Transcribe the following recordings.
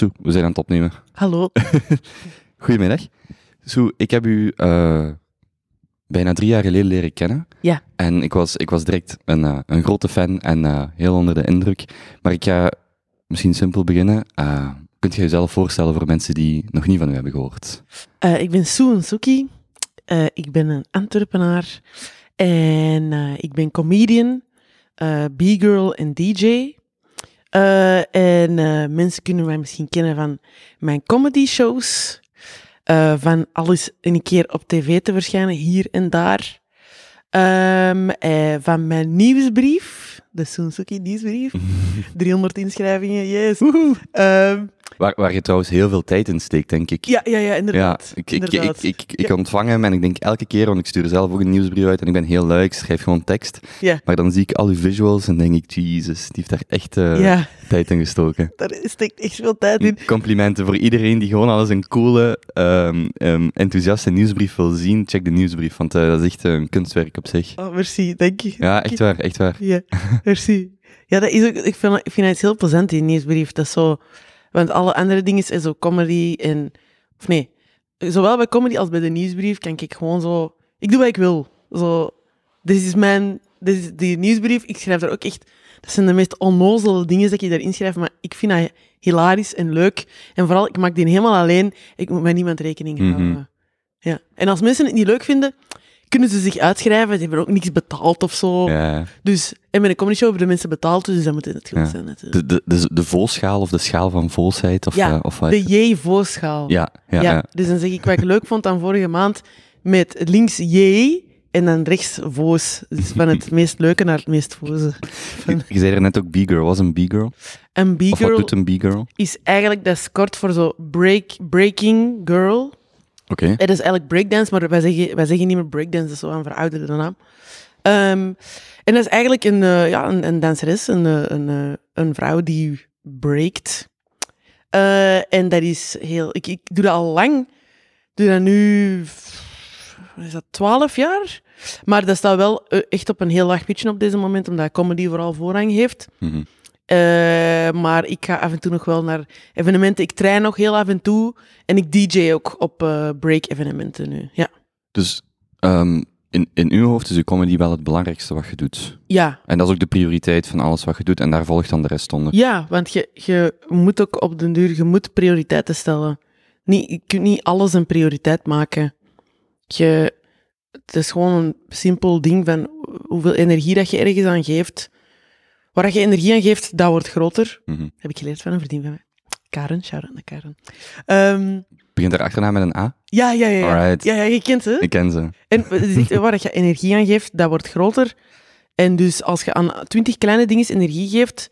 Zo, we zijn aan het opnemen. Hallo. Goedemiddag. Zo, ik heb u eh, bijna drie jaar geleden leren kennen. Ja. En ik was, ik was direct een, eh, een grote fan en eh, heel onder de indruk. Maar ik ga misschien simpel beginnen. Kunt je jezelf voorstellen voor mensen die nog niet van u hebben gehoord? Eh, ik ben Sue Suki. Ik ben een Antwerpenaar. En ik ben comedian, b-girl en DJ. Eh, en eh, mensen kunnen mij misschien kennen van mijn comedy shows. eh, van alles een keer op tv te verschijnen, hier en daar. Ehm, eh, van mijn nieuwsbrief, de Sunsuki nieuwsbrief. 300 inschrijvingen, yes. Ehm, Waar, waar je trouwens heel veel tijd in steekt, denk ik. ja, ja, ja, Ja, inderdaad. ik, ik, ik, ik, ik, Ja. ontvang hem en ik denk elke keer, want ik stuur zelf ook een nieuwsbrief uit en ik ben heel lui, ik schrijf gewoon tekst. Ja. Maar dan zie ik al uw visuals en denk ik, Jesus, die heeft daar echt eh, ja, tijd in gestoken. daar steekt echt veel tijd in. Complimenten voor iedereen die gewoon al eens een coole, ehm, ehm, enthousiaste nieuwsbrief wil zien. Check de nieuwsbrief, want eh, dat is echt een kunstwerk op zich. Oh, merci, dank je. Ja, echt waar, echt waar. Ja, merci. Ja, dat is ook, ik, vind, ik vind het heel plezant, die nieuwsbrief. Dat is zo... Want alle andere dingen is zo comedy en... Of nee, zowel bij comedy als bij de nieuwsbrief kan ik gewoon zo... Ik doe wat ik wil. Zo, dit is mijn... Dit is die nieuwsbrief, ik schrijf daar ook echt... Dat zijn de meest onnozele dingen dat je daarin schrijft, maar ik vind dat hilarisch en leuk. En vooral, ik maak die helemaal alleen. Ik moet met niemand rekening Mhm. houden. Ja. En als mensen het niet leuk vinden, kunnen ze zich uitschrijven. Die hebben ook niks betaald of zo. Ja. Dus, en met een comedy show hebben de mensen betaald, dus dat moet het goed Ja. zijn natuurlijk. De, de, de, de volschaal of de schaal van volsheid of, Ja, eh, of wat? De J-voorschaal. Ja, ja, Ja, ja. Dus dan zeg ik wat ik leuk vond aan vorige maand, met links J en dan rechts voos. Dus van het meest leuke naar het meest voze. Je, je zei er net ook B-girl. Was een B-girl? En Of wat B-girl doet een B-girl? is eigenlijk, dat is kort voor zo break, breaking girl. Oké. Het is eigenlijk breakdance, maar wij zeggen, wij zeggen niet meer breakdance, dat is zo een verouderde naam. Ehm, en dat is eigenlijk een, eh, ja, een, een danseres, een, eh, een, eh, een vrouw die breakt. En dat is heel... Ik, ik doe dat al lang. Ik doe dat nu... Is dat, 12 jaar? Maar dat staat wel echt op een heel laag pitje op deze moment, omdat comedy vooral voorrang heeft. Mhm. Eh, maar ik ga af en toe nog wel naar evenementen. Ik train nog heel af en toe. En ik DJ ook op eh, break-evenementen nu. Ja. Dus ehm, in, in uw hoofd is uw comedy wel het belangrijkste wat je doet. Ja, En dat is ook de prioriteit van alles wat je doet en daar volgt dan de rest onder. ja want je, je moet ook op den duur je moet prioriteiten stellen. Niet, je kunt niet alles een prioriteit maken. Je, het is gewoon een simpel ding van hoeveel energie dat je ergens aan geeft. Waar je energie aan geeft, dat wordt groter. Mhm. Heb ik geleerd van een vriendin van mij. Karen, shout-out naar Karen. Ehm, Begint er achterna met een A? ja, ja, ja. Ja, ja, ja je kent ze. Ik ken ze. En is echt waar je energie aan geeft, dat wordt groter. En dus als je aan twintig kleine dingen energie geeft,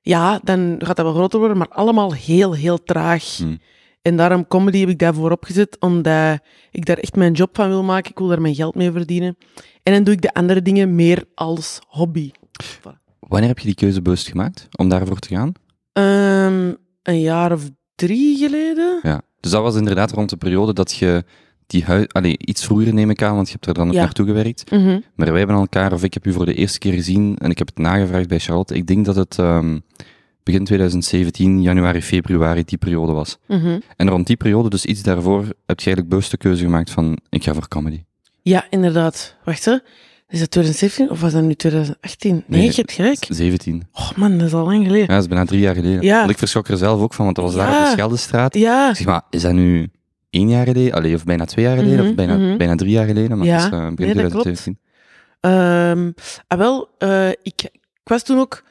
ja, dan gaat dat wel groter worden, maar allemaal heel, heel traag. Hmm. En daarom comedy heb ik daarvoor opgezet, omdat ik daar echt mijn job van wil maken. Ik wil daar mijn geld mee verdienen. En dan doe ik de andere dingen meer als hobby. Wanneer heb je die keuze bewust gemaakt om daarvoor te gaan? Ehm, een jaar of drie geleden. Ja. Dus dat was inderdaad rond de periode dat je die huis... Allee, iets vroeger neem ik aan, want je hebt er dan ook Ja. naartoe gewerkt. Mhm. Maar wij hebben elkaar, of ik heb u voor de eerste keer gezien en ik heb het nagevraagd bij Charlotte. Ik denk dat het ehm, begin 2017, januari, februari, die periode was. Mhm. En rond die periode, dus iets daarvoor, heb je eigenlijk bewust de keuze gemaakt van, ik ga voor comedy. Ja, inderdaad. Wacht, hè. Is dat 2017 of was dat nu 2018? Nee, Nee, je hebt gelijk. 17. Oh man, dat is al lang geleden. Ja, dat is bijna drie jaar geleden. Ja. Want ik verschok er zelf ook van, want dat was daar op de Scheldestraat. Ja, zeg maar, is dat nu één jaar geleden? Allee, of bijna twee jaar geleden? Mhm, of bijna, mhm. bijna drie jaar geleden? Maar Ja. het is eh, begin Nee, dat klopt. 2017. Ehm, ah, wel, eh, ik, ik was toen ook,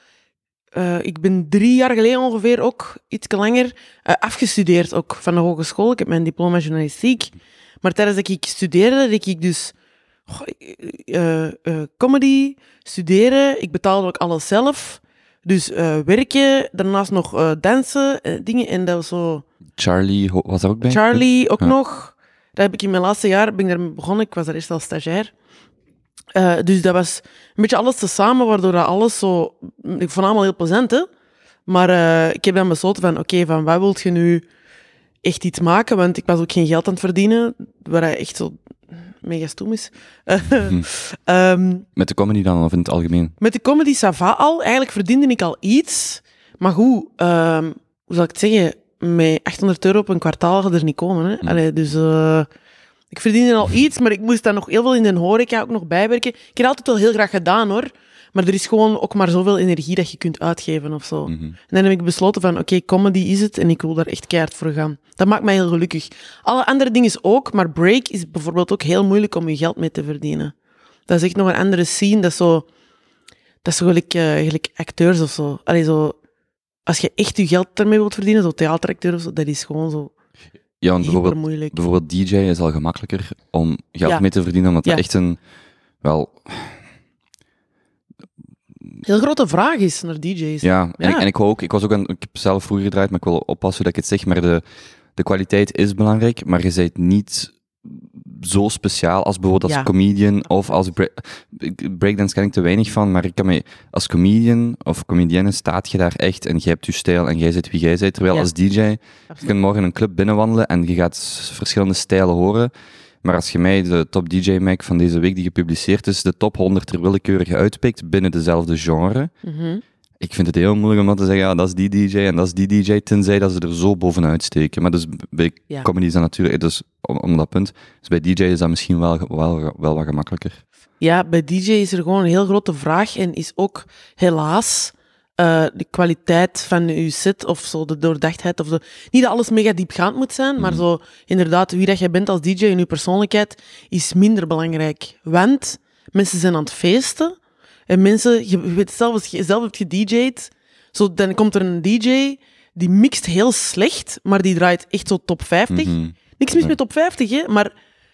eh, ik ben drie jaar geleden ongeveer ook, iets langer, afgestudeerd ook van de hogeschool. Ik heb mijn diploma journalistiek. Maar tijdens dat ik studeerde, deed ik dus goh, eh, eh, comedy, studeren. Ik betaalde ook alles zelf. Dus eh, werken, daarnaast nog eh, dansen, eh, dingen. En dat was zo... Charlie was daar ook bij? Charlie ook Ja. nog. Daar heb ik in mijn laatste jaar ben ik daarmee begonnen. Ik was daar eerst als stagiair. Eh, dus dat was een beetje alles tezamen, waardoor dat alles zo... Ik vond allemaal heel plezant, hè. Maar eh, ik heb dan besloten van, oké, van wat wilt je nu echt iets maken? Want ik was ook geen geld aan het verdienen, waar hij echt zo mega stoem is. Ehm, Met de comedy dan, of in het algemeen? met de comedy Sava al, eigenlijk verdiende ik al iets. Maar goed, ehm, hoe zal ik het zeggen? met 800 euro op een kwartaal gaat er niet komen. Hè? Hm. Allee, dus eh, ik verdiende al iets, maar ik moest daar nog heel veel in de horeca ook nog bijwerken. Ik heb het altijd wel heel graag gedaan hoor. Maar er is gewoon ook maar zoveel energie dat je kunt uitgeven of zo. Mhm. En dan heb ik besloten van, oké, comedy is het en ik wil daar echt keihard voor gaan. Dat maakt mij heel gelukkig. Alle andere dingen ook, maar break is bijvoorbeeld ook heel moeilijk om je geld mee te verdienen. Dat is echt nog een andere scene, dat is zo... Dat is zo gelijk, eh, gelijk acteurs of zo. Allee, zo... Als je echt je geld ermee wilt verdienen, zo theateracteur of zo, dat is gewoon zo Ja, want bijvoorbeeld, bijvoorbeeld DJ is al gemakkelijker om geld Ja. mee te verdienen, omdat Ja. het echt een, wel, Heel grote vraag is naar DJ's. ja, en, Ja. Ik, en ik wou ook, ik was ook aan, ik heb zelf vroeger gedraaid, maar ik wil oppassen dat ik het zeg, maar de, de kwaliteit is belangrijk, maar je bent niet zo speciaal als bijvoorbeeld als Ja. comedian of als break, breakdance ken ik te weinig van, maar ik kan me, als comedian of comedienne staat je daar echt en je hebt je stijl en jij zit wie jij bent, terwijl Ja. als DJ Je kunt morgen een club binnenwandelen en je gaat verschillende stijlen horen. Maar als je mij de top DJ Mac van deze week die gepubliceerd is, de top 100 er willekeurig uitpikt binnen dezelfde genre. Mhm. Ik vind het heel moeilijk om dan te zeggen, ja, dat is die DJ en dat is die DJ, tenzij dat ze er zo bovenuit steken. Maar dus bij Ja. comedy is dat natuurlijk, dus om, om dat punt. Dus bij DJ is dat misschien wel, wel, wel wat gemakkelijker. Ja, bij DJ is er gewoon een heel grote vraag en is ook helaas eh, de kwaliteit van je set of zo, de doordachtheid of zo. Niet dat alles mega diepgaand moet zijn, maar Mhm. zo inderdaad, wie dat jij bent als DJ en je persoonlijkheid is minder belangrijk. Want mensen zijn aan het feesten en mensen, je weet zelf, als je zelf hebt gedj'd, zo, dan komt er een DJ die mixt heel slecht, maar die draait echt zo top 50. Mhm. Niks mis met top 50, hè, maar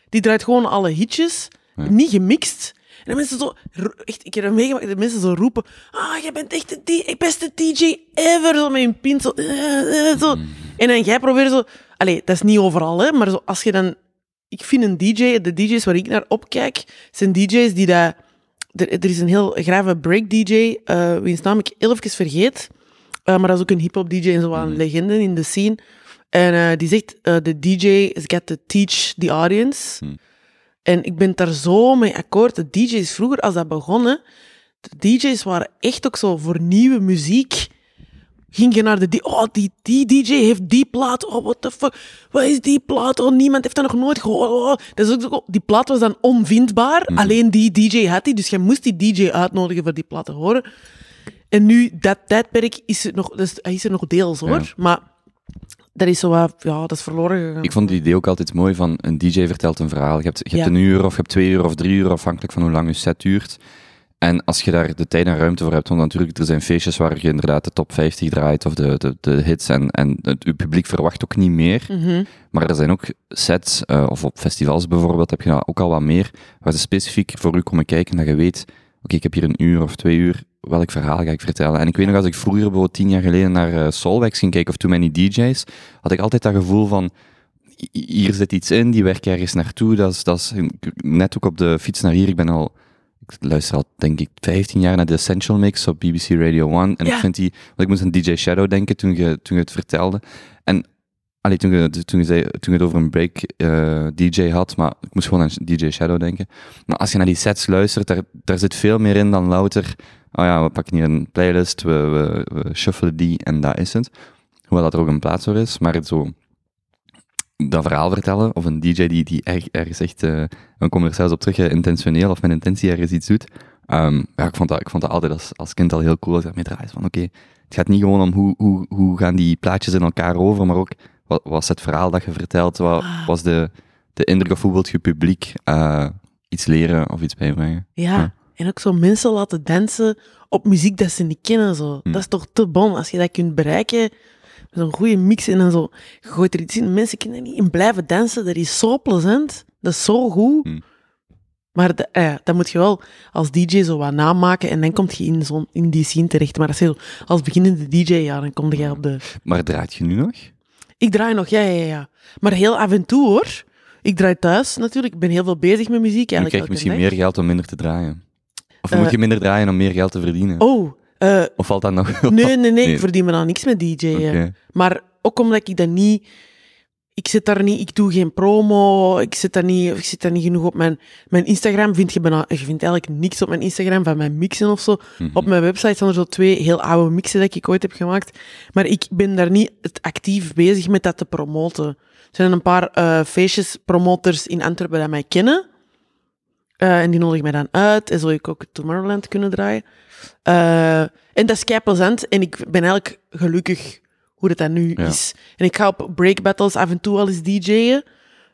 die draait gewoon alle hitjes, Ja. niet gemixt. En dan mensen zo, echt, ik heb het meegemaakt dat mensen zo roepen, ah, jij bent echt de beste DJ ever, zo met een pin, zo, eh, eh, zo. Mhm. En dan jij probeert zo, allee, dat is niet overal, hè, maar zo, als je dan, ik vind een DJ, de DJ's waar ik naar opkijk, zijn DJ's die dat, er, er is een heel grave break DJ, eh wiens naam ik heel even vergeet, maar dat is ook een hip-hop DJ en zo een Mhm. legende in de scene. En die zegt, de DJ is got to teach the audience. Hmm. En ik ben daar zo mee akkoord. De DJ's vroeger, als dat begonnen, de DJ's waren echt ook zo voor nieuwe muziek. Ging je naar de... Oh, die, die DJ heeft die plaat. Oh, what the fuck. Wat is die plaat? Oh, niemand heeft dat nog nooit gehoord. Oh, dat is ook die plaat was dan onvindbaar. Mhm. Alleen die DJ had die. Dus je moest die DJ uitnodigen voor die plaat te horen. En nu, dat tijdperk is er nog, dat is, er nog deels hoor. Ja. Maar dat is zo wat, ja, dat is verloren gegaan. Ik vond het idee ook altijd mooi van een DJ vertelt een verhaal. Je hebt, je hebt Ja. een uur of je hebt twee uur of drie uur, afhankelijk van hoe lang je set duurt. En als je daar de tijd en ruimte voor hebt, want natuurlijk, er zijn feestjes waar je inderdaad de top 50 draait of de, de, de hits en, en het publiek verwacht ook niet meer. Mhm. Maar er zijn ook sets, eh, of op festivals bijvoorbeeld, heb je dat ook al wat meer, waar ze specifiek voor u komen kijken, dat je weet, oké, ik heb hier een uur of twee uur, welk verhaal ga ik vertellen? En ik weet nog, als ik vroeger, bijvoorbeeld tien jaar geleden, naar uh, Solwax ging kijken, of Too Many DJs, had ik altijd dat gevoel van, hi- hier zit iets in, die werken ergens naartoe, dat is, dat is net ook op de fiets naar hier, ik ben al, ik luister al, denk ik, 15 jaar naar de Essential Mix op BBC Radio 1, en Ja. ik vind die, want ik moest aan DJ Shadow denken toen je, toen je het vertelde, en Allee, toen je, toen, je zei, toen je het over een break eh, DJ had, maar ik moest gewoon aan DJ Shadow denken. Maar als je naar die sets luistert, daar, daar zit veel meer in dan louter, oh ja, we pakken hier een playlist, we, we, we shuffelen die en dat is het. Hoewel dat er ook een plaats voor is, maar het zo dat verhaal vertellen, of een DJ die, die erg, ergens echt, komen er zelfs op terug, eh, intentioneel of met intentie ergens iets doet. Ehm, ja, ik vond dat, ik vond dat altijd als, als kind al heel cool, als ik daarmee draai. Van oké, het gaat niet gewoon om hoe, hoe, hoe gaan die plaatjes in elkaar over, maar ook wat was het verhaal dat je vertelt, wat Ah. was de, de indruk of hoe wilt je publiek eh, iets leren of iets bijbrengen. Ja. Ja. En ook zo mensen laten dansen op muziek dat ze niet kennen. Zo. Hm. Dat is toch te bon als je dat kunt bereiken. met Zo'n goede mix en dan zo. Je gooit er iets in. Mensen kunnen niet in blijven dansen. Dat is zo plezant. Dat is zo goed. Hm. Maar de, eh, dat moet je wel als DJ zo wat namaken en dan kom je in, zo'n in die scene terecht. Maar als je zo als beginnende DJ, ja, dan kom je op de... Maar draait je nu nog? Ik draai nog, ja, ja, ja. Maar heel af en toe, hoor. Ik draai thuis natuurlijk. Ik ben heel veel bezig met muziek Nu eigenlijk krijg je elke misschien dag. meer geld om minder te draaien. Of Eh, moet je minder draaien om meer geld te verdienen? Oh, eh, Of valt dat nog? nee, nee, nee, Nee. Ik verdien me dan niks met DJ'en. Maar ook omdat ik dat niet... ik zit daar niet, ik doe geen promo, ik zit daar niet, ik zit daar niet genoeg op mijn, mijn Instagram. Vind je, bijna, je vindt eigenlijk niks op mijn Instagram van mijn mixen of zo. Mhm. Op mijn website staan er zo twee heel oude mixen dat ik ooit heb gemaakt. Maar ik ben daar niet actief bezig met dat te promoten. Er zijn een paar eh, feestjes, promoters in Antwerpen dat mij kennen. Eh, en die nodig mij dan uit. En zo ik ook Tomorrowland kunnen draaien. Eh, en dat is kei plezant. En ik ben eigenlijk gelukkig hoe dat, dat nu Ja. is. En ik ga op break battles af en toe wel eens DJ'en.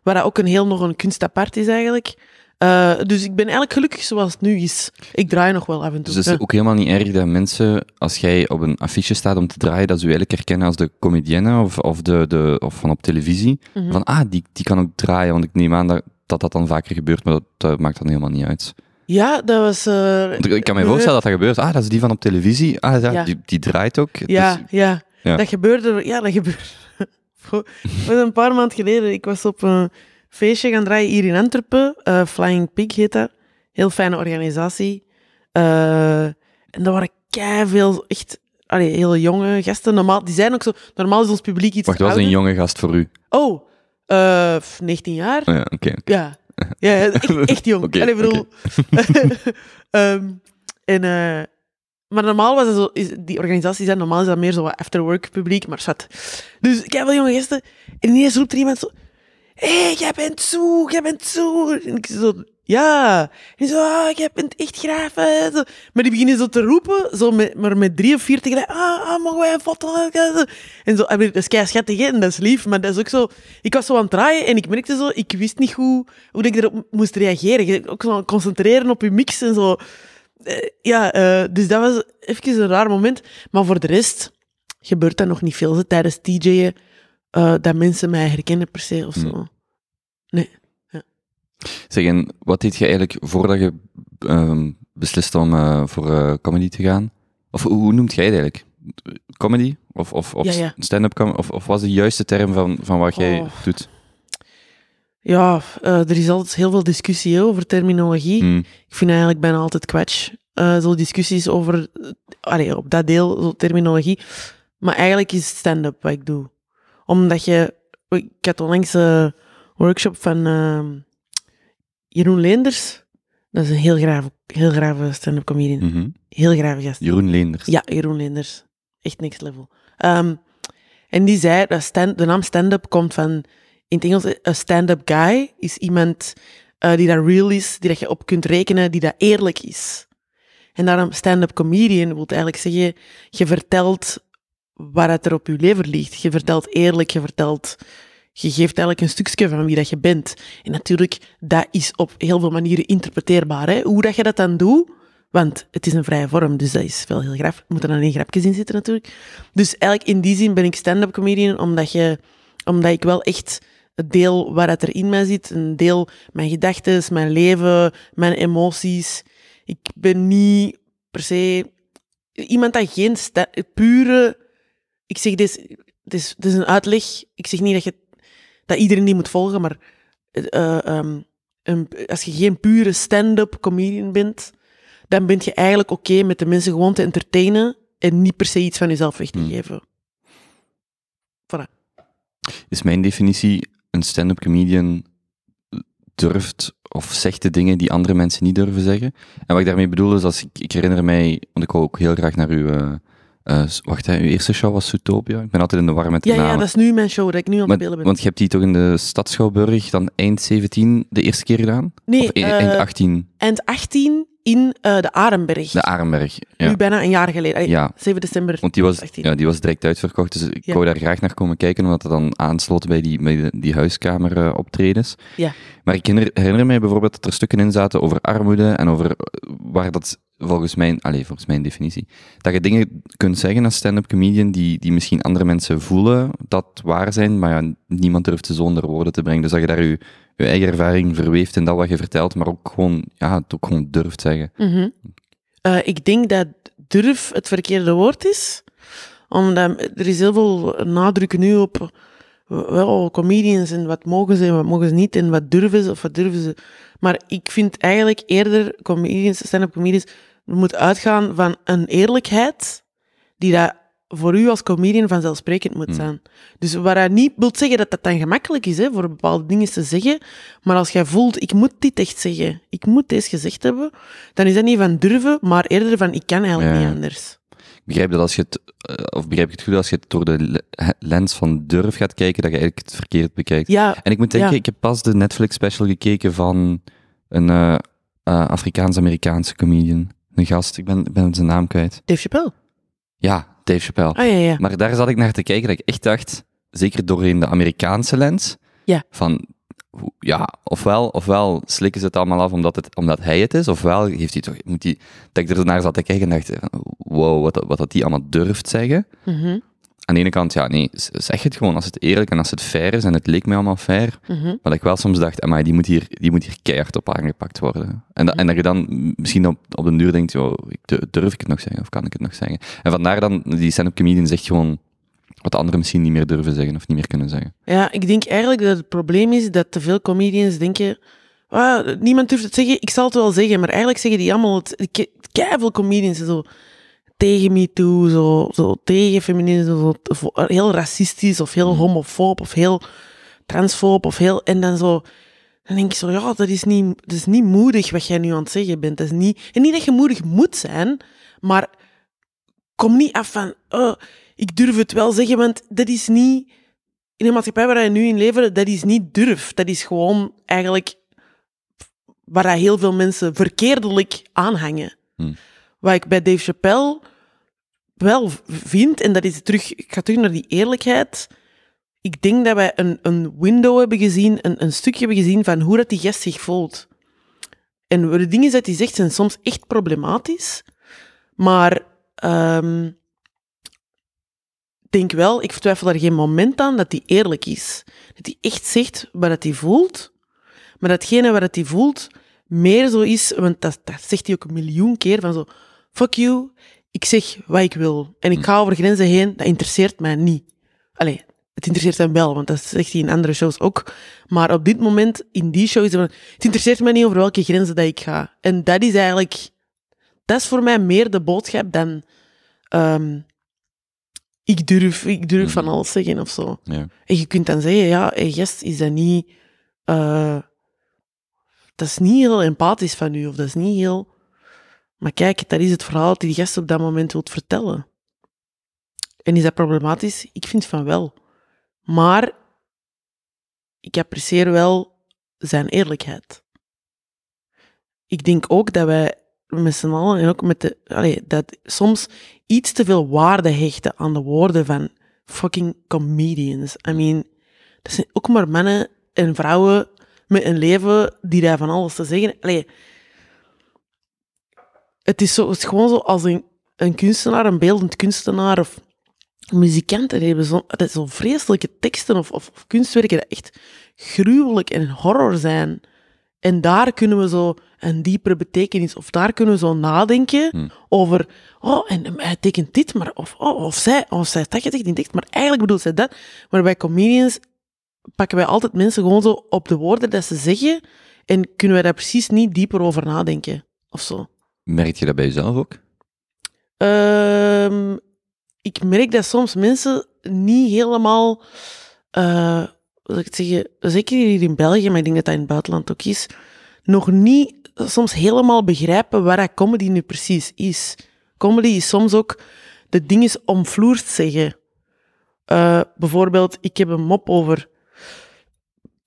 Waar dat ook een heel nog een kunst apart is eigenlijk. Eh, dus ik ben eigenlijk gelukkig zoals het nu is. Ik draai nog wel af en toe. Dus het is ja. ook helemaal niet erg dat mensen, als jij op een affiche staat om te draaien, dat ze je eigenlijk herkennen als de comedienne of, of, de, de, of van op televisie. Mhm. Van, ah, die, die kan ook draaien, want ik neem aan dat dat, dat dan vaker gebeurt, maar dat, dat maakt dan helemaal niet uit. Ja, dat was... eh, ik- kan me voorstellen dat dat gebeurt. Ah, dat is die van op televisie. Ah, ja, Ja. Die, die draait ook. Ja, Dus- ja, Ja. Dat gebeurde... Ja, dat gebeurde... Een paar maanden geleden. Ik was op een feestje gaan draaien hier in Antwerpen. Eh, Flying Pig heet dat. Heel fijne organisatie. Eh, en daar waren veel echt... Allee, hele jonge gasten. Normaal, die zijn ook zo... Normaal is ons publiek iets Wacht, was een jonge gast voor u? Oh, eh, 19 jaar. Oh ja, oké. Ja, ja echt, echt jong. Allee, ik bedoel... Ehm, en, eh, maar normaal was het zo... Is, die organisaties zijn normaal is dat meer zo wat afterwork publiek, maar schat. Dus ik heb wel jonge gasten. En ineens roept er iemand zo... Hé, hey, jij bent zo, jij bent zo. En ik zo... Ja. En zo, ah, jij bent echt graaf. Maar die beginnen zo te roepen, zo met, maar met drie of vier tegelijk. Ah, ah, mogen wij een foto? En zo, en dat is kei schattig, en dat is lief, maar dat is ook zo... Ik was zo aan het draaien en ik merkte zo, ik wist niet hoe, hoe ik erop moest reageren. Je ook zo concentreren op je mix en zo. Eh, ja, eh, dus dat was even een raar moment. Maar voor de rest gebeurt dat nog niet veel, tijdens DJ'en, eh, dat mensen mij herkennen per se of zo. Hmm. Nee. Zeg, en wat deed je eigenlijk voordat je ehm, besliste om eh, voor eh, comedy te gaan? Of hoe, noemt jij het eigenlijk? Comedy? Of, of, of Ja, ja. stand-up comedy? Of, of was de juiste term van, van wat jij Oh. doet? Ja, er is altijd heel veel discussie over terminologie. Hmm. Ik vind eigenlijk bijna altijd kwatsch. eh zo discussies over, allee, op dat deel, zo terminologie. Maar eigenlijk is het stand-up wat ik doe. Omdat je, ik had onlangs een workshop van ehm, Jeroen Leenders. Dat is een heel grave, heel grave stand-up comedian. Mhm. Heel grave gast. Jeroen Leenders. Ja, Jeroen Leenders. Echt next level. Ehm, en die zei dat stand, de naam stand-up komt van, in het Engels, een stand-up guy is iemand eh, die dat real is, die dat je op kunt rekenen, die dat eerlijk is. En daarom stand-up comedian wil eigenlijk zeggen, je vertelt het er op je lever ligt. Je vertelt eerlijk, je vertelt... Je geeft eigenlijk een stukje van wie dat je bent. En natuurlijk, dat is op heel veel manieren interpreteerbaar. Hè? Hoe dat je dat dan doet, want het is een vrije vorm, dus dat is wel heel graaf. Er moeten dan geen grapjes in zitten natuurlijk. Dus eigenlijk in die zin ben ik stand-up comedian, omdat, je, omdat ik wel echt het deel waar het er in mij zit, een deel mijn gedachten, mijn leven, mijn emoties. Ik ben niet per se iemand dat geen pure... Ik zeg, dit is, dit, is, dit is een uitleg. Ik zeg niet dat, je, dat iedereen die moet volgen, maar eh, ehm, een, als je geen pure stand-up comedian bent, dan ben je eigenlijk oké met de mensen gewoon te entertainen en niet per se iets van jezelf weg te Hmm. geven. Voilà. Is mijn definitie, een stand-up comedian durft of zegt de dingen die andere mensen niet durven zeggen. En wat ik daarmee bedoel is, als ik, ik herinner mij, want ik wou ook heel graag naar uw, eh, wacht, hè, uw eerste show was Zootopia. Ik ben altijd in de war met de Ja, namen. ja, dat is nu mijn show dat ik nu aan het spelen ben. want je hebt die toch in de Stadschouwburg dan eind 17 de eerste keer gedaan? nee, of eind, eh, eind 18, eind 18 in eh, de Arenberg. de Arenberg. Ja. Nu bijna een jaar geleden. Allee, Ja. 7 december. Want die was, 18. ja, die was direct uitverkocht, dus ik Ja. wou daar graag naar komen kijken, omdat het dan aansloot bij die, bij die huiskamer optredens. Ja. Maar ik herinner, herinner mij bijvoorbeeld dat er stukken in zaten over armoede en over waar dat volgens mijn, allez, volgens mijn definitie, dat je dingen kunt zeggen als stand-up comedian die, die misschien andere mensen voelen dat waar zijn, maar niemand durft ze zo onder woorden te brengen. Dus dat je daar je, eigen ervaring verweeft in dat wat je vertelt, maar ook gewoon, ja, het gewoon durft zeggen. Mhm. Eh, ik denk dat durf het verkeerde woord is. Omdat er is heel veel nadruk nu op wel, comedians en wat mogen ze en wat mogen ze niet en wat durven ze of wat durven ze. Maar ik vind eigenlijk eerder comedians, stand-up comedians, we moeten uitgaan van een eerlijkheid die dat voor u als comedian vanzelfsprekend moet Hmm. zijn. Dus waar dat niet wil zeggen dat dat dan gemakkelijk is, hè, voor bepaalde dingen te zeggen, maar als jij voelt, ik moet dit echt zeggen, ik moet deze gezegd hebben, dan is dat niet van durven, maar eerder van, ik kan eigenlijk Ja. niet anders. Begrijp dat als je het, eh, of begrijp ik het goed, als je het door de le- lens van durf gaat kijken, dat je eigenlijk het verkeerd bekijkt. Ja, En ik moet denken, Ja. ik heb pas de Netflix special gekeken van een eh, eh, Afrikaans-Amerikaanse comedian. Een gast, ik ben, ben zijn naam kwijt. Dave Chappelle. Ja, Dave Chappelle. Ah ja, ja. Maar daar zat ik naar te kijken dat ik echt dacht, zeker doorheen de Amerikaanse lens, Ja. van ja, ofwel, ofwel slikken ze het allemaal af omdat, het, omdat hij het is, ofwel heeft hij toch, moet hij, dat ik er naar zat te kijken en dacht, wow, wat, dat- wat dat die allemaal durft zeggen. Mhm, Aan de ene kant, ja, nee, zeg het gewoon als het eerlijk en als het fair is, en het leek mij allemaal fair, mhm. maar dat ik wel soms dacht, amai, die moet hier, die moet hier keihard op aangepakt worden. En, dat en dat je dan misschien op, op den duur denkt, joh, du- durf ik het nog zeggen, of kan ik het nog zeggen? En vandaar dan, die stand-up comedian zegt gewoon wat anderen misschien niet meer durven zeggen, of niet meer kunnen zeggen. Ja, ik denk eigenlijk dat het probleem is dat te veel comedians denken. "Ah, niemand durft het zeggen, ik zal het wel zeggen. Maar eigenlijk zeggen die allemaal het. Ken veel comedians zo tegen me toe, zo, zo tegen feminisme, zo, zo heel racistisch of heel homofoob of heel transfoob of heel. En dan zo. Dan denk ik zo, ja, dat is, niet, dat is niet moedig wat jij nu aan het zeggen bent. Dat is niet, en niet dat je moedig moet zijn, maar kom niet af van, oh, ik durf het wel zeggen, want dat is niet in de maatschappij waar wij nu in leven, dat is niet durf. Dat is gewoon eigenlijk waar heel veel mensen verkeerdelijk aanhangen. Hmm. Wat ik bij Dave Chappelle wel vind, en dat is terug, ik ga terug naar die eerlijkheid. Ik denk dat wij een, een window hebben gezien, een, een stukje hebben gezien van hoe dat die gast zich voelt. En de dingen dat hij zegt zijn soms echt problematisch, maar ehm, denk wel, ik vertwijfel daar geen moment aan dat hij eerlijk is. Dat hij echt zegt wat hij voelt, maar datgene wat hij voelt meer zo is, want dat, dat zegt hij ook een miljoen keer, van zo, fuck you, ik zeg wat ik wil. En ik ga over grenzen heen, dat interesseert mij niet. Allee, het interesseert hem wel, want dat zegt hij in andere shows ook. Maar op dit moment, in die show, is van, het interesseert mij niet over welke grenzen dat ik ga. En dat is eigenlijk, dat is voor mij meer de boodschap dan, ehm, ik durf, ik durf van Mhm. alles zeggen of zo. Ja. En je kunt dan zeggen, ja, hey, gast, is dat niet... eh, dat is niet heel empathisch van u, of dat is niet heel... Maar kijk, dat is het verhaal dat die gast op dat moment wilt vertellen. En is dat problematisch? Ik vind van wel. Maar ik apprecieer wel zijn eerlijkheid. Ik denk ook dat wij met z'n allen, en ook met de... Allee, dat soms iets te veel waarde hechten aan de woorden van fucking comedians. I mean, dat zijn ook maar mannen en vrouwen met een leven die daar van alles te zeggen. Allee, het is, zo, het is gewoon zo als een, een kunstenaar, een beeldend kunstenaar of muzikanten die hebben zo, dat is zo vreselijke teksten of, of, kunstwerken dat echt gruwelijk en horror zijn. En daar kunnen we zo een diepere betekenis, of daar kunnen we zo nadenken Hmm. over, oh, en hij tekent dit, maar, of, oh, of zij, of zij dat gezegd in tekst, maar eigenlijk bedoelt zij dat. Maar bij comedians pakken wij altijd mensen gewoon zo op de woorden dat ze zeggen, en kunnen wij daar precies niet dieper over nadenken, of zo. Merk je dat bij jezelf ook? Ehm, ik merk dat soms mensen niet helemaal, eh zal ik het zeggen, zeker hier in België, maar ik denk dat dat in het buitenland ook is, nog niet soms helemaal begrijpen waar comedy nu precies is. Comedy is soms ook de dingen omvloerst zeggen. Eh, bijvoorbeeld, ik heb een mop over...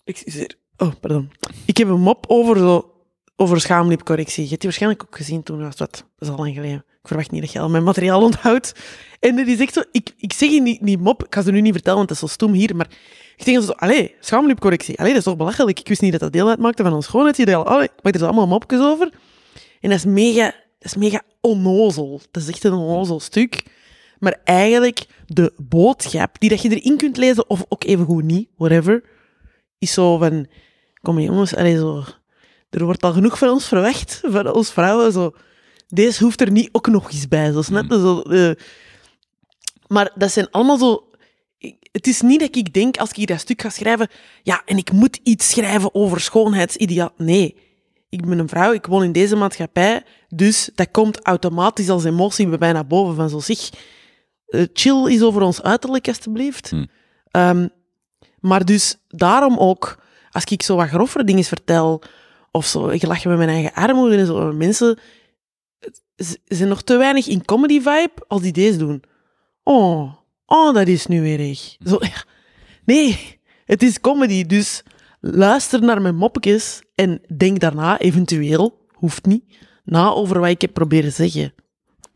Excuseer. Oh, pardon. Ik heb een mop over, zo, over schaamlipcorrectie. Je hebt die waarschijnlijk ook gezien toen, was dat, dat is al lang geleden. Verwacht niet dat je al mijn materiaal onthoudt. En is echt zo... Ik, ik zeg je niet, niet mop, ik ga ze nu niet vertellen, want dat is zo stom hier, maar ik denk zo, allee, schaamlipcorrectie. Allee, dat is toch belachelijk? Ik wist niet dat dat deel uitmaakte van ons schoonheidsideaal. Allee, ik maak er zo allemaal mopjes over. En dat is mega, dat is mega onnozel. Dat is echt een onnozel stuk. Maar eigenlijk, de boodschap die dat je erin kunt lezen, of ook even goed niet, whatever, is zo van, kom jongens, allee, zo, er wordt al genoeg van ons verwacht, van ons vrouwen, zo. Deze hoeft er niet ook nog eens bij, zo snap je? Zo, eh. maar dat zijn allemaal zo... ik- Het is niet dat ik denk, als ik hier dat stuk ga schrijven, ja, en ik moet iets schrijven over schoonheidsideaal. Nee. Ik ben een vrouw, ik woon in deze maatschappij, dus dat komt automatisch als emotie bij mij naar boven van zo, zeg, eh, chill is over ons uiterlijk, alstublieft. Hm. Ehm, maar dus daarom ook, als ik zo wat grovere dingen vertel, of zo, ik lach met mijn eigen armoede en zo, mensen zijn nog te weinig in comedy vibe als die deze doen. Oh, oh, dat is nu weer erg. Zo. Nee, het is comedy, dus luister naar mijn moppetjes en denk daarna, eventueel, hoeft niet, na over wat ik heb proberen zeggen.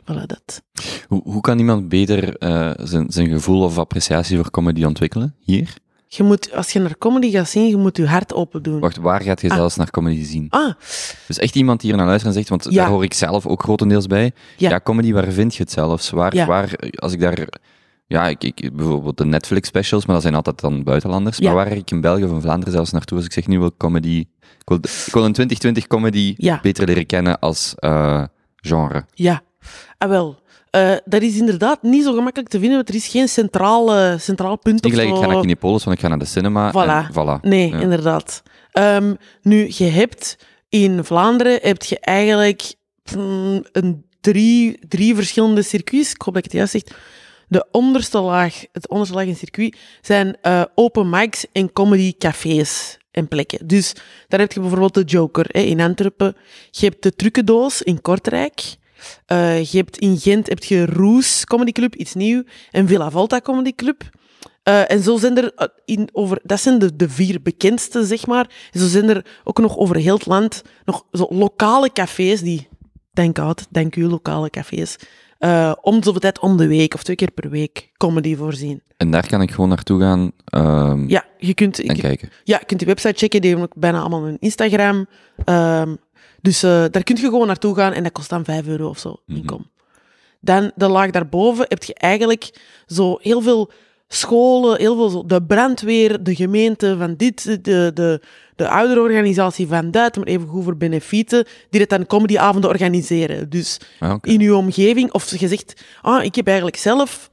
Voilà, dat. Hoe, hoe kan iemand beter eh, zijn, zijn gevoel of appreciatie voor comedy ontwikkelen? Hier? Je moet, als je naar comedy gaat zien, je moet je hart open doen. Wacht, waar gaat je Ah. zelfs naar comedy zien? Ah, Dus echt iemand die hier naar luistert en zegt, want Ja. daar hoor ik zelf ook grotendeels bij. Ja. Ja, comedy, waar vind je het zelfs? Waar, Ja. waar als ik daar... Ja, ik, ik, bijvoorbeeld de Netflix specials, maar dat zijn altijd dan buitenlanders. Maar waar ik in België of in Vlaanderen zelfs naartoe als ik zeg, nu wil comedy... Ik wil, ik wil een 2020 comedy Ja. beter leren kennen als eh, genre. ja. Ah, wel. Eh, dat is inderdaad niet zo gemakkelijk te vinden, want er is geen centraal, eh, centraal punt Niet of gelijk, ik ga naar Kinepolis, want ik ga naar de cinema. Voilà. En voilà. Nee, Ja. inderdaad. Ehm, nu, je hebt in Vlaanderen heb je eigenlijk mm, een drie, drie verschillende circuits. Ik hoop dat ik het juist zeg. De onderste laag, het onderste laag in het circuit, zijn eh, open mics en comedy cafés en plekken. Dus daar heb je bijvoorbeeld de Joker hè, in Antwerpen. Je hebt de Trucendoos in Kortrijk. Eh, je hebt in Gent heb je Roes Comedy Club, iets nieuw. En Villa Volta Comedy Club. Eh, en zo zijn er eh, in over, dat zijn de, de vier bekendste, zeg maar. En zo zijn er ook nog over heel het land nog zo lokale cafés die, denk out, denk u, lokale cafés, eh, om de zoveel tijd om de week of twee keer per week comedy voorzien. En daar kan ik gewoon naartoe gaan ehm, Ja, je kunt, en ik, kijken. ja, je kunt die website checken, die hebben ook bijna allemaal een Instagram. Ehm, dus eh, daar kun je gewoon naartoe gaan en dat kost dan 5 euro of zo, Mhm. inkom. Dan de laag daarboven heb je eigenlijk zo heel veel scholen, heel veel zo, de brandweer, de gemeente van dit, de, de, de ouderorganisatie van dat, maar even goed voor benefieten, die dat dan comedyavonden organiseren. Dus Ah, in uw omgeving, of je zegt, ah, ik heb eigenlijk zelf,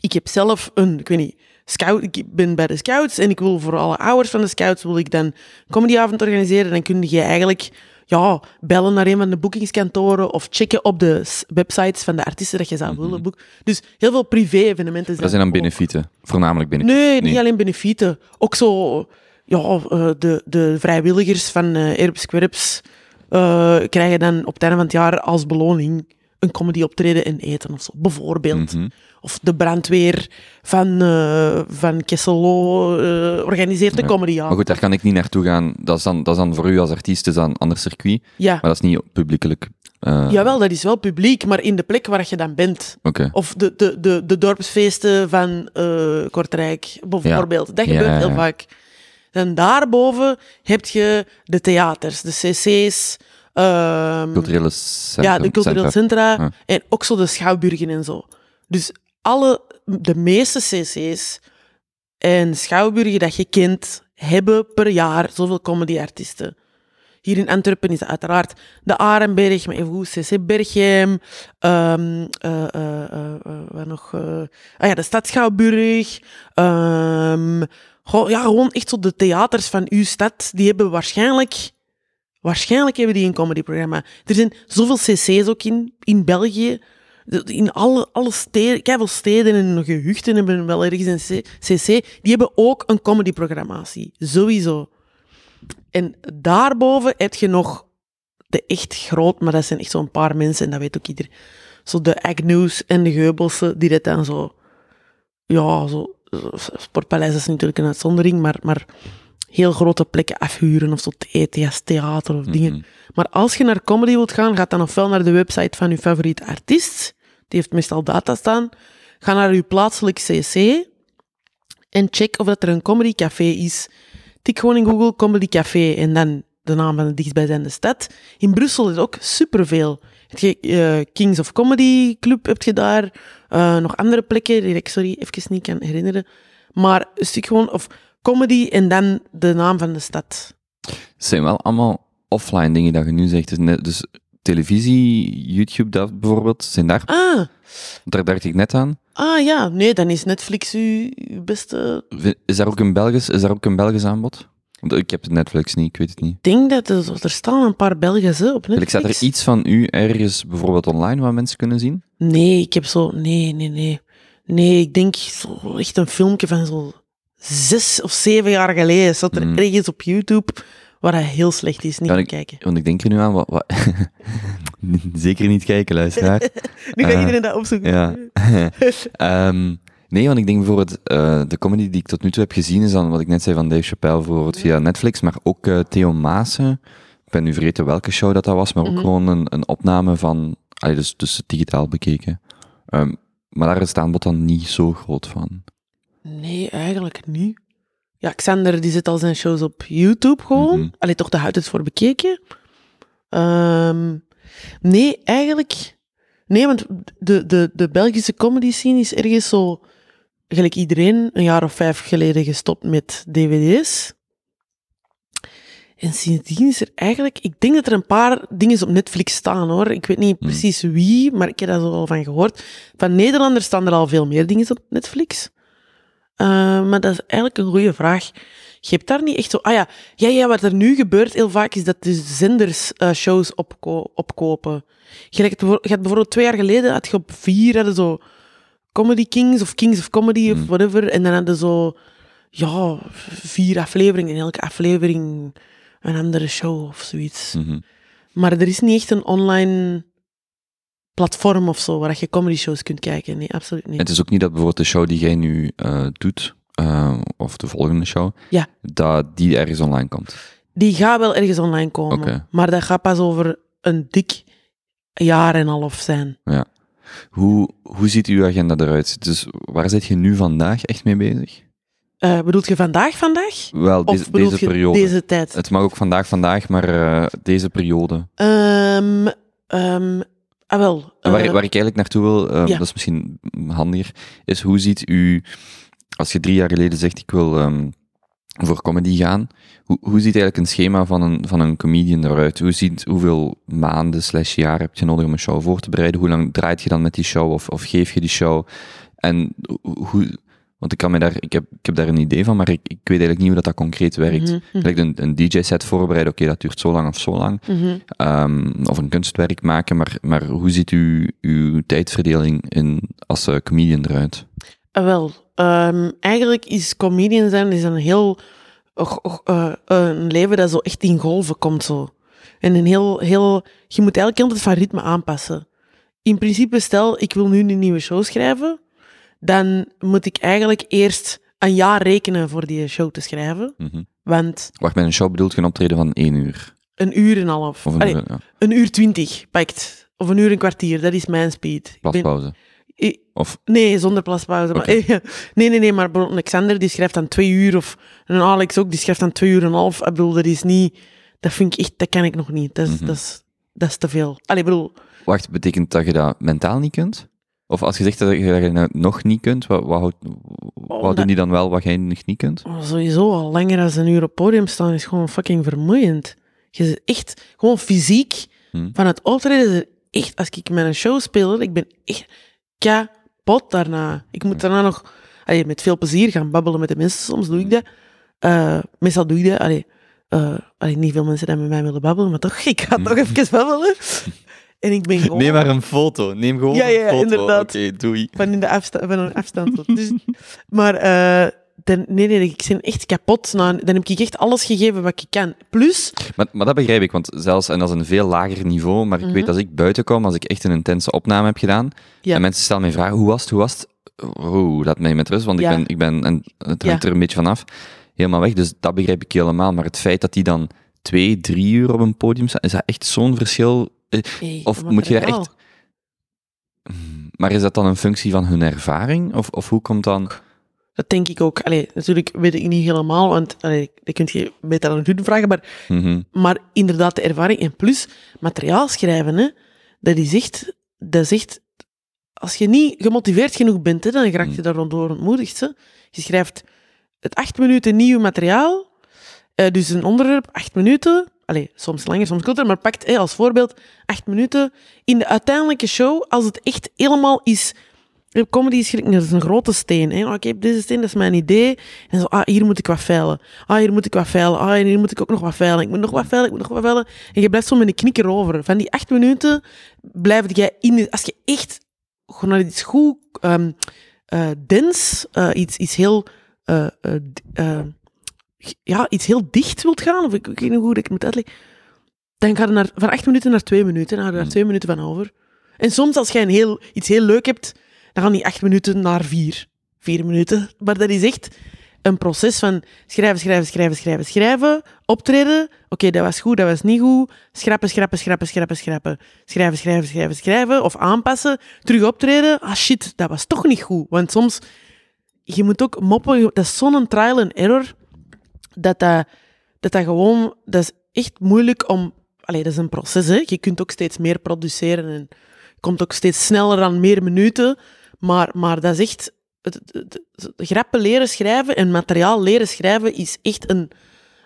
ik heb zelf een, ik weet niet, scout, ik ben bij de scouts en ik wil voor alle ouders van de scouts wil ik dan comedyavond organiseren, dan kun je eigenlijk ja, bellen naar een van de boekingskantoren of checken op de websites van de artiesten dat je zou willen boeken. Dus heel veel privé-evenementen Dat zijn dan ook. benefieten. Voornamelijk benefieten. Nee, niet Nee. alleen benefieten. Ook zo, ja, eh, de, de vrijwilligers van eh Kwerps eh, krijgen dan op het einde van het jaar als beloning een comedy optreden en eten of zo, bijvoorbeeld. Mhm. Of de brandweer van, eh van Kesselo eh, organiseert een comedy Maar goed, daar kan ik niet naartoe gaan. Dat is dan, dat is dan voor u als artiest is dat een ander circuit. Ja. Maar dat is niet publiekelijk. eh, Jawel, dat is wel publiek, maar in de plek waar je dan bent. Oké. Of de, de, de, de dorpsfeesten van Kortrijk, bijvoorbeeld. Dat Ja, gebeurt ja, heel vaak. Dan daarboven heb je de theaters, de cc's, ehm, Culturele centrum. ja, de culturele centra. centra en ook zo de schouwburgen en zo. Dus alle, de meeste cc's en schouwburgen dat je kent, hebben per jaar zoveel comedyartiesten. Hier in Antwerpen is uiteraard de Arenberg, maar even goed, CC Berchem, ehm eh, eh, eh, nog, ah ja, de Stadschouwburg, ehm, ja, gewoon echt zo de theaters van uw stad, die hebben waarschijnlijk, waarschijnlijk hebben die een comedyprogramma. Er zijn zoveel cc's ook in, in België, in alle, alle steden, veel steden en gehuchten hebben wel ergens een cc, die hebben ook een comedyprogrammatie, sowieso. En daarboven heb je nog de echt groot, maar dat zijn echt zo'n paar mensen, en dat weet ook ieder. Zo de Agnews en de Geubelsen, die dat dan zo... Ja, zo... Sportpaleis is natuurlijk een uitzondering, maar, maar heel grote plekken afhuren, of zo ETS theater of dingen. Mhm. Maar als je naar comedy wilt gaan, ga dan ofwel naar de website van je favoriete artiest. Die heeft meestal data staan. Ga naar je plaatselijk CC en check of dat er een comedycafé is. Tik gewoon in Google Comedy Café en dan de naam van de dichtstbijzijnde stad. In Brussel is ook superveel. Heb je eh, Kings of Comedy Club heb je daar. eh, nog andere plekken die ik sorry even niet kan herinneren. Maar een stuk gewoon, of comedy en dan de naam van de stad. Het zijn wel allemaal offline dingen dat je nu zegt. Dus, net- dus televisie, YouTube dat bijvoorbeeld, zijn daar, Ah, daar dacht ik net aan. ah ja, nee, dan is Netflix uw, uw beste... Is daar ook een Belgisch, is daar ook een Belgisch aanbod? Want ik heb Netflix niet, ik weet het niet. Ik denk dat er, er staan een paar Belgische op Ik Netflix. staat er iets van u ergens bijvoorbeeld online waar mensen kunnen zien? Nee, ik heb zo... Nee, nee, nee. Nee, ik denk zo echt een filmpje van zo zes of zeven jaar geleden. Zat er Mhm. ergens op YouTube waar hij heel slecht is. Niet Ja, gaan ik- kijken. Want ik denk er nu aan, wat, wat- zeker niet kijken, luisteraar. Nu gaat Eh, iedereen dat opzoeken. ja. Ehm, nee, want ik denk bijvoorbeeld, eh, de comedy die ik tot nu toe heb gezien, is dan wat ik net zei van Dave Chappelle bijvoorbeeld via Netflix, maar ook eh, Theo Maassen. Ik ben nu vergeten welke show dat, dat was, maar ook Mhm. gewoon een, een opname van, allee, dus, dus digitaal bekeken. Ehm, maar daar is het aanbod dan niet zo groot van. Nee, eigenlijk niet. Ja, Xander die zet al zijn shows op YouTube gewoon. Mhm. Allee, toch, daar houdt het voor bekeken. Ehm, nee, eigenlijk... Nee, want de, de, de Belgische comedy scene is ergens zo... Gelijk iedereen een jaar of vijf geleden gestopt met dvd's. En sindsdien is er eigenlijk... Ik denk dat er een paar dingen op Netflix staan, hoor. Ik weet niet Hmm. precies wie, maar ik heb daar zo al van gehoord. Van Nederlanders staan er al veel meer dingen op Netflix. Uh, maar dat is eigenlijk een goede vraag. Je hebt daar niet echt zo... Ah ja, ja, ja wat er nu gebeurt heel vaak is dat de zenders eh, shows opko opkopen. Je had bijvoorbeeld twee jaar geleden, had je op vier hadden zo Comedy Kings of Kings of Comedy of Hmm. whatever. En dan hadden zo, ja, vier afleveringen. En elke aflevering een andere show of zoiets. Mhm. Maar er is niet echt een online platform of zo waar je comedy shows kunt kijken. Nee, absoluut niet. Het is ook niet dat bijvoorbeeld de show die jij nu eh, doet, eh, of de volgende show, Ja. dat die ergens online komt. Die gaat wel ergens online komen. Maar dat gaat pas over een dik jaar en een half zijn. Hoe, hoe ziet uw agenda eruit? Dus waar zit je nu vandaag echt mee bezig? Eh bedoelt je vandaag vandaag? Wel, Of deze, periode. deze tijd? Het mag ook vandaag, vandaag, maar deze periode. Ehm, ah, wel. Waar, eh, waar ik eigenlijk naartoe wil, eh, ja. dat is misschien handiger, is hoe ziet u, als je drie jaar geleden zegt ik wil ehm, voor comedy gaan, hoe, hoe ziet eigenlijk een schema van een, van een comedian eruit? Hoe ziet, hoeveel maanden slash jaar heb je nodig om een show voor te bereiden? Hoe lang draait je dan met die show of, of geef je die show? En ho- hoe, want ik, kan me daar, ik, heb, ik heb daar een idee van, maar ik, ik weet eigenlijk niet hoe dat, dat concreet werkt. mhm, Gelijk een, een DJ-set voorbereiden, oké, dat duurt zo lang of zo lang. mhm. Ehm, of een kunstwerk maken, maar, maar hoe ziet u, uw tijdverdeling in, als eh, comedian eruit? Ah, wel, ehm, eigenlijk is comedian zijn is een heel eh, een leven dat zo echt in golven komt zo. En een heel, heel, je moet eigenlijk altijd van ritme aanpassen. In principe, stel, ik wil nu een nieuwe show schrijven, dan moet ik eigenlijk eerst een jaar rekenen voor die show te schrijven. Mhm. Want Wacht, met een show bedoelt je een optreden van één uur? een uur en een half, Of een, Allee, uur, ja, een uur twintig pakt. Of een uur en een kwartier, dat is mijn speed. Ik ben- plaspauze. ik- Of, Nee, zonder plaspauze. Maar, nee, nee, nee, maar Alexander die schrijft dan twee uur, of en Alex ook, die schrijft dan twee uur en een half. Ik bedoel, dat is niet... Dat vind ik echt... Dat kan ik nog niet. Dat is, Mhm. dat is, dat is te veel. Allee, bedoel... wacht, betekent dat je dat mentaal niet kunt? Of als je zegt dat je dat je dat nog niet kunt, wat, wat, houdt- wat Omdat- doen die dan wel wat jij nog niet kunt? oh, sowieso al langer als een uur op podium staan is gewoon fucking vermoeiend. Je zit echt... Gewoon fysiek Hm. van het optreden is er echt... Als ik met een show speel, ik ben echt kapot daarna. Ik moet daarna nog... Allee, met veel plezier gaan babbelen met de mensen. Soms doe ik dat. Eh, meestal doe ik dat. Allee, eh, allee, niet veel mensen die met mij willen babbelen, maar toch, ik ga toch even babbelen. En ik ben gewoon Neem maar een foto. Neem gewoon Ja, ja, een foto. inderdaad. Oké, doei. van, in de afsta van een afstand. tot. Dus, maar eh, dan, nee, nee, ik ben echt kapot. Nou, dan heb ik echt alles gegeven wat ik kan. Plus, Maar, maar dat begrijp ik, want zelfs, en dat is een veel lager niveau, maar ik Mhm. weet als ik buiten kom, als ik echt een intense opname heb gedaan, Ja. en mensen stellen mij vragen, hoe was het, hoe was het? Oeh, laat mij met rust, want Ja. ik ben, ik ben, en het Ja. hangt er een beetje vanaf, helemaal weg, dus dat begrijp ik helemaal. Maar het feit dat die dan twee, drie uur op een podium staan, is dat echt zo'n verschil? Eh, hey, Of moet je echt- Maar is dat dan een functie van hun ervaring? Of, of hoe komt dan... Dat denk ik ook. Allee, natuurlijk weet ik niet helemaal, want allee, dat kun je beter aan hun vragen. Maar, Mhm. maar inderdaad, de ervaring. En plus, materiaal schrijven, hè, dat is echt... Dat is echt als je niet gemotiveerd genoeg bent, hè, dan raak je Mm. daar door ontmoedigd. Hè. Je schrijft het acht minuten nieuw materiaal, eh, dus een onderwerp, acht minuten. Allee, soms langer, soms korter, maar pakt hè, als voorbeeld acht minuten. In de uiteindelijke show, als het echt helemaal is... Comedy is gelijk, dat is een grote steen. Oké, deze steen, dat is mijn idee. En zo, ah, hier moet ik wat veilen. Ah, hier moet ik wat veilen. Ah, hier moet ik ook nog wat veilen. Ik moet nog wat veilen, ik moet nog wat veilen. En je blijft zo met een knikker over. Van die acht minuten blijf jij in... Als je echt gewoon naar iets goed... ehm, eh, dens, eh, iets, iets heel... eh, ja, iets heel dicht wilt gaan, of ik, weet niet hoe ik het moet uitleggen, dan ga je naar, van acht minuten naar twee minuten, dan ga je daar Hmm. twee minuten van over. En soms als jij een heel, iets heel leuk hebt, dan gaan die acht minuten naar vier. Vier minuten. Maar dat is echt een proces van schrijven, schrijven, schrijven, schrijven, schrijven, optreden. Oké, dat was goed, dat was niet goed. Schrappen, schrappen, schrappen, schrappen, schrappen. Schrijven, schrijven, schrijven, schrijven. Of aanpassen. Terug optreden. Ah shit, dat was toch niet goed. Want soms, je moet ook moppen. Dat is zo'n trial and error. Dat dat, dat dat gewoon, dat is echt moeilijk om. Allee, dat is een proces, hè. Je kunt ook steeds meer produceren en komt ook steeds sneller aan meer minuten. Maar, maar dat is echt. Het, het- het- grappen leren schrijven en materiaal leren schrijven is echt een,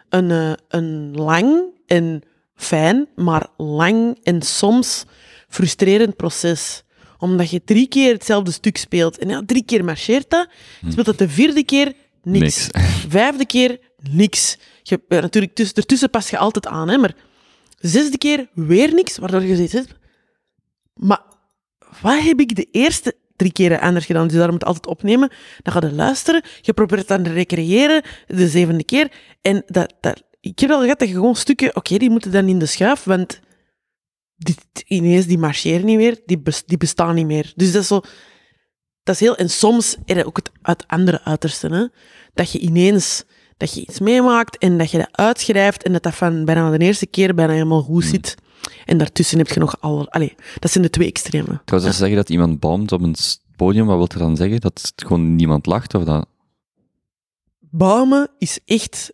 een, eh, een lang en fijn, maar lang en soms frustrerend proces. Omdat je drie keer hetzelfde stuk speelt. En ja, drie keer marcheert dat. Je speelt het de vierde keer niks. Niks. Vijfde keer niks. Je, natuurlijk, tussen, ertussen pas je altijd aan, hè, maar zesde keer weer niks, waardoor je hebt. Maar wat heb ik de eerste drie keren anders gedaan? Dus daar moet je altijd opnemen. Dan ga je luisteren. Je probeert dan te recreëren de zevende keer. En dat, ik heb al gehad dat je gewoon stukken... Oké, die moeten dan in de schuif, want die, ineens, die marcheren niet meer. Die, die bestaan niet meer. Dus dat is zo... Dat is heel... En soms er ook het, het andere uiterste, hè. Dat je ineens... Dat je iets meemaakt en dat je dat uitschrijft en dat dat van bijna de eerste keer bijna helemaal goed zit. En daartussen heb je nog al... Allee, dat zijn de twee extremen. Trouwens, als ze zeggen dat iemand boomt op een podium, wat wil er dan zeggen? Dat het gewoon niemand lacht? Of dat... Bamen is echt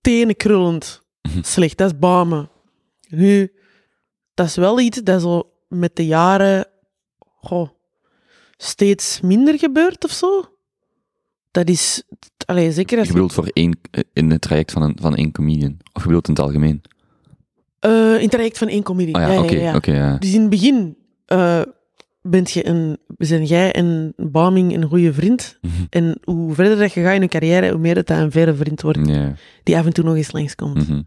tenenkrullend slecht. Dat is bamen. Nu, dat is wel iets dat zo met de jaren goh, steeds minder gebeurt of zo. Dat is, allee, zeker als Je bedoelt voor één, eh, in het traject van, een, van één comedian? Of je bedoelt in het algemeen? Eh, in het traject van één comedie. Oh ja, ja, ja. Dus in het begin eh, bent je een, zijn jij en een goede vriend. Mhm. En hoe verder dat je gaat in je carrière, hoe meer dat, dat een verre vriend wordt, die af en toe nog eens langskomt. mhm.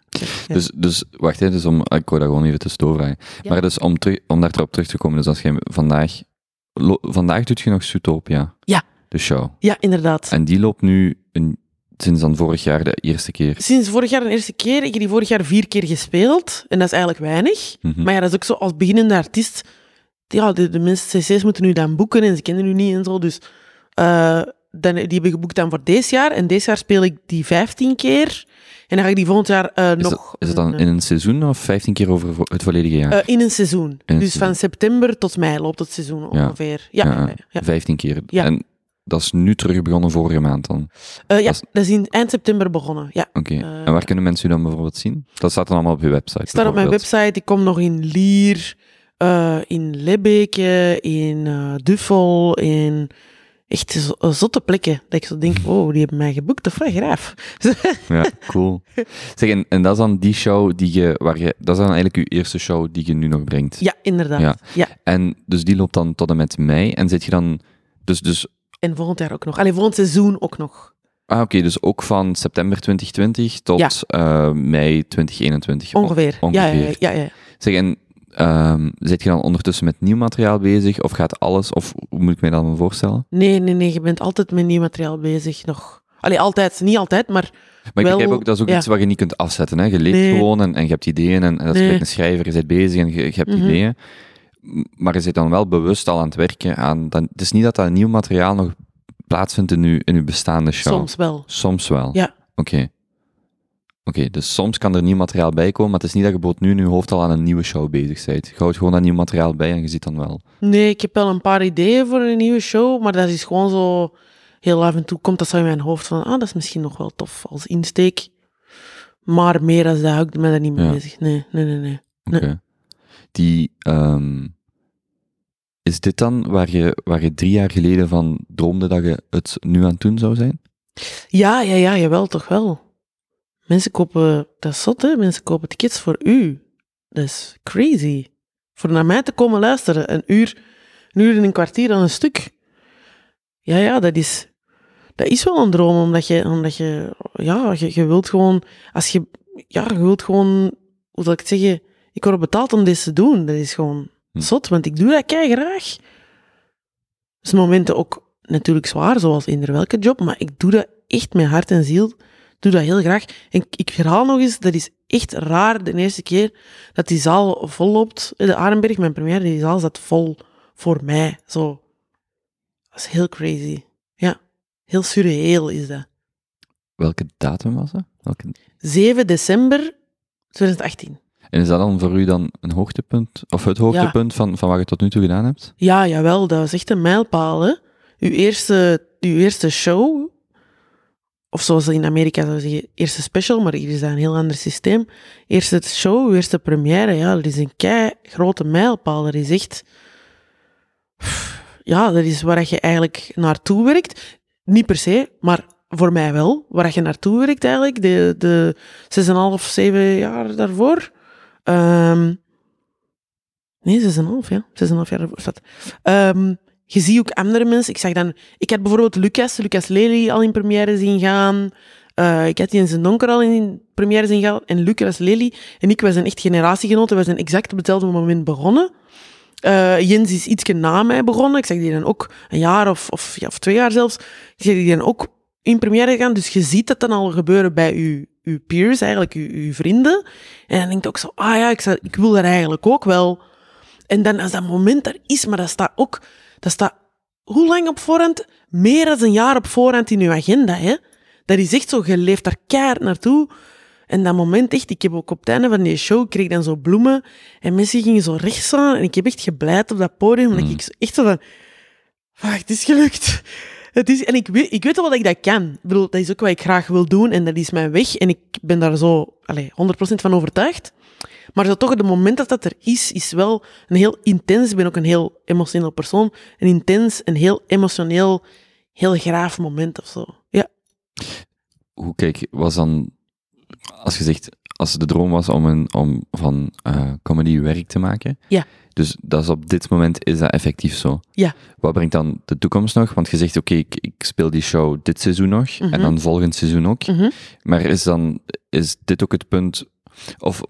Ja. Dus, dus wacht even, dus om, ik wou dat gewoon even tussendoor vragen. Ja. Maar dus om, terug, om daar terug terug te komen, dus als je vandaag, lo- vandaag doet je nog Zootopia. Ja. De show. Ja, inderdaad. En die loopt nu een, sinds dan vorig jaar de eerste keer. Sinds vorig jaar de eerste keer. Ik heb die vorig jaar vier keer gespeeld. En dat is eigenlijk weinig. Mhm. Maar ja, dat is ook zo als beginnende artiest. Ja, de, de mensen, cc's moeten nu dan boeken en ze kennen u niet en zo. Dus eh, dan, die hebben geboekt dan voor deze jaar. En deze jaar speel ik die 15 keer. En dan ga ik die volgend jaar eh, Is, nog... dat, is het dan een, in een seizoen of 15 keer over het volledige jaar? eh, in een seizoen. In een dus seizoen. van september tot mei loopt het seizoen ongeveer. Ja, ja, ja. ja. 15 keer. En dat is nu terug begonnen vorige maand dan. Eh, ja, Dat is- dat is in eind september begonnen. Ja. Oké. Eh, en waar kunnen mensen u dan bijvoorbeeld zien? Dat staat dan allemaal op je website. Ik sta op mijn website. Ik kom nog in Lier, eh, in Lebbeke, in eh Duffel, in echt zo- zotte plekken. Dat ik zo denk, oh, die hebben mij geboekt, wat graaf. Ja, cool. Zeg, en, en dat is dan die show die je, waar je, dat is dan eigenlijk uw eerste show die je nu nog brengt. ja, inderdaad. Ja. Ja. En dus die loopt dan tot en met mei. En zit je dan, dus, dus En volgend jaar ook nog. Alleen volgend seizoen ook nog. ah, oké, dus ook van september 2020 tot Ja. eh, mei 2021. Ongeveer. Ja, ongeveer. ja, ja, ja. Zeg, en ehm, zit je dan ondertussen met nieuw materiaal bezig? Of gaat alles, of hoe moet ik mij dat dan voorstellen? Nee, nee, nee. Je bent altijd met nieuw materiaal bezig nog. Allee, altijd. Niet altijd, maar Maar Wel, ik begrijp ook, dat is ook ja. iets wat je niet kunt afzetten. Hè? Je leeft Nee. gewoon en, en je hebt ideeën en, en dat is Nee. gelijk een schrijver, je bent bezig en je, je hebt Mhm. ideeën. Maar je zit dan wel bewust al aan het werken aan... Dan, het is niet dat dat nieuw materiaal nog plaatsvindt in je, in uw bestaande show. soms wel. Soms wel? Ja. Oké. Oké, dus soms kan er nieuw materiaal bij komen, maar het is niet dat je bijvoorbeeld nu in je hoofd al aan een nieuwe show bezig bent. Je houdt gewoon dat nieuw materiaal bij en je ziet dan wel. Nee, ik heb wel een paar ideeën voor een nieuwe show, maar dat is gewoon zo... Heel af en toe komt dat zo in mijn hoofd van, ah, dat is misschien nog wel tof als insteek. Maar meer als dat hou ik me daar niet mee Ja. bezig. Nee, nee, nee, nee. Oké. Die, ehm, is dit dan waar je, waar je drie jaar geleden van droomde dat je het nu aan het doen zou zijn? Ja, ja, ja, jawel, toch wel. Mensen kopen, dat is zot, hè? Mensen kopen tickets voor u. Dat is crazy. Voor naar mij te komen luisteren, een uur, een uur en een kwartier aan een stuk. Ja, ja, dat is, dat is wel een droom, omdat je, omdat je, ja, je, je wilt gewoon, als je, ja, je wilt gewoon, hoe zal ik het zeggen, ik word betaald om dit te doen. Dat is gewoon. Zot, want ik doe dat kei graag. Dus momenten ook natuurlijk zwaar, zoals eender welke job, maar ik doe dat echt met hart en ziel. Doe dat heel graag. En ik herhaal nog eens, dat is echt raar de eerste keer dat die zaal vol loopt. De Arenberg, mijn première, die zaal zat vol voor mij. Zo. Dat is heel crazy. Ja, heel surreëel is dat. Welke datum was dat? Welke... 7 december 2018. En is dat dan voor u dan een hoogtepunt, of het hoogtepunt van, van wat je tot nu toe gedaan hebt? Ja, jawel, dat was echt een mijlpaal. Hè? Uw, eerste, uw eerste show, of zoals in Amerika zouden zeggen, eerste special, maar hier is dat een heel ander systeem. Eerste show, uw eerste première, ja, dat is een kei grote mijlpaal. Dat is echt, ja, dat is waar je eigenlijk naartoe werkt. Niet per se, maar voor mij wel, waar je naartoe werkt eigenlijk, de, de 6,5, 7 jaar daarvoor. Um, nee, 6,5, ja. 6,5 jaar daarvoor staat. Um, je ziet ook andere mensen. Ik zag dan, ik had bijvoorbeeld Lucas, Lucas Lely al in première zien gaan. Uh, ik had die in zijn donker al in première zien gaan. En Lucas Lely en ik, wij zijn echt generatiegenoten. We zijn exact op hetzelfde moment begonnen. Uh, Jens is iets na mij begonnen. Ik zag die dan ook een jaar of, of, ja, of twee jaar zelfs. Ik zag die dan ook in première gaan. Dus je ziet dat dan al gebeuren bij je, uw peers, eigenlijk uw, uw vrienden. En dan denk je ook zo, ah ja, ik, zou, ik wil dat eigenlijk ook wel. En dan als dat moment er is, maar dat staat ook, dat staat hoe lang op voorhand? Meer dan een jaar op voorhand in uw agenda, hè? Dat is echt zo, je leeft daar keihard naartoe. En dat moment echt, ik heb ook op het einde van die show, ik kreeg dan zo bloemen en mensen gingen zo rechts staan en ik heb echt gebleid op dat podium. Mm. En ik echt zo van, fuck, het is gelukt. Het is, en ik weet, ik weet wel dat ik dat kan. Ik bedoel, dat is ook wat ik graag wil doen en dat is mijn weg. En ik ben daar zo allez, 100% van overtuigd. Maar zo toch, het moment dat dat er is, is wel een heel intens. Ik ben ook een heel emotioneel persoon. Een intens, een heel emotioneel, heel graaf moment of zo. Ja. Hoe kijk, was dan, als je zegt, als de droom was om, een, om van uh, comedy werk te maken. Ja. Dus dat is op dit moment is dat effectief zo. Ja. Wat brengt dan de toekomst nog? Want je zegt, oké, ik, ik, speel die show dit seizoen nog, en Mhm. dan volgend seizoen ook. Mhm. Maar is dan, is dit ook het punt, of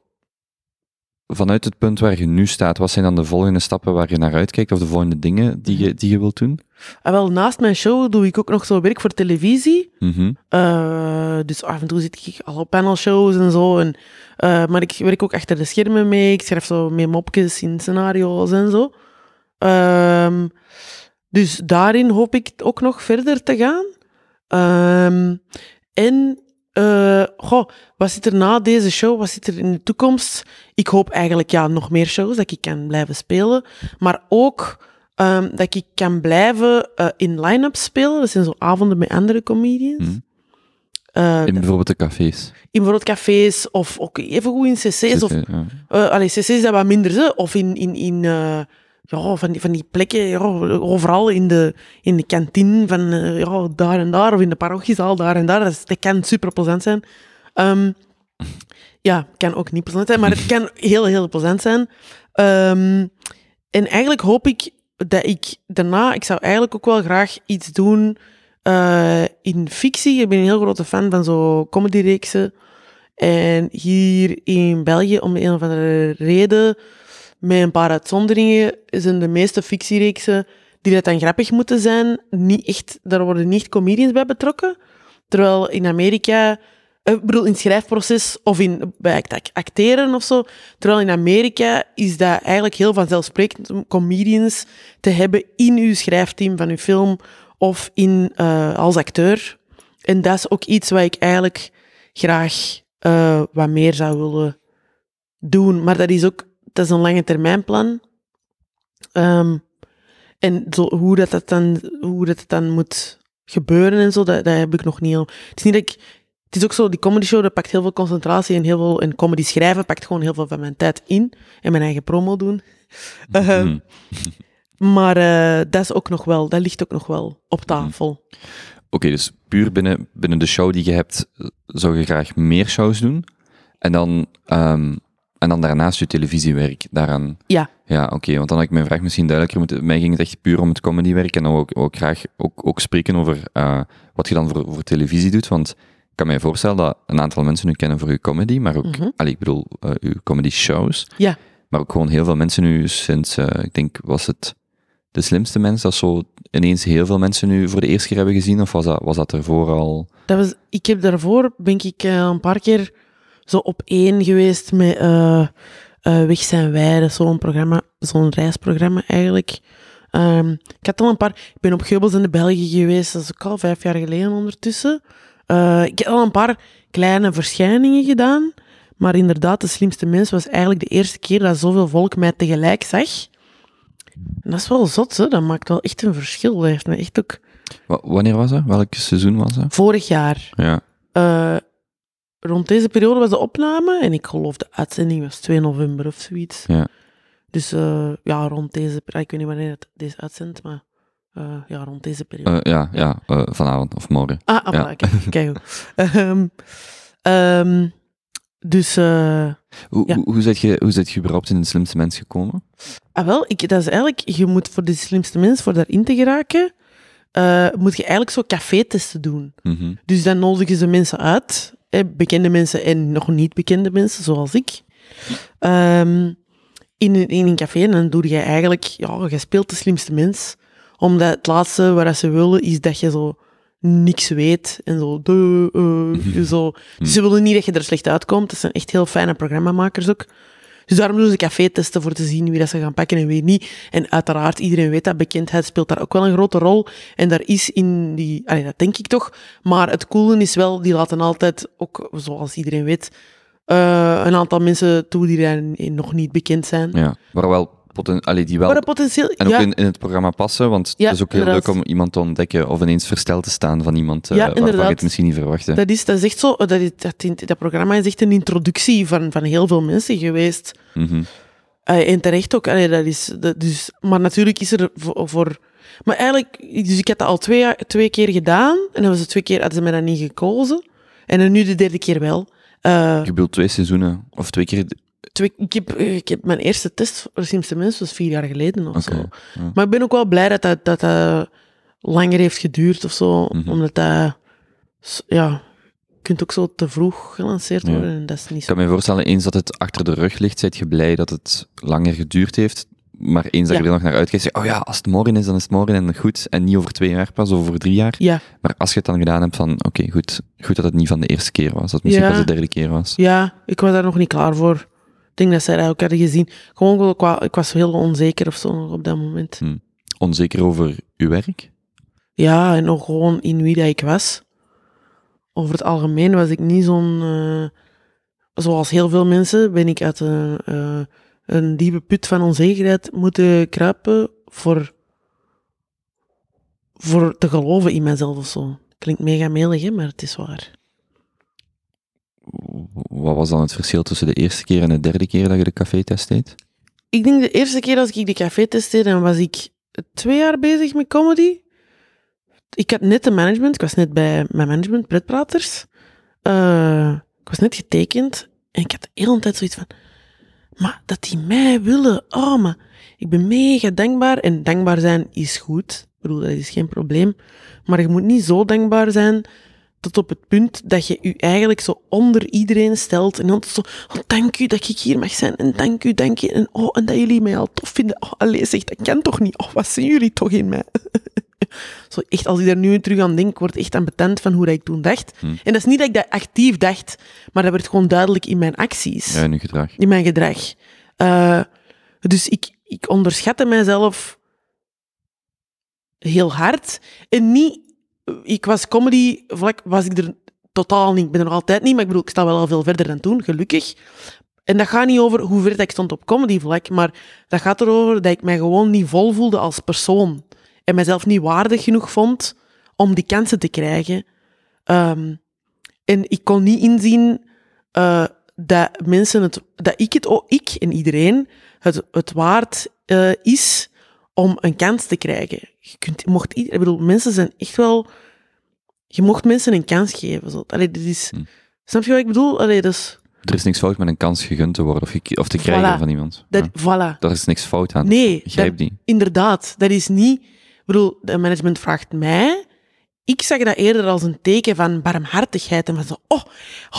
vanuit het punt waar je nu staat, wat zijn dan de volgende stappen waar je naar uitkijkt, of de volgende dingen die je, die je wilt doen? Ah, wel, naast mijn show doe ik ook nog zo werk voor televisie. Mhm. Uh, dus af en toe zit ik al op panelshows en zo. En, uh, maar ik werk ook achter de schermen mee. Ik schrijf zo mee mopjes in scenario's en zo. Um, dus daarin hoop ik ook nog verder te gaan. Um, en, uh, goh, wat zit er na deze show? Wat zit er in de toekomst? Ik hoop eigenlijk ja, nog meer shows, dat ik kan blijven spelen. Maar ook um, dat ik kan blijven uh, in line-up spelen. Dat zijn zo avonden met andere comedians. Mhm. Uh, In bijvoorbeeld de cafés. in bijvoorbeeld cafés of ook even goed in cc's. Of, ja. uh, allee, cc's is dat wat minder, of in, in, in uh, ja, van, die, van die plekken, ja, overal in de, in de kantine van ja, daar en daar, of in de parochiezaal daar en daar. Dat, kan super plezant zijn. Um, ja, kan ook niet plezant zijn, maar het kan heel, heel plezant zijn. Um, en eigenlijk hoop ik dat ik daarna, ik zou eigenlijk ook wel graag iets doen uh, in fictie. Ik ben een heel grote fan van zo comedyreeksen. En hier in België, om een of andere reden, met een paar uitzonderingen, zijn de meeste fictiereeksen die dat dan grappig moeten zijn, niet echt, daar worden niet comedians bij betrokken. Terwijl in Amerika, ik bedoel in het schrijfproces of in, bij acteren of zo, terwijl in Amerika is dat eigenlijk heel vanzelfsprekend om comedians te hebben in uw schrijfteam van uw film of in, uh, als acteur. En dat is ook iets wat ik eigenlijk graag uh, wat meer zou willen doen. Maar dat is ook dat is een lange termijn plan. Um, en zo, hoe, dat, dat dan, hoe dat dan moet gebeuren en zo, dat, dat heb ik nog niet al. Het is niet dat ik. Het is ook zo, die comedy show, dat pakt heel veel concentratie en heel veel. En comedy schrijven pakt gewoon heel veel van mijn tijd in. En mijn eigen promo doen. Mhm. Uh, maar uh, dat is ook nog wel, dat ligt ook nog wel op tafel. Oké, okay, dus puur binnen, binnen de show die je hebt, zou je graag meer shows doen. En dan, um, en dan daarnaast je televisiewerk daaraan. Ja. Ja, oké, okay, want dan had ik mijn vraag misschien duidelijker moeten. Mij ging het echt puur om het comedywerk en dan ook, ook graag ook, ook spreken over uh, wat je dan voor, voor televisie doet. Want ik kan mij voorstellen dat een aantal mensen u kennen voor uw comedy, maar ook, mm -hmm. allee, ik bedoel, uh, uw comedy shows. Ja. Maar ook gewoon heel veel mensen nu sinds, uh, ik denk, was het de slimste mens, dat zo ineens heel veel mensen nu voor de eerste keer hebben gezien? Of was dat, was dat ervoor al? Dat was, ik heb daarvoor, ben ik eh, een paar keer zo op één geweest met eh, eh, Weg zijn wij, dat is zo'n programma, zo'n reisprogramma eigenlijk. Ehm, ik had al een paar, ik ben op Geubels in de België geweest, dat is ook al vijf jaar geleden ondertussen. Eh, ik heb al een paar kleine verschijningen gedaan, maar inderdaad, de slimste mens was eigenlijk de eerste keer dat zoveel volk mij tegelijk zag. En dat is wel zot, hè? dat maakt wel echt een verschil. Dat heeft me echt ook... Wa- wanneer was dat? Welk seizoen was dat? Vorig jaar, Ja. eh, rond deze periode was de opname en ik geloof de uitzending was 2 november of zoiets. Ja. Dus eh, ja, rond deze... ah, Ik weet niet wanneer het deze uitzendt, maar eh, ja, rond deze periode. Eh, ja, ja eh, vanavond of morgen. Ah, ah Ja. voilà, kijk, kijk. Ehm, ehm, dus, Hoe, Ja. hoe, hoe, zit je, hoe zit je überhaupt in de slimste mens gekomen? ah wel, ik, dat is eigenlijk, je moet voor de slimste mens, voor daarin te geraken, moet je eigenlijk zo café-testen doen. Mhm. Dus dan nodigen ze mensen uit, hè, bekende mensen en nog niet bekende mensen, zoals ik, ehm, in, een- in een café. En dan doe je eigenlijk, ja, je speelt de slimste mens. Omdat het laatste wat ze willen, is dat je zo niks weet. En zo, de, eh, zo. Dus ze willen niet dat je er slecht uitkomt. Dat zijn echt heel fijne programmamakers ook. Dus daarom doen ze café-testen voor te zien wie dat ze gaan pakken en wie niet. En uiteraard, iedereen weet dat bekendheid speelt daar ook wel een grote rol. En daar is in die, allee, dat denk ik toch. Maar het coole is wel, die laten altijd ook, zoals iedereen weet, eh, een aantal mensen toe die daar nog niet bekend zijn. Ja. Waar wel, poten, allee, die wel Maar potentieel, en ook ja, in, in het programma passen, want Ja, het is ook heel inderdaad. leuk om iemand te ontdekken of ineens versteld te staan van iemand eh, Ja, waarvan je het misschien niet verwachtte. dat is, dat is echt zo, dat, is- dat, dat programma is echt een introductie van, van heel veel mensen geweest. Eh, en terecht ook. Allee, dat is, dat, dus, maar natuurlijk is er voor, voor... Maar eigenlijk, dus ik had dat al twee, twee keer gedaan. En dan was het twee keer, hadden ze mij dan niet gekozen. En dan nu de derde keer wel. Eh, Je bedoelt twee seizoenen, of twee keer... twee, ik, heb, eh, ik heb mijn eerste test voor mens was vier jaar geleden of zo. ja. Maar ik ben ook wel blij dat dat, dat, dat langer heeft geduurd of zo. Mhm. Omdat dat... Ja, je kunt ook zo te vroeg gelanceerd Ja. worden. En dat is niet Ik zo... kan me voorstellen, eens dat het achter de rug ligt, zijt je blij dat het langer geduurd heeft. Maar eens dat Ja. je er nog naar uitkijkt, zeg je, oh ja, als het morgen is, dan is het morgen en goed. En niet over twee jaar pas, over drie jaar. Ja, Maar als je het dan gedaan hebt van, oké, goed, goed dat het niet van de eerste keer was. Dat het misschien pas de derde keer was. Ja, ik was daar nog niet klaar voor. Ik denk dat zij dat ook hadden gezien. Gewoon, qua, ik was heel onzeker of zo op dat moment. Onzeker over uw werk? Ja, en nog gewoon in wie dat ik was. Over het algemeen was ik niet zo'n... eh, zoals heel veel mensen ben ik uit een, eh, een diepe put van onzekerheid moeten kruipen voor, voor te geloven in mezelf of zo. Klinkt mega melig, hè, maar het is waar. Wat was dan het verschil tussen de eerste keer en de derde keer dat je de café-test deed? Ik denk de eerste keer als ik de café testte, dan was ik twee jaar bezig met comedy. Ik had net de management, ik was net bij mijn management, Pretpraters. Eh, ik was net getekend en ik had de hele tijd zoiets van, maar dat die mij willen, oh, maar ik ben mega dankbaar. En dankbaar zijn is goed, ik bedoel, dat is geen probleem. Maar je moet niet zo dankbaar zijn tot op het punt dat je je eigenlijk zo onder iedereen stelt. En dan zo, oh, dank u dat ik hier mag zijn. En dank u, dank je. En, oh, en dat jullie mij al tof vinden. Oh, allee, zeg, dat kan toch niet? Oh, wat zien jullie toch in mij? zo echt, als ik daar nu terug aan denk, word ik echt ambetant van hoe dat ik toen dacht. Hm. En dat is niet dat ik dat actief dacht, maar dat werd gewoon duidelijk in mijn acties Ja, in gedrag. in mijn gedrag. Eh, dus ik, ik onderschatte mijzelf heel hard. En niet... Ik was comedy, vlak was ik er totaal niet. Ik ben er nog altijd niet, maar ik bedoel, ik sta wel al veel verder dan toen, gelukkig. En dat gaat niet over hoe ver ik stond op comedy vlak, maar dat gaat erover dat ik mij gewoon niet vol voelde als persoon. En mezelf niet waardig genoeg vond om die kansen te krijgen. Ehm, en ik kon niet inzien eh, dat mensen het, dat ik het, ook ik en iedereen het, het waard eh, is om een kans te krijgen. Je kunt, mocht, ieder- ik bedoel, mensen zijn echt wel, je mocht mensen een kans geven. Zo. Allee, dit is, Hm. Snap je wat ik bedoel? Allee, dus, Er is niks fout met een kans gegund te worden of, of te krijgen Voilà. van iemand. dat, Ja. voilà. Daar is niks fout aan. Nee, dat- die. inderdaad. Dat is niet... Ik bedoel, het management vraagt mij... Ik zag dat eerder als een teken van barmhartigheid en van zo... Oh,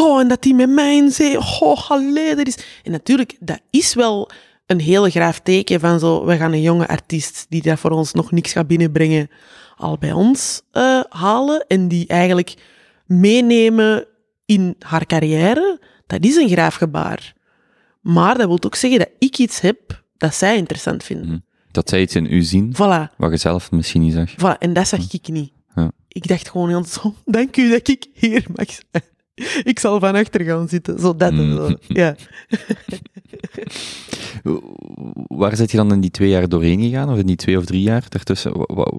oh en dat die met mij in zee... Oh, allee, dat is... En natuurlijk, dat is wel een heel graaf teken van zo, we gaan een jonge artiest die dat voor ons nog niks gaat binnenbrengen, al bij ons eh, halen en die eigenlijk meenemen in haar carrière. Dat is een graaf gebaar. Maar dat wil ook zeggen dat ik iets heb dat zij interessant vinden. Mhm. Dat zij iets in u zien, Voilà. wat je zelf misschien niet zag. Voilà, en dat zag ik niet. Ja. Ik dacht gewoon heel zo, dank u dat ik hier mag zijn. Ik zal van achter gaan zitten, zo dat en zo. Mm. Ja. Waar zit je dan in die twee jaar doorheen gegaan? Of in die twee of drie jaar daartussen? Wa- wa-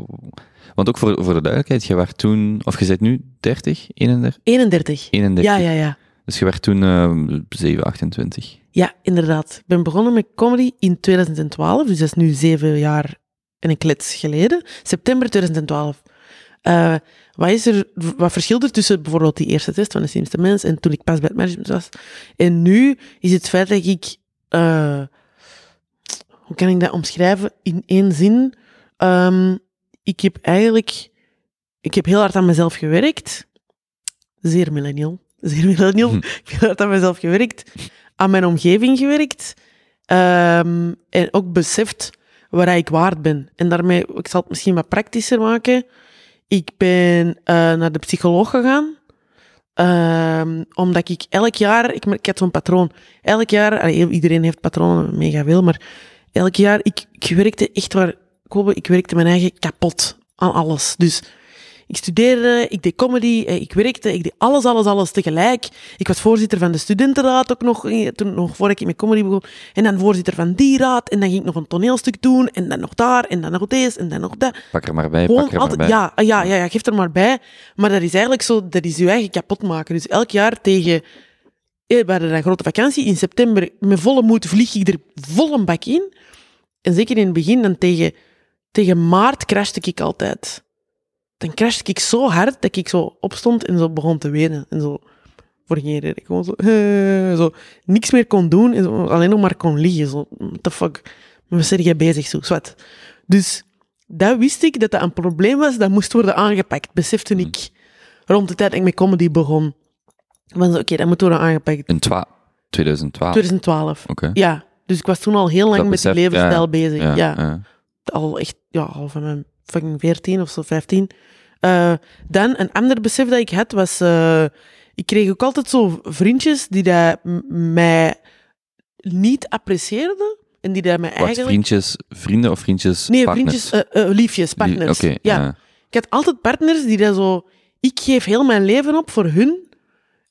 Want ook voor, voor de duidelijkheid, je werd toen, of je bent nu 30, 31? 31. 31. Ja, ja, ja. Dus je werd toen eh 7, 28. Ja, inderdaad. Ik ben begonnen met comedy in 2012, dus dat is nu zeven jaar en een klets geleden. September 2012. Eh, wat, is er, wat verschilt er tussen bijvoorbeeld die eerste test van de slimste mens en toen ik pas bij het management was? En nu is het feit dat ik... eh, hoe kan ik dat omschrijven in één zin? Ehm, ik heb eigenlijk... Ik heb heel hard aan mezelf gewerkt. Zeer millennial. Zeer millennial. Hm. Ik heb heel hard aan mezelf gewerkt. Aan mijn omgeving gewerkt. Ehm, en ook beseft waar ik waard ben. En daarmee, ik zal het misschien wat praktischer maken. Ik ben eh, naar de psycholoog gegaan. Ehm, omdat ik elk jaar, ik, ik had zo'n patroon. Elk jaar, allee, iedereen heeft patronen, mega veel, maar elk jaar, ik, ik werkte echt waar, Kobe, ik werkte mijn eigen kapot aan alles. Dus ik studeerde, ik deed comedy, eh, ik werkte, ik deed alles, alles, alles tegelijk. Ik was voorzitter van de studentenraad ook nog, eh, toen, nog voordat ik met comedy begon. En dan voorzitter van die raad, en dan ging ik nog een toneelstuk doen, en dan nog daar, en dan nog deze, en dan nog dat. Pak er maar bij, Gewoon pak er altijd, maar bij. ja, ja, ja, ja, geef er maar bij. Maar dat is eigenlijk zo, dat is je eigen kapot maken. Dus elk jaar tegen, eh, we hadden dan grote vakantie, in september, met volle moed vlieg ik er vol een bak in. En zeker in het begin, dan tegen, tegen maart crashte ik altijd. Dan crashte ik zo hard dat ik zo opstond en zo begon te wenen. En zo, voor geen reden. Gewoon zo, eh, zo, niks meer kon doen en zo, alleen nog maar kon liggen. Zo, what the fuck, wat ben jij bezig? Zo, zwart. Dus dat wist ik dat dat een probleem was, dat moest worden aangepakt. Besefte ik rond de tijd dat ik met comedy begon. Oké, dat moet worden aangepakt. In twa 2012. 2012. Oké. Ja, dus ik was toen al heel lang Dat met die besef, levensstijl ja, bezig. Ja, ja. al echt, ja, al van mijn fucking 14 of zo, 15. Eh, dan, een ander besef dat ik had, was... eh, ik kreeg ook altijd zo vriendjes die dat mij niet apprecieerden. En die dat mij Wacht, eigenlijk... vriendjes, vrienden of vriendjes? Nee, partners? vriendjes, eh, liefjes, Die- partners. Oké, ja. ja. Ik had altijd partners die dat zo... Ik geef heel mijn leven op voor hun.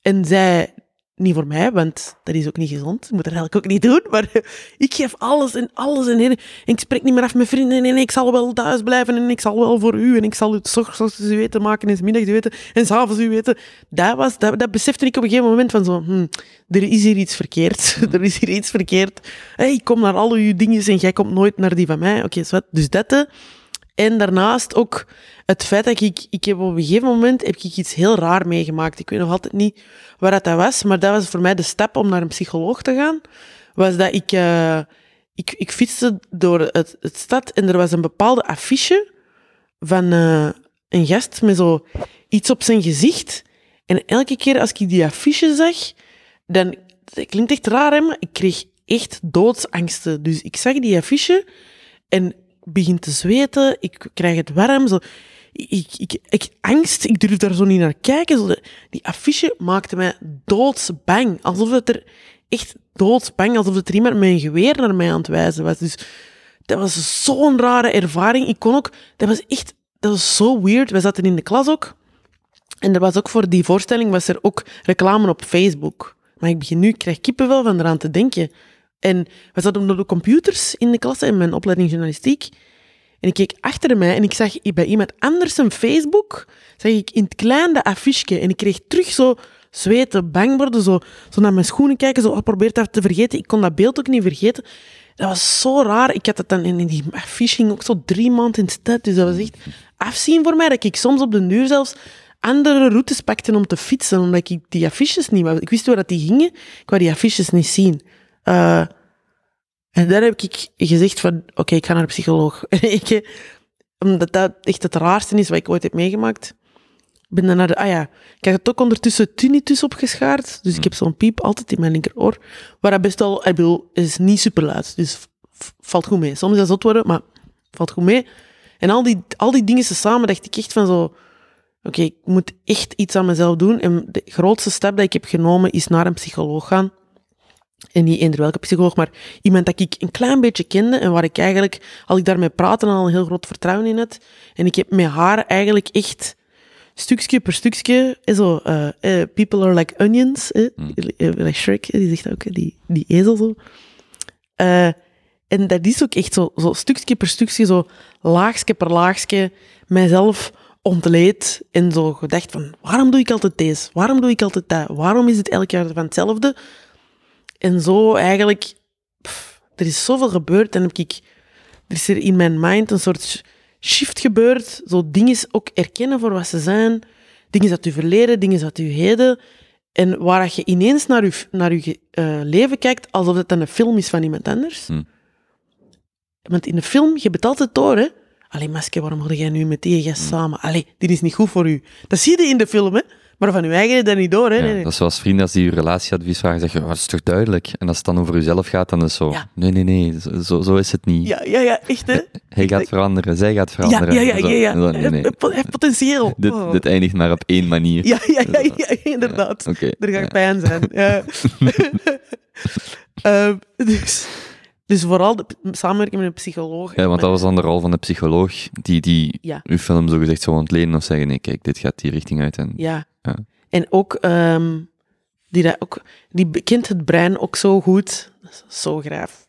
En zij niet voor mij, want dat is ook niet gezond. Ik moet dat eigenlijk ook niet doen. Maar ik geef alles en alles. En, en ik spreek niet meer af met vrienden. En ik zal wel thuis blijven. En ik zal wel voor u. En ik zal u s ochtends u weten maken. En middags u weten. En s'avonds u weten. Dat, was, dat, dat besefte ik op een gegeven moment van zo... Hm, er is hier iets verkeerd. er is hier iets verkeerd. Hey, ik kom naar al uw dingen en jij komt nooit naar die van mij. Oké, zwart. Dus dat... En daarnaast ook het feit dat ik, ik heb op een gegeven moment heb ik iets heel raar meegemaakt. Ik weet nog altijd niet waar dat, was, maar dat was voor mij de stap om naar een psycholoog te gaan. Was dat ik, eh, ik, ik fietste door het, het stad en er was een bepaalde affiche van eh, een gast met zo iets op zijn gezicht. En elke keer als ik die affiche zag, dan, klinkt echt raar, hè, maar ik kreeg echt doodsangsten. Dus ik zag die affiche en begin te zweten, ik krijg het warm, zo. Ik, ik, ik, angst, ik durf daar zo niet naar kijken. Zo die affiche maakte mij doodsbang. Alsof het er echt doodsbang, alsof het er iemand met een geweer naar mij aan het wijzen was. Dus dat was zo'n rare ervaring. Ik kon ook, dat was echt, dat was zo weird. We zaten in de klas ook. En er was ook voor die voorstelling was er ook reclame op Facebook. Maar ik begin nu, ik krijg kippenvel van eraan te denken. En we zaten op de computers in de klas in mijn opleiding journalistiek. En ik keek achter mij en ik zag bij iemand anders een Facebook, zag ik in het klein de affiche. En ik kreeg terug zo zweten, bang worden, zo, zo naar mijn schoenen kijken, zo oh, probeer dat te vergeten. Ik kon dat beeld ook niet vergeten. Dat was zo raar. Ik had het dan in die affiche ook zo drie maanden in stad. Dus dat was echt afzien voor mij, dat ik soms op de duur zelfs andere routes pakte om te fietsen, omdat ik die affiches niet. Ik wist waar dat die gingen, ik wou die affiches niet zien. Eh, en daar heb ik gezegd van, oké, ik ga naar de psycholoog. Omdat dat echt het raarste is wat ik ooit heb meegemaakt. ben dan naar de... Ah ja, ik had het ook ondertussen tinnitus opgeschaard. Dus ik heb zo'n piep altijd in mijn linkeroor. Waar dat best al... Ik bedoel, is niet super luid. Dus valt goed mee. Soms is dat zot worden, maar valt goed mee. En al die, al die dingen samen dacht ik echt van zo... Oké, ik moet echt iets aan mezelf doen. En de grootste stap dat ik heb genomen is naar een psycholoog gaan. En niet eender welke psycholoog, maar iemand dat ik een klein beetje kende en waar ik eigenlijk, als ik daarmee praatte, al een heel groot vertrouwen in had. En ik heb met haar eigenlijk echt stukje per stukje, eh, zo, eh, eh, people are like onions, eh, like Shrek, die zegt dat ook, die, die ezel zo. En dat is ook echt zo, zo stukje per stukje, zo laagje per laagje, mijzelf ontleed en zo gedacht van, waarom doe ik altijd deze? Waarom doe ik altijd dat? Waarom is het elk jaar van hetzelfde? En zo eigenlijk, pff, er is zoveel gebeurd en heb ik, er is er in mijn mind een soort shift gebeurd. Zo dingen ook erkennen voor wat ze zijn. Dingen uit uw verleden, dingen uit uw heden. En waar dat je ineens naar je, naar je eh, leven kijkt alsof het een film is van iemand anders. Hm. Want in de film, je hebt het altijd door, hè. Allee, Maske, waarom word jij nu met die gast samen? Allee, dit is niet goed voor u. Dat zie je in de film, hè. Maar van uw eigen dat niet door, hè. Ja, Nee. Dat is zoals vrienden als die je relatieadvies vragen, zeggen, oh, dat is toch duidelijk? En als het dan over jezelf gaat, dan is het zo, Ja. nee, nee, nee, zo, zo is het niet. Ja, ja, ja, echt, hè. Hij gaat veranderen, zij gaat Ja, veranderen. ja, ja, ja. ja. zo, nee, nee. Hij heeft potentieel. Dit, Oh. dit eindigt maar op één manier. Ja, ja, ja, ja, inderdaad. Oké. Er gaat ja. pijn zijn. Ja. Ehm, dus, dus vooral de, samenwerken met een psycholoog. Ja, want dat was dan de rol van de psycholoog, die, die Ja. uw film zogezegd zou ontleden of zeggen, nee, kijk, dit gaat die richting uit. En, Ja. Ja. En ook, ehm, die, dat ook, die bekent het brein ook zo goed. Zo graaf.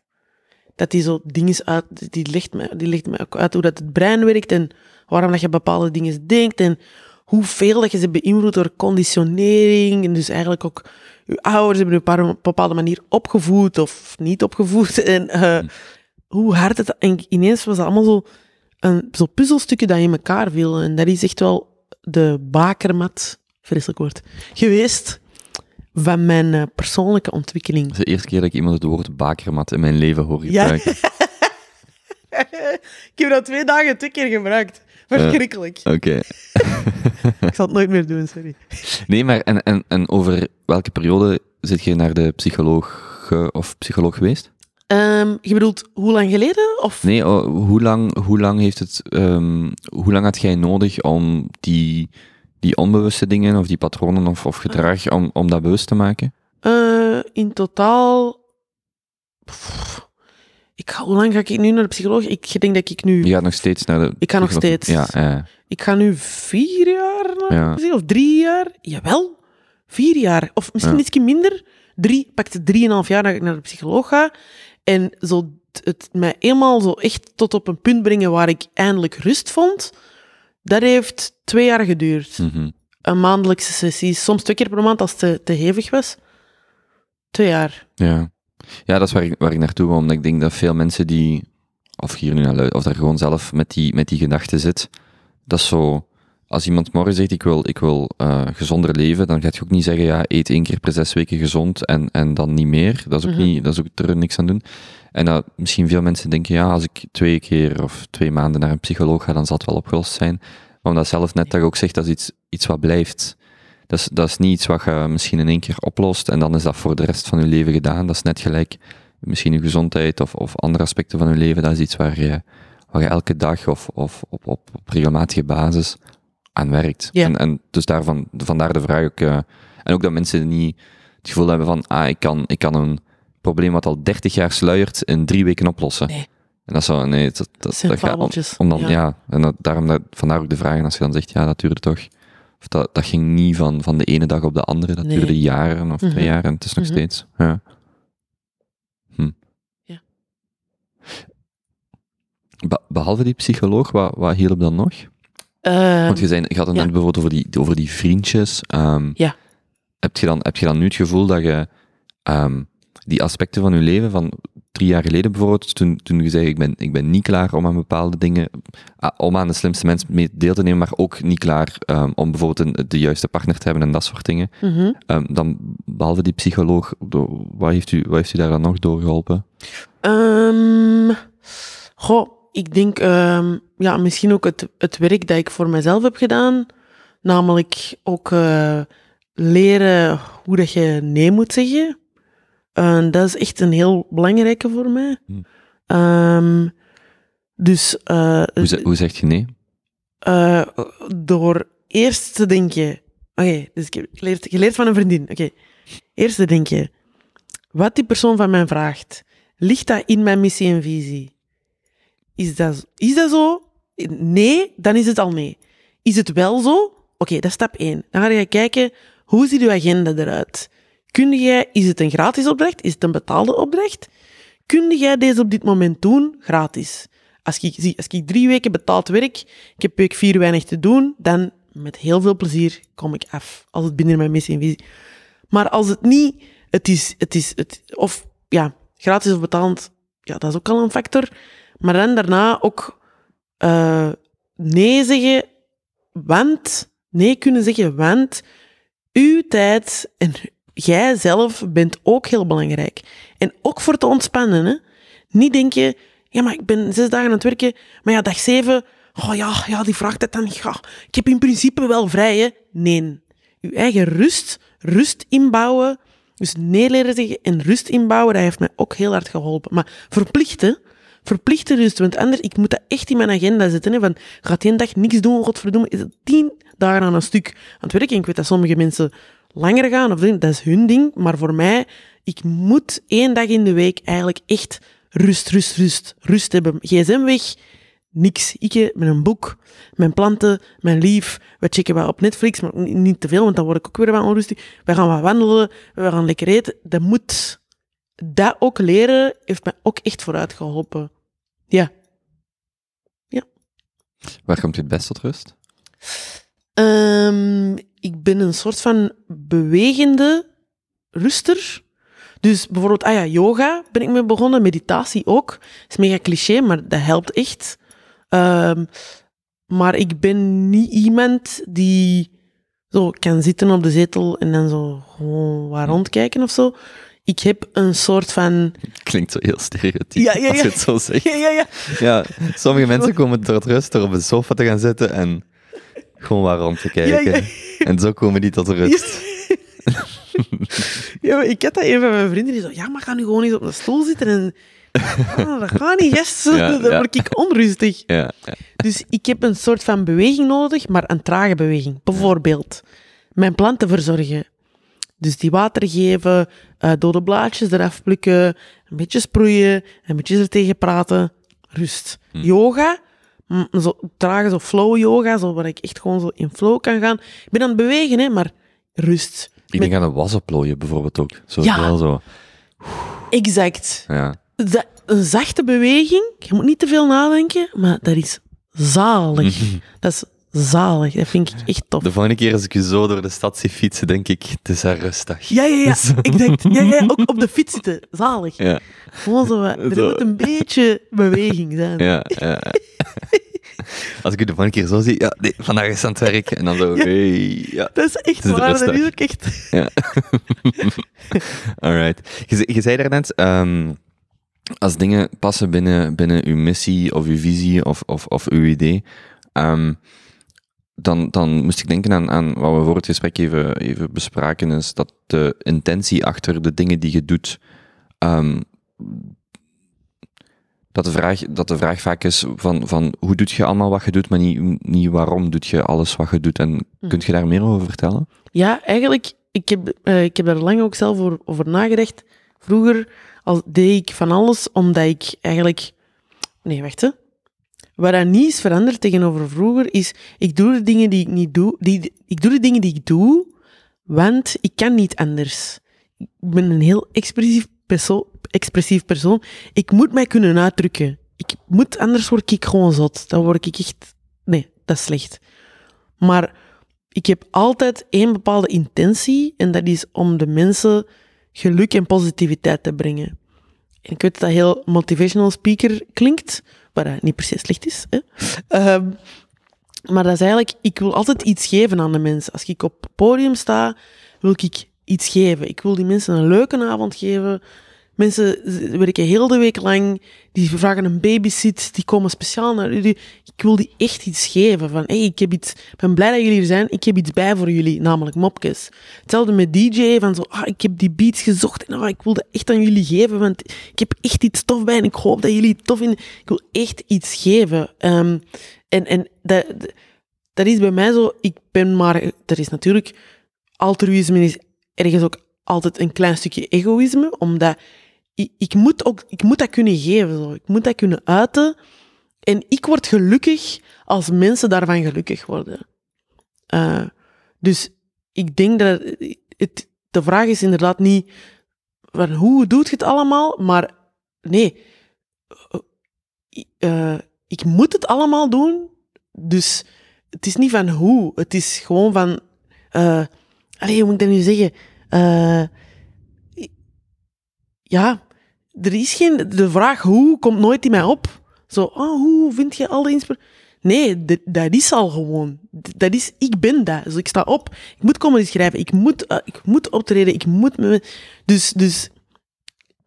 Dat die zo dingen uit, die legt, me, die legt me ook uit hoe dat het brein werkt en waarom dat je bepaalde dingen denkt en hoeveel dat je ze beïnvloedt door conditionering. En dus eigenlijk ook, je ouders hebben je op een bepaalde manier opgevoed of niet opgevoed. En eh, hoe hard het, en ineens was het allemaal zo, een, zo puzzelstukken dat in elkaar viel. En dat is echt wel de bakermat, vreselijk woord, geweest van mijn eh, persoonlijke ontwikkeling. Dat is de eerste keer dat ik iemand het woord bakermat in mijn leven hoor Ja. gebruiken. Ik heb dat twee dagen twee keer gebruikt. Verschrikkelijk. Oké. Ik zal het nooit meer doen, sorry. Nee, maar en, en, en over welke periode zit je naar de psycholoog ge- of psycholoog geweest? Ehm, je bedoelt hoe lang geleden? Of? Nee, oh, hoe, lang, hoe lang heeft het, ehm, hoe lang had jij nodig om die, die onbewuste dingen of die patronen of, of gedrag, om, om dat bewust te maken? Eh, in totaal. Pff, ik ga, hoe lang ga ik nu naar de psycholoog? Ik denk dat ik nu. Je gaat nog steeds naar de Ik ga nog steeds. Ja. Ik ga nu vier jaar naar Ja. of drie jaar. Jawel, vier jaar. Of misschien Ja. ietsje minder. Drie, pak het drieënhalf jaar dat ik naar de psycholoog ga. En zo het, het mij eenmaal zo echt tot op een punt brengen waar ik eindelijk rust vond, dat heeft twee jaar geduurd. Mhm. Een maandelijkse sessie, soms twee keer per maand als het te, te hevig was. Twee jaar. Ja, ja dat is waar ik, waar ik naartoe wil, omdat ik denk dat veel mensen die, of hier nu naar luisteren, of daar gewoon zelf met die, met die gedachten zit, dat is zo, als iemand morgen zegt, ik wil, ik wil eh, gezonder leven, dan gaat je ook niet zeggen, ja, eet één keer per zes weken gezond en, en dan niet meer. Dat is ook Mhm. niet, dat is ook er niks aan doen. En dat misschien veel mensen denken, ja, als ik twee keer of twee maanden naar een psycholoog ga, dan zal het wel opgelost zijn. Maar omdat zelf net dat je ook zegt, dat is iets, iets wat blijft. Dat is, dat is niet iets wat je misschien in één keer oplost en dan is dat voor de rest van je leven gedaan. Dat is net gelijk misschien je gezondheid of, of andere aspecten van je leven. Dat is iets waar je, waar je elke dag of, of op, op, op regelmatige basis aan werkt. Ja. En, en dus daarvan, vandaar de vraag ook, eh, en ook dat mensen niet het gevoel hebben van, ah, ik kan, ik kan een probleem wat al 30 jaar sluiert in drie weken oplossen. Nee. En dat is zo, nee, dat, dat, dat gaat om, dan, ja. ja. en dat, daarom dat, vandaar ook de vraag, en als je dan zegt, ja, dat duurde toch, of dat, dat ging niet van, van de ene dag op de andere, dat Nee. duurde jaren of Mhm. twee jaar, en het is nog Mhm. steeds, ja. Hm. Ja. Be- behalve die psycholoog, wat, wat hielp dan nog? Ehm, Want je, zei, je had het ja. net bijvoorbeeld over die, over die vriendjes. ehm, Ja. heb, je dan, heb je dan nu het gevoel dat je ehm, die aspecten van je leven, van drie jaar geleden bijvoorbeeld, toen, toen je zei, ik ben, ik ben niet klaar om aan bepaalde dingen, ah, om aan de slimste mensen mee deel te nemen, maar ook niet klaar om bijvoorbeeld een, de juiste partner te hebben en dat soort dingen. mhm. Dan, behalve die psycholoog, wat heeft, u, wat heeft u daar dan nog door geholpen? Goh, ik denk ehm, ja, misschien ook het, het werk dat ik voor mezelf heb gedaan. Namelijk ook eh, leren hoe dat je nee moet zeggen. En dat is echt een heel belangrijke voor mij. Hm. Ehm, dus eh, Hoe, ze- hoe zeg je nee? eh, door eerst te denken... Oké, dus ik heb geleerd, geleerd van een vriendin. Oké, eerst te denken... Wat die persoon van mij vraagt, ligt dat in mijn missie en visie? Is dat, is dat zo? Nee, dan is het al nee. Is het wel zo? Oké, dat is stap 1. Dan ga je kijken, hoe ziet uw agenda eruit? Kun jij, is het een gratis opdracht? Is het een betaalde opdracht? Kun jij deze op dit moment doen? Gratis. Als ik, zie, als ik drie weken betaald werk, ik heb week vier weinig te doen, dan met heel veel plezier kom ik af. Als het binnen mijn missie en visie. Maar als het niet, het is, het is, het, of ja, gratis of betaald, ja, dat is ook al een factor. Maar dan daarna ook eh, nee zeggen, want, nee kunnen zeggen, want uw tijd en jij zelf bent ook heel belangrijk. En ook voor te ontspannen, hè. Niet denken, ja, maar ik ben zes dagen aan het werken, maar ja, dag zeven, oh ja, ja die vraagt het dan, ja, ik heb in principe wel vrij, hè. Nee. Uw eigen rust, rust inbouwen, dus nee leren zeggen en rust inbouwen, dat heeft mij ook heel hard geholpen. Maar verplichten, verplichte rust, want anders, ik moet dat echt in mijn agenda zetten, hè, van, gaat één dag niks doen, godverdomme, is het tien dagen aan een stuk aan het werken. Ik weet dat sommige mensen langer gaan, of dat is hun ding, maar voor mij, ik moet één dag in de week eigenlijk echt rust, rust, rust, rust hebben. GSM weg, niks. Ik met een boek, mijn planten, mijn lief. We checken wat op Netflix, maar ni- niet te veel, want dan word ik ook weer wat onrustig. We gaan wat wandelen, we gaan lekker eten. Dat moet, dat ook leren, heeft mij ook echt vooruit geholpen. Ja. Waar komt je het best tot rust? Ehm, ik ben een soort van bewegende ruster. Dus bijvoorbeeld, ah ja, yoga ben ik mee begonnen, meditatie ook. is mega cliché, maar dat helpt echt. Ehm, maar ik ben niet iemand die zo kan zitten op de zetel en dan zo gewoon waar rondkijken of zo. Ik heb een soort van... Klinkt zo heel stereotyp Ja, ja, als ja. je het zo zegt. Ja, ja, ja. Ja, sommige mensen komen tot rust door op een sofa te gaan zitten en gewoon waar rond te kijken. En zo komen die tot rust. Ja, ik had dat een van mijn vrienden die zo, ja, maar ga nu gewoon eens op een stoel zitten en... Ah, dat gaat niet. Ja, dan word ik onrustig. Ja, ja. Dus ik heb een soort van beweging nodig, maar een trage beweging. Bijvoorbeeld, mijn planten verzorgen. Dus die water geven, eh, dode blaadjes eraf plukken, een beetje sproeien, een beetje er tegen praten. Rust. Yoga, mm, zo trage zo flow yoga, zo waar ik echt gewoon zo in flow kan gaan. Ik ben aan het bewegen, hè, maar rust. Ik denk aan een wasoplooien bijvoorbeeld ook. Zo, Ja. wel zo. Exact. Ja. Dat- een zachte beweging, je moet niet te veel nadenken, maar dat is zalig. Dat is zalig, dat vind ik echt tof. De volgende keer als ik je zo door de stad zie fietsen, denk ik, het is daar rustig. Ja, ja, ja, exact. Ja, ja, ook op de fiets zitten, zalig. Ja, Gewoon zo, wat- er Zo. moet een beetje beweging zijn. ja, ja. Als ik je de volgende keer zo zie, ja, nee, vandaag is aan het werk. En dan zo, Ja. hey, ja. Dat is echt is waar, dat is ook echt... Ja. Alright. Je, ze- je zei daarnet, ehm als dingen passen binnen, binnen uw missie of uw visie of, of, of uw idee, ehm, dan, dan moest ik denken aan, aan wat we voor het gesprek even, even bespraken, is dat de intentie achter de dingen die je doet, ehm, dat, de vraag, dat de vraag vaak is van, van hoe doet je allemaal wat je doet, maar niet, niet waarom doet je alles wat je doet. En kunt je daar meer over vertellen? Ja, eigenlijk, ik heb, eh, ik heb daar lang ook zelf over, over nagedacht. Vroeger al deed ik van alles, omdat ik eigenlijk... Nee, wacht, hè. Wat er niet is veranderd tegenover vroeger, is... Ik doe de dingen die ik niet doe... Die, ik doe de dingen die ik doe, want ik kan niet anders. Ik ben een heel expressief perso expressief persoon. Ik moet mij kunnen uitdrukken. Ik moet, anders word ik gewoon zot. Dan word ik echt... Nee, dat is slecht. Maar ik heb altijd één bepaalde intentie en dat is om de mensen geluk en positiviteit te brengen. En ik weet dat dat heel motivational speaker klinkt, wat niet se slecht is. Hè? Ehm, maar dat is eigenlijk, ik wil altijd iets geven aan de mensen. Als ik op het podium sta, wil ik iets geven. Ik wil die mensen een leuke avond geven, Mensen werken heel de week lang, die vragen een babysit, die komen speciaal naar jullie. Ik wil die echt iets geven. Van, hey, ik heb iets, ben blij dat jullie er zijn, ik heb iets bij voor jullie, namelijk mopjes. Hetzelfde met DJ, van zo, ah, ik heb die beats gezocht en ah, ik wil dat echt aan jullie geven, want ik heb echt iets tof bij en ik hoop dat jullie het tof vinden. Ik wil echt iets geven. Ehm, en en dat, dat is bij mij zo, ik ben maar, er is natuurlijk, altruïsme is ergens ook altijd een klein stukje egoïsme, omdat ik, moet, ook, ik moet dat kunnen geven. Zo. Ik moet dat kunnen uiten. En ik word gelukkig als mensen daarvan gelukkig worden. Eh, dus ik denk dat het, de vraag is inderdaad niet van hoe doet je het allemaal, maar nee, eh, ik moet het allemaal doen. Dus het is niet van hoe, het is gewoon van, eh allee, hoe moet ik dat nu zeggen? Ja, er is geen, de vraag hoe komt nooit in mij op. Zo, oh, hoe vind je al de inspiratie? Nee, dat, dat is al gewoon. Dat is, ik ben dat. Dus ik sta op, ik moet komen schrijven, ik moet, eh, ik moet optreden, ik moet me... Dus, dus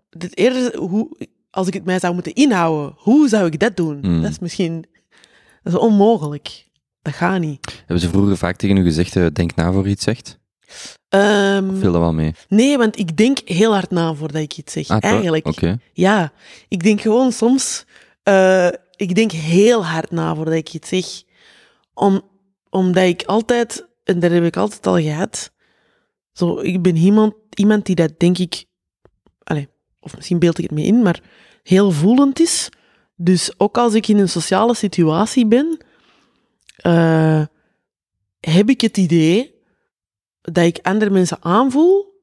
het eerste, hoe, als ik het mij zou moeten inhouden, hoe zou ik dat doen? Mm. Dat is misschien... Dat is onmogelijk. Dat gaat niet. Hebben ze vroeger vaak tegen u gezegd, eh, denk na voor je iets zegt? Ehm, Viel dat wel mee? nee, want ik denk heel hard na voordat ik iets zeg. Ah? Eigenlijk. Ja, ik denk gewoon soms... eh, ik denk heel hard na voordat ik iets zeg. Om, omdat ik altijd... En dat heb ik altijd al gehad. Zo, ik ben iemand, iemand die dat denk ik... Allez, of misschien beeld ik het me in, maar heel voelend is. Dus ook als ik in een sociale situatie ben... eh, heb ik het idee dat ik andere mensen aanvoel.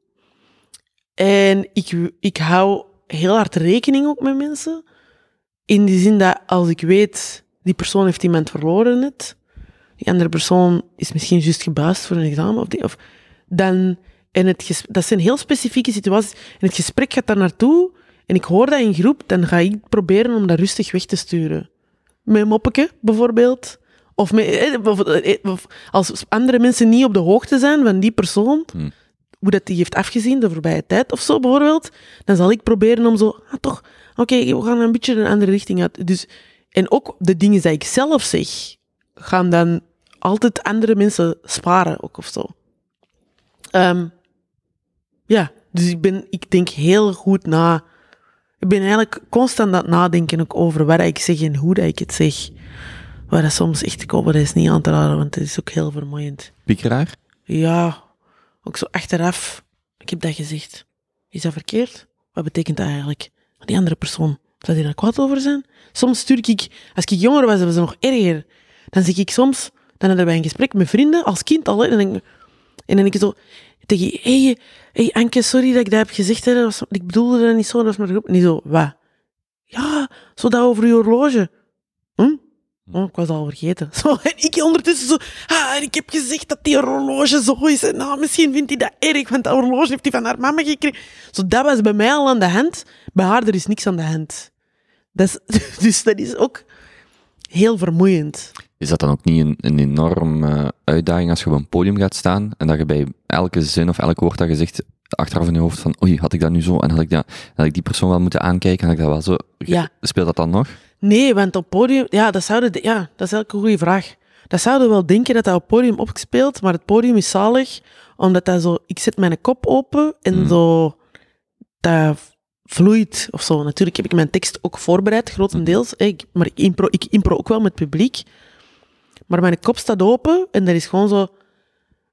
En ik, ik hou heel hard rekening ook met mensen. In die zin dat als ik weet, die persoon heeft iemand verloren net, die andere persoon is misschien juist gebuist voor een examen, of die, of, dan, en het dat zijn heel specifieke situaties, en het gesprek gaat daar naartoe, en ik hoor dat in groep, dan ga ik proberen om dat rustig weg te sturen. Met moppeke, bijvoorbeeld. Of, eh, bijvoorbeeld, eh, of als andere mensen niet op de hoogte zijn van die persoon, Hmm. hoe dat die heeft afgezien de voorbije tijd of zo bijvoorbeeld, dan zal ik proberen om zo, ah, toch, oké, we gaan een beetje een andere richting uit. Dus, en ook de dingen die ik zelf zeg, gaan dan altijd andere mensen sparen ook of zo. Ehm, ja, dus ik, ben, ik denk heel goed na. Ik ben eigenlijk constant aan het nadenken ook over wat ik zeg en hoe dat ik het zeg. Waar dat soms echt, dat is niet aan te raden, want het is ook heel vermoeiend. Piekeraar? Ja, ook zo achteraf. Ik heb dat gezegd. Is dat verkeerd? Wat betekent dat eigenlijk? Die andere persoon, zou die daar kwaad over zijn? Soms stuur ik, als ik jonger was, was het nog erger. Dan zeg ik soms, dan hadden wij een gesprek met vrienden, als kind al, hè, en dan, denk ik- en dan ik zo tegen je, hey, hey Anke, sorry dat ik dat heb gezegd, hè, was, ik bedoelde dat niet zo, dat was maar goed. Niet zo, wat? Ja, zo dat over je horloge. Hm? Oh, ik was al vergeten. Zo, en ik ondertussen zo... Ah, en ik heb gezegd dat die horloge zo is. En nou, misschien vindt hij dat erg, want dat horloge heeft hij van haar mama gekregen. Zo, dat was bij mij al aan de hand. Bij haar, er is niks aan de hand. Dat is, dus dat is ook heel vermoeiend. Is dat dan ook niet een, een enorme uitdaging als je op een podium gaat staan en dat je bij elke zin of elk woord dat je zegt achteraf in je hoofd van oei, had ik dat nu zo en had ik, dat, had ik die persoon wel moeten aankijken, had ik dat wel zo... Ja. Speelt dat dan nog? Nee, want op podium... Ja, dat, zouden, de- ja, dat is eigenlijk een goede vraag. Dat zouden wel denken dat dat op podium opgespeeld, maar het podium is zalig, omdat dat zo... Ik zet mijn kop open en Hmm. zo... Dat vloeit of zo. Natuurlijk heb ik mijn tekst ook voorbereid, grotendeels. hè. Ik, maar ik impro, ik impro ook wel met het publiek. Maar mijn kop staat open en dat is gewoon zo...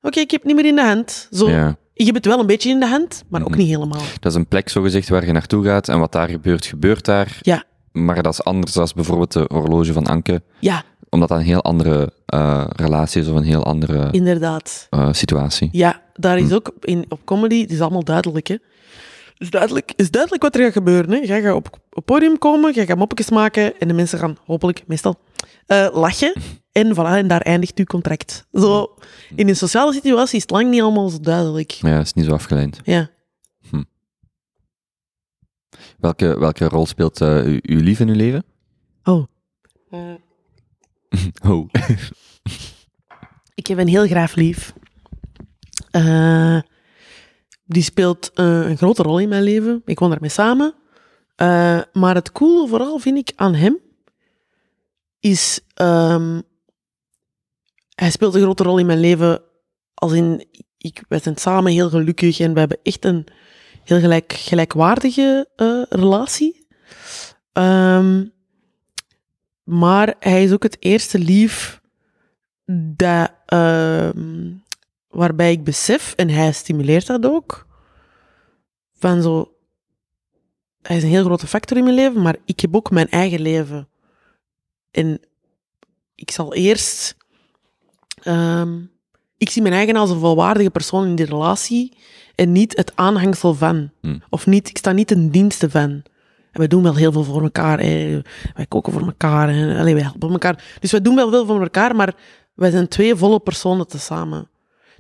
Oké, ik heb het niet meer in de hand. Zo, Ja. Ik heb het wel een beetje in de hand, maar ook Mhm. niet helemaal. Dat is een plek, zogezegd, waar je naartoe gaat en wat daar gebeurt, gebeurt daar. Ja, Maar dat is anders dan bijvoorbeeld de horloge van Anke, ja, omdat dat een heel andere eh, relatie is of een heel andere inderdaad. eh, situatie. Ja, daar is Hm. ook in, op comedy, het is allemaal duidelijk, hè. Het is duidelijk, is duidelijk wat er gaat gebeuren, hè. Jij gaat op op podium komen, jij gaat moppetjes maken en de mensen gaan hopelijk, meestal, eh, lachen. En voilà, en daar eindigt uw contract. Zo, in een sociale situatie is het lang niet allemaal zo duidelijk. Ja, dat is niet zo afgeleid. Ja. Welke, welke rol speelt eh, u- uw lief in uw leven? Oh. Oh. Ik heb een heel graaf lief. Eh, die speelt eh, een grote rol in mijn leven. Ik woon daarmee samen. Maar het coole vooral vind ik aan hem is. ehm, hij speelt een grote rol in mijn leven. Als in, ik, wij zijn samen heel gelukkig en we hebben echt een heel gelijk, gelijkwaardige eh, relatie. Ehm, maar hij is ook het eerste lief dat, ehm, waarbij ik besef, en hij stimuleert dat ook, van zo... Hij is een heel grote factor in mijn leven, maar ik heb ook mijn eigen leven. En ik zal eerst... ehm, ik zie mijn eigen als een volwaardige persoon in die relatie en niet het aanhangsel van. Hmm. Of niet, ik sta niet ten dienste van. En wij doen wel heel veel voor elkaar. Hè. Wij koken voor elkaar. En, wij helpen elkaar. Dus wij doen wel veel voor elkaar, maar wij zijn twee volle personen tezamen.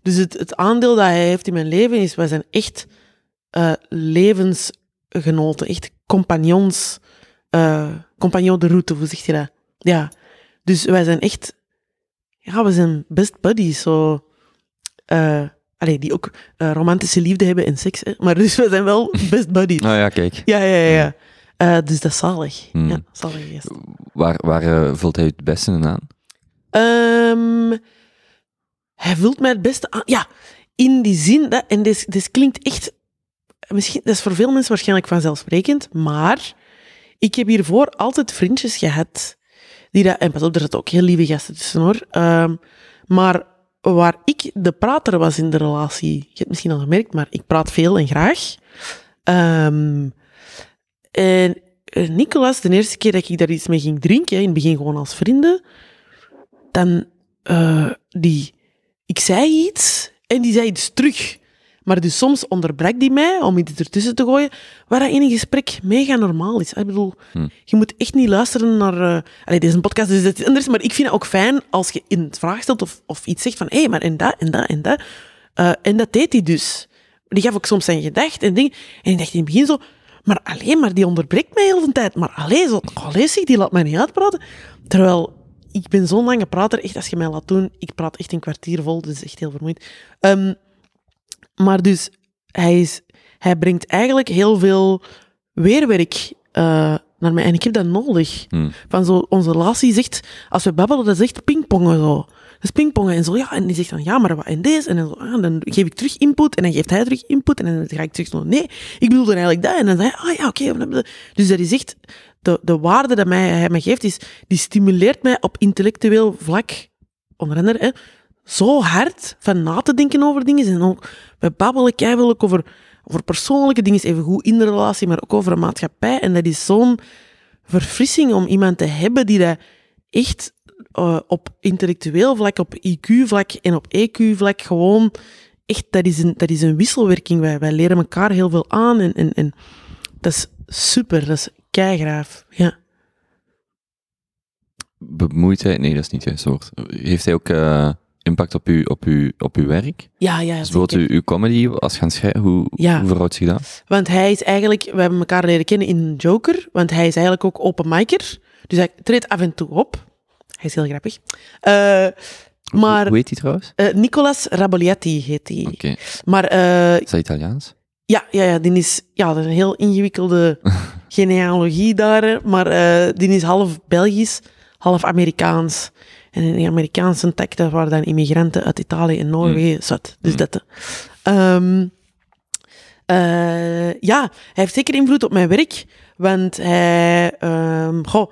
Dus het, het aandeel dat hij heeft in mijn leven is, wij zijn echt eh, levensgenoten. Echt compagnons. eh compagnon de route, hoe zeg je dat? Ja. Dus wij zijn echt... Ja, we zijn best buddies. Zo... eh, allee, die ook eh, romantische liefde hebben en seks. Hè. Maar dus we zijn wel best buddies. Nou ja, kijk. Ja, ja, ja. ja. Eh, dus dat is zalig. Hmm. Ja, zalig gast. Waar, waar eh, vult hij het beste in aan? Ehm, hij vult mij het beste aan. Ja, in die zin, dat, en dit, dit klinkt echt. Misschien, dat is voor veel mensen waarschijnlijk vanzelfsprekend, maar ik heb hiervoor altijd vriendjes gehad. Die dat, en pas op, er zitten ook heel lieve gasten tussen hoor. Ehm, maar waar ik de prater was in de relatie, je hebt het misschien al gemerkt, maar ik praat veel en graag. Ehm, en eh, Nicolas, de eerste keer dat ik daar iets mee ging drinken, in het begin gewoon als vrienden, dan, eh, die, ik zei iets en die zei iets terug. Maar dus soms onderbrak die mij om iets ertussen te gooien, waar dat in een gesprek mega normaal is. Ik bedoel, Hm. je moet echt niet luisteren naar... eh allee, dit is een podcast, dus dat is anders, maar ik vind het ook fijn als je in het vraag stelt of, of iets zegt van, hé, maar en dat, en dat, en dat. Eh, en dat deed hij dus. Die gaf ook soms zijn gedacht en dingen. En ik dacht in het begin zo, maar alleen maar die onderbreekt mij heel de tijd. Maar alleen zo, allee, zeg, die laat mij niet uitpraten. Terwijl, ik ben zo'n lange prater, echt als je mij laat doen, ik praat echt een kwartier vol, dus echt heel vermoeid. Ehm, maar dus, hij, is, hij brengt eigenlijk heel veel weerwerk eh, naar mij. En ik heb dat nodig. Hmm. Van zo, onze relatie zegt, als we babbelen, dat is echt pingpongen zo. Dat is pingpongen en zo, ja. En die zegt dan, ja, maar wat en deze? En dan, zo, ah, dan geef ik terug input en dan geeft hij terug input en dan ga ik terug zo, nee, ik bedoelde eigenlijk dat. En dan zei hij, ah ja, oké. Dus dat is echt, de, de waarde dat mij, hij mij geeft, is, die stimuleert mij op intellectueel vlak, onder andere, hè, zo hard van na te denken over dingen. En ook, we babbelen keihard over, over persoonlijke dingen, even goed in de relatie, maar ook over een maatschappij. En dat is zo'n verfrissing om iemand te hebben die dat echt eh, op intellectueel vlak, op IQ-vlak en op EQ-vlak gewoon echt, dat is een, dat is een wisselwerking. Wij, wij leren elkaar heel veel aan en, en, dat is super, dat is keigraaf. Ja. Bemoeidheid? Nee, dat is niet het juiste woord. Heeft hij ook eh, impact op uw, op, uw, op uw werk? Ja, ja, Dus bijvoorbeeld uw, uw comedy, als je gaan schrijven, hoe, Ja. hoe verhoudt zich dat? Want hij is eigenlijk, we hebben elkaar leren kennen in Joker, want hij is eigenlijk ook open micer. Dus hij treedt af en toe op. Hij is heel grappig. Eh, maar Hoe heet hij trouwens? eh, Nicolas Rabolietti heet hij. Oké. Maar eh, Is dat Italiaans? ja, ja, ja, die is, ja, dat is een heel ingewikkelde genealogie daar. Maar die is half Belgisch, half Amerikaans. En in de Amerikaanse tak, daar waren dan immigranten uit Italië en Noorwegen zat. Dus Mm. dat. eh. Ehm, eh, ja, hij heeft zeker invloed op mijn werk. Want hij, ehm, goh,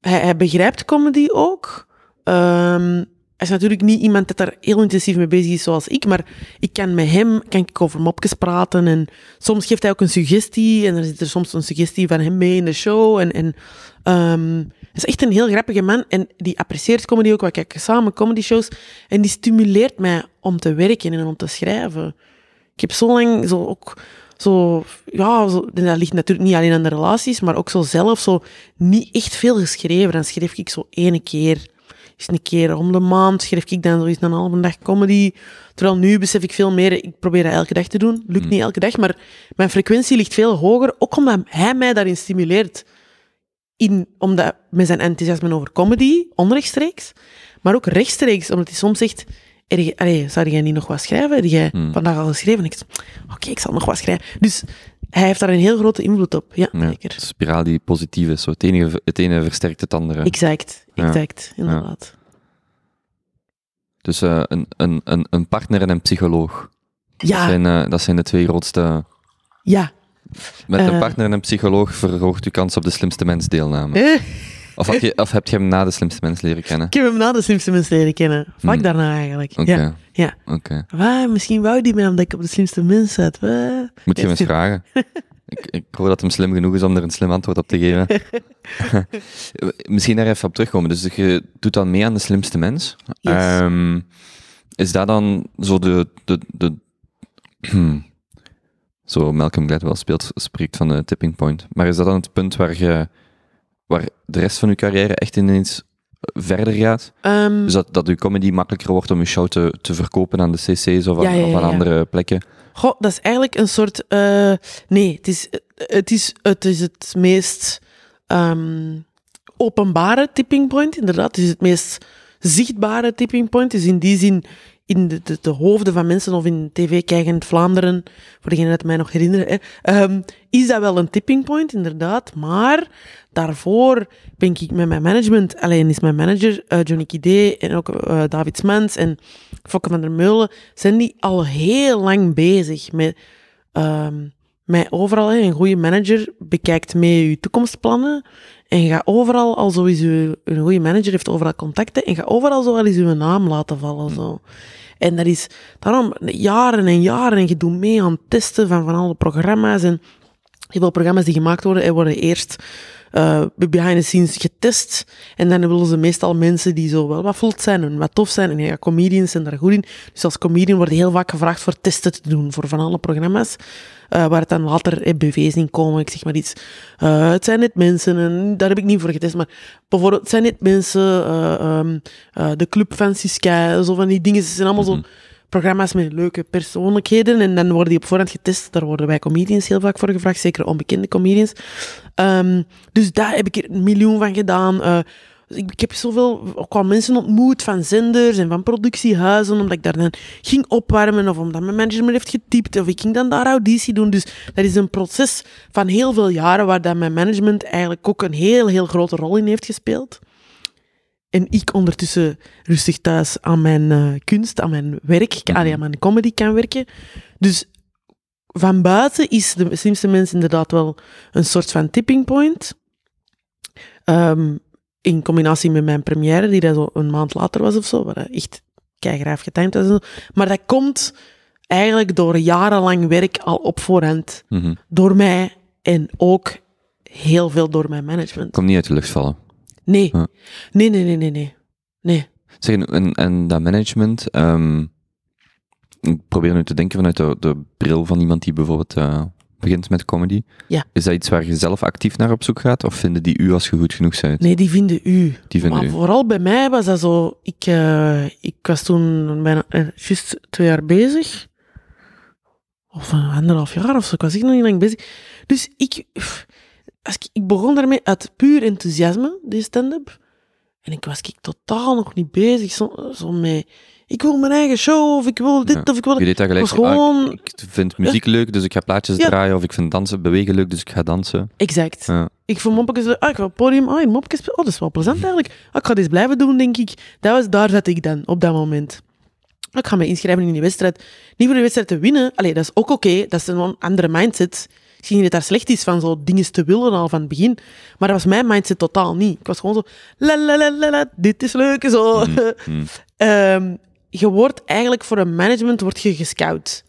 hij, hij begrijpt comedy ook. Ehm, hij is natuurlijk niet iemand dat daar heel intensief mee bezig is zoals ik, maar ik kan met hem kan ik over mopjes praten en soms geeft hij ook een suggestie en er zit er soms een suggestie van hem mee in de show. En, en is echt een heel grappige man en die apprecieert comedy ook. We kijken samen comedy shows en die stimuleert mij om te werken en om te schrijven. Ik heb zo lang zo ook zo, ja, zo, en dat ligt natuurlijk niet alleen aan de relaties, maar ook zo zelf zo niet echt veel geschreven. Dan schreef ik zo ene keer, eens een keer om de maand, schreef ik dan zo eens een halve dag comedy. Terwijl nu besef ik veel meer, ik probeer dat elke dag te doen. Lukt niet elke dag, maar mijn frequentie ligt veel hoger, ook omdat hij mij daarin stimuleert. In, omdat, met zijn enthousiasme over comedy, onrechtstreeks, maar ook rechtstreeks, omdat hij soms zegt, allee, zou jij niet nog wat schrijven? Heb jij Hmm. vandaag al geschreven? En ik oké, ik zal nog wat schrijven. Dus hij heeft daar een heel grote invloed op. Ja, Ja, zeker. een spiraal die positief is. Zo. Het, ene, het ene versterkt het andere. Exact, Ja. exact, inderdaad. Dus eh, een, een, een, een partner en een psycholoog. Dat, Ja, zijn, eh, dat zijn de twee grootste... ja. Met een Eh. partner en een psycholoog verhoogt uw kans op de slimste mens deelname. Eh, Of, had je, of heb je hem na de slimste mens leren kennen? ik heb hem na de slimste mensen leren kennen. Vlak Hmm. daarna eigenlijk. Oké, Ja, ja. oké. Waar, misschien wou die mij omdat ik op de slimste mens zat. Waar? Moet je hem eens vragen. ik, ik hoor dat hem slim genoeg is om er een slim antwoord op te geven. Misschien daar even op terugkomen. Dus je doet dan mee aan de slimste mens. Yes. Ehm, is dat dan zo de... de, de zo Malcolm Gladwell speelt, spreekt van de tipping point. Maar is dat dan het punt waar je waar de rest van je carrière echt ineens verder gaat? Ehm, Dus dat, dat uw comedy makkelijker wordt om je show te, te verkopen aan de cc's of aan, Ja, ja, of aan ja, ja. andere plekken? Goh, dat is eigenlijk een soort. eh, nee, het is, het, is, het is het meest ehm, openbare tipping point, inderdaad. Het is het meest zichtbare tipping point. Dus in die zin, in de, de, de hoofden van mensen of in tv kijkend Vlaanderen, voor degenen dat mij nog herinneren, ehm, is dat wel een tipping point, inderdaad. Maar daarvoor ben ik met mijn management, alleen is mijn manager eh, Johnny Kidé en ook eh, David Smans en Fokke van der Meulen, zijn die al heel lang bezig met ehm mij overal. Een goede manager bekijkt mee je toekomstplannen en gaat overal, al zo een goede manager, heeft overal contacten en gaat overal zo wel eens uw naam laten vallen. Zo. En dat is daarom jaren en jaren en je doet mee aan testen van, van alle programma's en heel veel programma's die gemaakt worden, hè, worden eerst eh, behind the scenes getest. En dan willen ze meestal mensen die zo wel wat voelt zijn en wat tof zijn. En ja, comedians zijn daar goed in. Dus als comedian wordt heel vaak gevraagd voor testen te doen voor van alle programma's. eh, waar het dan later eh, BV's in komen. Ik zeg maar iets. eh, het zijn net mensen en daar heb ik niet voor getest. Maar bijvoorbeeld, het zijn net mensen. eh, ehm, eh, de Club van Siska, zo van die dingen. Het zijn allemaal zo programma's met leuke persoonlijkheden. En dan worden die op voorhand getest. Daar worden wij comedians heel vaak voor gevraagd, zeker onbekende comedians. Ehm, dus daar heb ik er een miljoen van gedaan. Eh, ik, heb zoveel ook mensen ontmoet van zenders en van productiehuizen, omdat ik daar dan ging opwarmen of omdat mijn manager me heeft getypt of ik ging dan daar auditie doen. Dus dat is een proces van heel veel jaren waar dat mijn management eigenlijk ook een heel, heel grote rol in heeft gespeeld. En ik ondertussen rustig thuis aan mijn eh, kunst, aan mijn werk, allee, aan mijn comedy kan werken. Dus van buiten is de slimste mens inderdaad wel een soort van tipping point. Ehm, in combinatie met mijn première, die dat zo een maand later was of zo, waar echt keigraaf getimed was. en zo. Maar dat komt eigenlijk door jarenlang werk al op voorhand. Mhm. Door mij en ook heel veel door mijn management. Komt niet uit de lucht vallen. Nee, nee, nee, nee, nee. Nee. Zeg, en, en dat management, ehm, ik probeer nu te denken vanuit de, de bril van iemand die bijvoorbeeld eh, begint met comedy. Ja. Is dat iets waar je zelf actief naar op zoek gaat, of vinden die u als je goed genoeg bent? Nee, die vinden u. Die vinden maar u. vooral bij mij was dat zo... Ik, eh, ik was toen bijna eh, juist twee jaar bezig. Of een anderhalf jaar of zo. Ik was echt nog niet lang bezig. Dus ik... Als ik, ik begon daarmee uit puur enthousiasme, die stand-up. En ik was ik totaal nog niet bezig zo, zo met... Ik wil mijn eigen show, of ik wil dit, Ja. of ik wil... Je deed dat gelijk. was gewoon- ah, ik, ik vind muziek leuk, dus ik ga plaatjes Ja. draaien, of ik vind dansen, bewegen leuk, dus ik ga dansen. Exact. Ik vond mopjes, ah, ik wil op het podium, ah, mopjes, oh, dat is wel plezant eigenlijk. Ah, ik ga dit blijven doen, denk ik. Dat was, daar zat ik dan, op dat moment. Ah, Ik ga me inschrijven in die wedstrijd. Niet voor de wedstrijd te winnen, allee, dat is ook oké, dat is een andere mindset. Zie niet dat daar slecht is van zo dingen te willen al van het begin. Maar dat was mijn mindset totaal niet. Ik was gewoon zo, la la la la, la dit is leuk, zo. Mm. Ehm, je wordt eigenlijk voor een management word je gescout.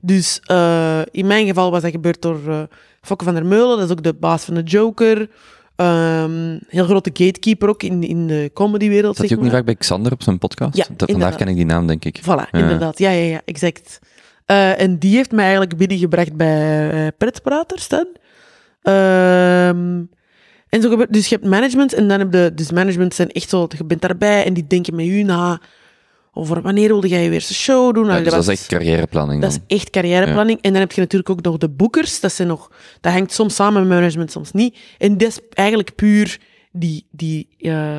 Dus eh, in mijn geval was dat gebeurd door eh Fokke van der Meulen, dat is ook de baas van de Joker. Ehm, heel grote gatekeeper ook in, in de comedywereld. Zat je ook niet vaak bij Xander op zijn podcast? Ja, inderdaad. ken ik die naam, denk ik. Voilà, Ja. inderdaad. Ja, ja, ja, exact. Eh, en die heeft mij eigenlijk binnengebracht bij eh Pretpraters dan. Ehm, en zo gebeurt, dus je hebt management en dan heb je, dus management zijn echt zo, je bent daarbij en die denken met u na over wanneer wilde jij je eerste show doen. Ja, dus dat is echt carrièreplanning dat is echt carrièreplanning. En dan heb je natuurlijk ook nog de boekers. Dat, zijn nog, dat hangt soms samen met management, soms niet. En dat is eigenlijk puur, die, die eh,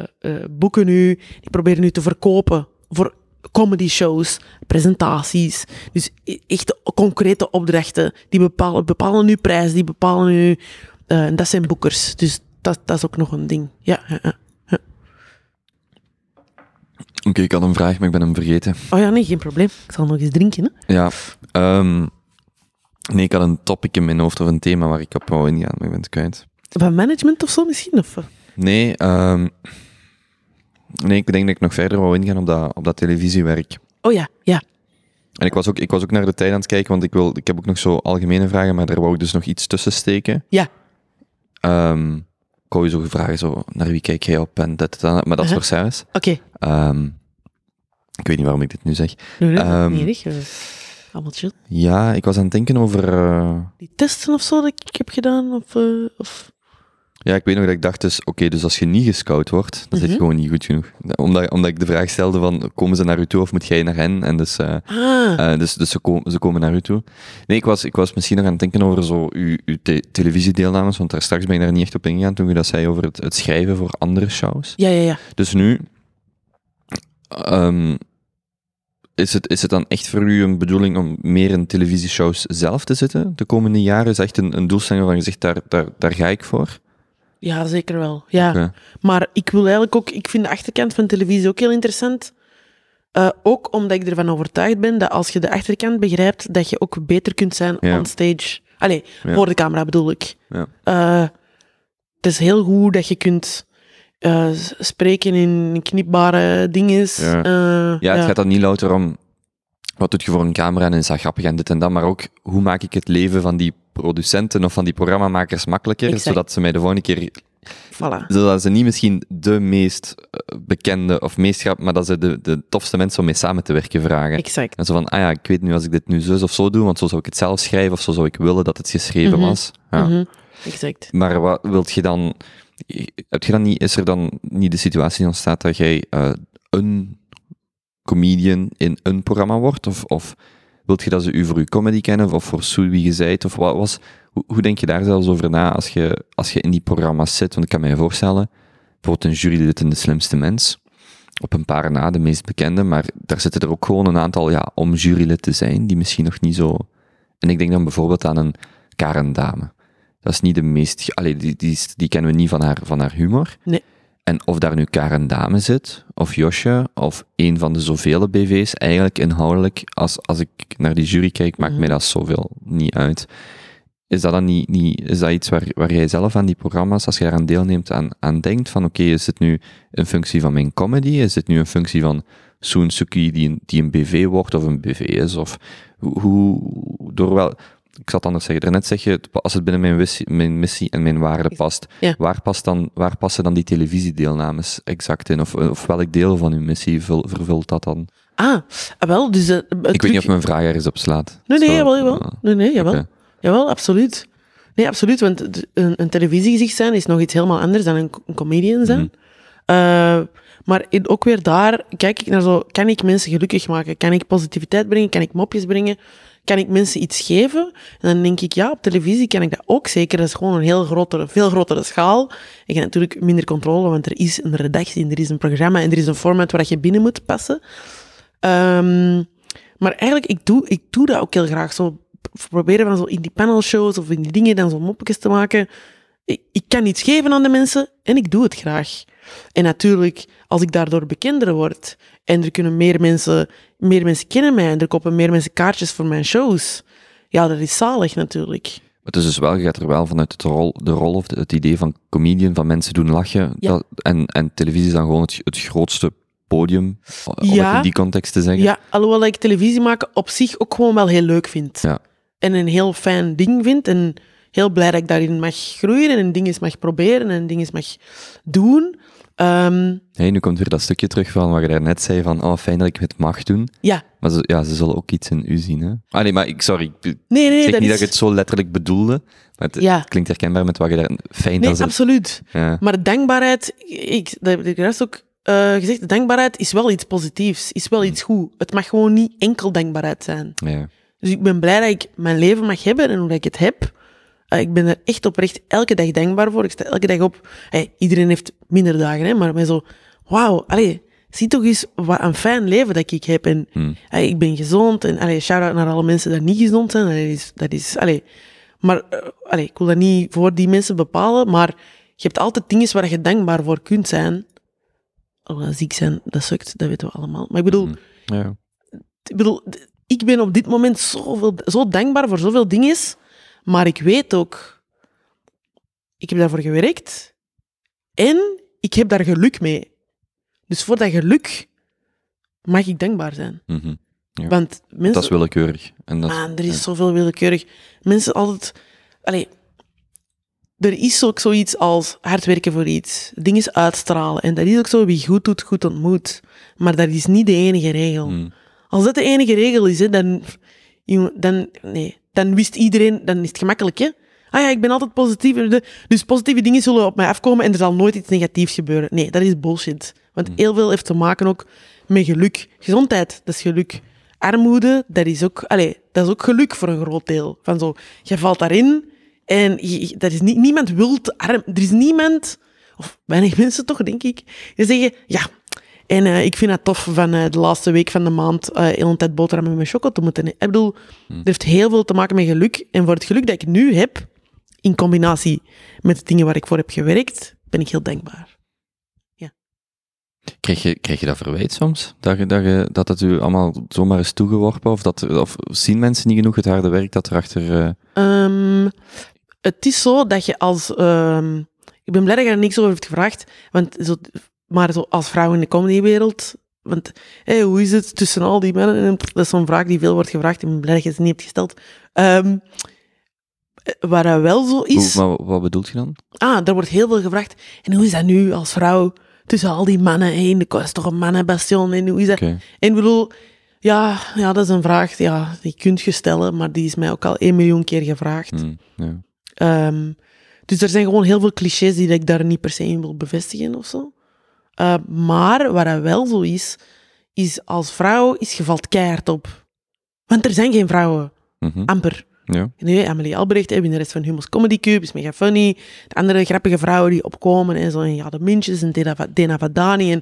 boeken nu, die proberen nu te verkopen voor comedy shows, presentaties. Dus e- echte concrete opdrachten. Die bepalen, bepalen uw prijs, die bepalen uw... eh, en dat zijn boekers. Dus dat, dat is ook nog een ding. Ja, ja, ja. Oké, ik had een vraag, maar ik ben hem vergeten. Oh ja, nee, geen probleem. Ik zal nog eens drinken. Hè. Ja, ehm, nee, ik had een topic in mijn hoofd of een thema waar ik op wou ingaan, maar ik ben het kwijt. Van management of zo misschien? Of, eh? Nee, ehm, nee, ik denk dat ik nog verder wou ingaan op dat, op dat televisiewerk. Oh ja, ja. En ik was, ook, ik was ook naar de tijd aan het kijken, want ik, wil, ik heb ook nog zo algemene vragen, maar daar wou ik dus nog iets tussen steken. Ja. Ehm, ik wou je zo vragen, zo, naar wie kijk jij op en dit, dat, maar dat is Uh-huh. voor Sarah's. Oké. Ehm, ik weet niet waarom ik dit nu zeg. Nee, nee, Ehm, nee, eh, allemaal chill. Ja, ik was aan het denken over... eh, Die testen of zo dat ik heb gedaan? Of, eh, of... Ja, ik weet nog dat ik dacht dus, oké, dus als je niet gescout wordt, dan zit je Mhm. gewoon niet goed genoeg. Omdat, omdat ik de vraag stelde van, komen ze naar u toe of moet jij naar hen? En dus, eh, Ah, eh, dus, dus ze, komen ze komen naar u toe. Nee, ik was, ik was misschien nog aan het denken over zo uw, uw te- televisiedeelnames, want daar straks ben ik daar niet echt op ingegaan toen je dat zei over het, het schrijven voor andere shows. ja, ja, ja. Dus nu, ehm, is, het, is het dan echt voor u een bedoeling om meer in televisieshows zelf te zitten de komende jaren? Is echt een, een doelstelling waarvan je zegt, daar, daar, daar ga ik voor? Ja, zeker wel. Ja. Maar ik wil eigenlijk ook, ik vind de achterkant van televisie ook heel interessant. Eh, ook omdat ik ervan overtuigd ben dat als je de achterkant begrijpt, dat je ook beter kunt zijn Ja. on stage. Allee, Ja. voor de camera bedoel ik. Ja. Eh, het is heel goed dat je kunt eh, spreken in knipbare dingen. Ja. Ja, het gaat dan niet louter om wat doet je voor een camera en is dat grappig en dit en dat, maar ook hoe maak ik het leven van die producenten of van die programmamakers makkelijker, Exact. zodat ze mij de volgende keer, Voilà. zodat ze niet misschien de meest eh, bekende of meest grappig, maar dat ze de, de tofste mensen om mee samen te werken vragen. Exact. En zo van, ah ja, ik weet nu als ik dit nu zus of zo doe, want zo zou ik het zelf schrijven of zo zou ik willen dat het geschreven Mhm. was. Ja. Mhm. Exact. Maar wat wilt je dan, heb je dan niet, is er dan niet de situatie ontstaat dat jij eh, een comedian in een programma wordt? Of, of wilt je dat ze u voor uw comedy kennen, of voor zo wie je zijt? Of wat was, hoe, denk je daar zelfs over na als je, als je in die programma's zit? Want ik kan me voorstellen, bijvoorbeeld een jurylid in De Slimste Mens, op een paar na, de meest bekende, maar daar zitten er ook gewoon een aantal, ja, om jurylid te zijn, die misschien nog niet zo... En ik denk dan bijvoorbeeld aan een Karen Dame. Dat is niet de meest... Allee, die, die, die kennen we niet van haar, van haar humor. Nee. En of daar nu Karen Dame zit, of Josje, of een van de zoveel BV's, eigenlijk inhoudelijk, als, als ik naar die jury kijk, maakt Mhm. mij dat zoveel niet uit. Is dat dan niet, niet is dat iets waar, waar jij zelf aan die programma's, als je daaraan deelneemt, aan, aan denkt? Van oké, is het nu een functie van mijn comedy? Is het nu een functie van Soen Suki die een, die een BV wordt of een BV is? Of hoe, hoe- door wel, ik zal het anders zeggen, daarnet zeg je, als het binnen mijn, missie, mijn missie en mijn waarde past, Ja. waar, past dan, waar passen dan die televisiedeelnames exact in? Of, of welk deel van uw missie vul- vervult dat dan? Ah, ah, wel, dus... eh, Ik weet niet of mijn vraag ergens op slaat. Nee, nee, Zo, jawel, jawel. eh, Nee, nee, jawel. Jawel, absoluut. Nee, absoluut, want een, een televisiegezicht zijn is nog iets helemaal anders dan een, een comedian zijn. Mhm. Eh, maar in- ook weer daar kijk ik naar zo, kan ik mensen gelukkig maken? Kan ik positiviteit brengen? Kan ik mopjes brengen? Kan ik mensen iets geven? En dan denk ik, ja, op televisie kan ik dat ook zeker. Dat is gewoon een heel grotere, veel grotere schaal. Je hebt natuurlijk minder controle, want er is een redactie, en er is een programma en er is een format waar je binnen moet passen. Ehm, maar eigenlijk, ik doe, ik doe dat ook heel graag. Zo proberen van zo in die panelshows of in die dingen dan zo mopjes te maken. Ik, kan iets geven aan de mensen en ik doe het graag. En natuurlijk, als ik daardoor bekender word en er kunnen meer mensen, meer mensen kennen mij en er kopen meer mensen kaartjes voor mijn shows. Ja, dat is zalig natuurlijk. Maar het is dus wel, je gaat er wel vanuit het rol, de rol of het idee van comedian, van mensen doen lachen. Ja. Dat, en, en televisie is dan gewoon het, het grootste podium, om het in die context te zeggen. Ja, alhoewel ik televisie maken op zich ook gewoon wel heel leuk vind. Ja. En een heel fijn ding vind. En heel blij dat ik daarin mag groeien en dingen mag proberen en dingen mag doen. Ehm, Hey, nu komt weer dat stukje terug van wat je daarnet zei, van oh, fijn dat ik het mag doen. ja, Maar ze, ja, ze zullen ook iets in u zien, hè? Ah nee, maar ik, sorry, ik nee, nee, zeg dat niet is... dat ik het zo letterlijk bedoelde, maar het, Ja. het klinkt herkenbaar met wat je daar... Fijn Nee, dat ze... absoluut. Ja. Maar dankbaarheid, ik, dat heb ik juist ook eh, gezegd, dankbaarheid is wel iets positiefs, is wel iets goed. Het mag gewoon niet enkel dankbaarheid zijn. Ja. Dus ik ben blij dat ik mijn leven mag hebben en hoe dat ik het heb. Eh, ik ben er echt oprecht elke dag dankbaar voor. Ik sta elke dag op. Hey, iedereen heeft minder dagen, hè, maar met zo, wauw, allee, zie toch eens wat een fijn leven dat ik heb. En Hmm. ik ben gezond. En allee, shout-out naar alle mensen die niet gezond zijn. Dat is, dat is allee, maar allee, ik wil dat niet voor die mensen bepalen, maar je hebt altijd dingen waar je dankbaar voor kunt zijn. Alhoewel, ziek zijn, dat sukt, dat weten we allemaal. Maar ik bedoel, Hmm. Ja. ik bedoel, ik ben op dit moment zoveel, zo dankbaar voor zoveel dingen, maar ik weet ook, ik heb daarvoor gewerkt en ik heb daar geluk mee. Dus voor dat geluk mag ik dankbaar zijn. Mhm. Ja. Want mensen, Dat is willekeurig. En dat, man, er is zoveel willekeurig. Mensen altijd, allee, er is ook zoiets als hard werken voor iets, dingen uitstralen. En dat is ook zo, wie goed doet, goed ontmoet. Maar dat is niet de enige regel. Hmm. Als dat de enige regel is, hè, dan, dan, nee, dan wist iedereen, dan is het gemakkelijk, hè? Ah ja, ik ben altijd positief. Dus positieve dingen zullen op mij afkomen en er zal nooit iets negatiefs gebeuren. Nee, dat is bullshit. Want heel veel heeft te maken ook met geluk. Gezondheid, dat is geluk. Armoede, dat is ook, allez, dat is ook geluk voor een groot deel. Van zo, je valt daarin en je, dat is niet, niemand wil te arm. Er is niemand, of weinig mensen toch, denk ik, die zeggen, ja, en eh, ik vind het tof van eh, de laatste week van de maand heel een tijd boterham met mijn choco te moeten. eten. Ik bedoel, het heeft heel veel te maken met geluk. En voor het geluk dat ik nu heb, in combinatie met de dingen waar ik voor heb gewerkt, ben ik heel dankbaar. Krijg, je, krijg je dat verwijt soms? Dat, je, dat, je, dat het u allemaal zomaar is toegeworpen? Of, dat, of zien mensen niet genoeg het harde werk dat erachter... Ehm, het is zo dat je als... ehm, ik ben blij dat je er niks over hebt gevraagd, want zo, maar zo als vrouw in de comedywereld... Want hoe is het tussen al die mannen? En Dat is zo'n vraag die veel wordt gevraagd. Ik ben blij dat je ze niet hebt gesteld. Ehm, waar dat wel zo is... hoe, maar wat bedoelt je dan? Ah, er wordt heel veel gevraagd. En hoe is dat nu als vrouw tussen al die mannen? De dat is toch een mannenbastion? En hoe is dat? En ik bedoel, ja, ja, dat is een vraag ja, die kunt je stellen, maar die is mij ook al één miljoen keer gevraagd. Hmm. Ehm, dus er zijn gewoon heel veel clichés die ik daar niet per se in wil bevestigen of zo. Eh, maar wat dat wel zo is, is als vrouw is je valt keihard op. Want er zijn geen vrouwen, Mhm. amper. ja. Nu, Amelie Albrecht, hè, winnares van Humo's Comedy Cube, is mega funny. De andere grappige vrouwen die opkomen, en zo, en ja, de Mintjes en Dena, Va- Dena Vadani en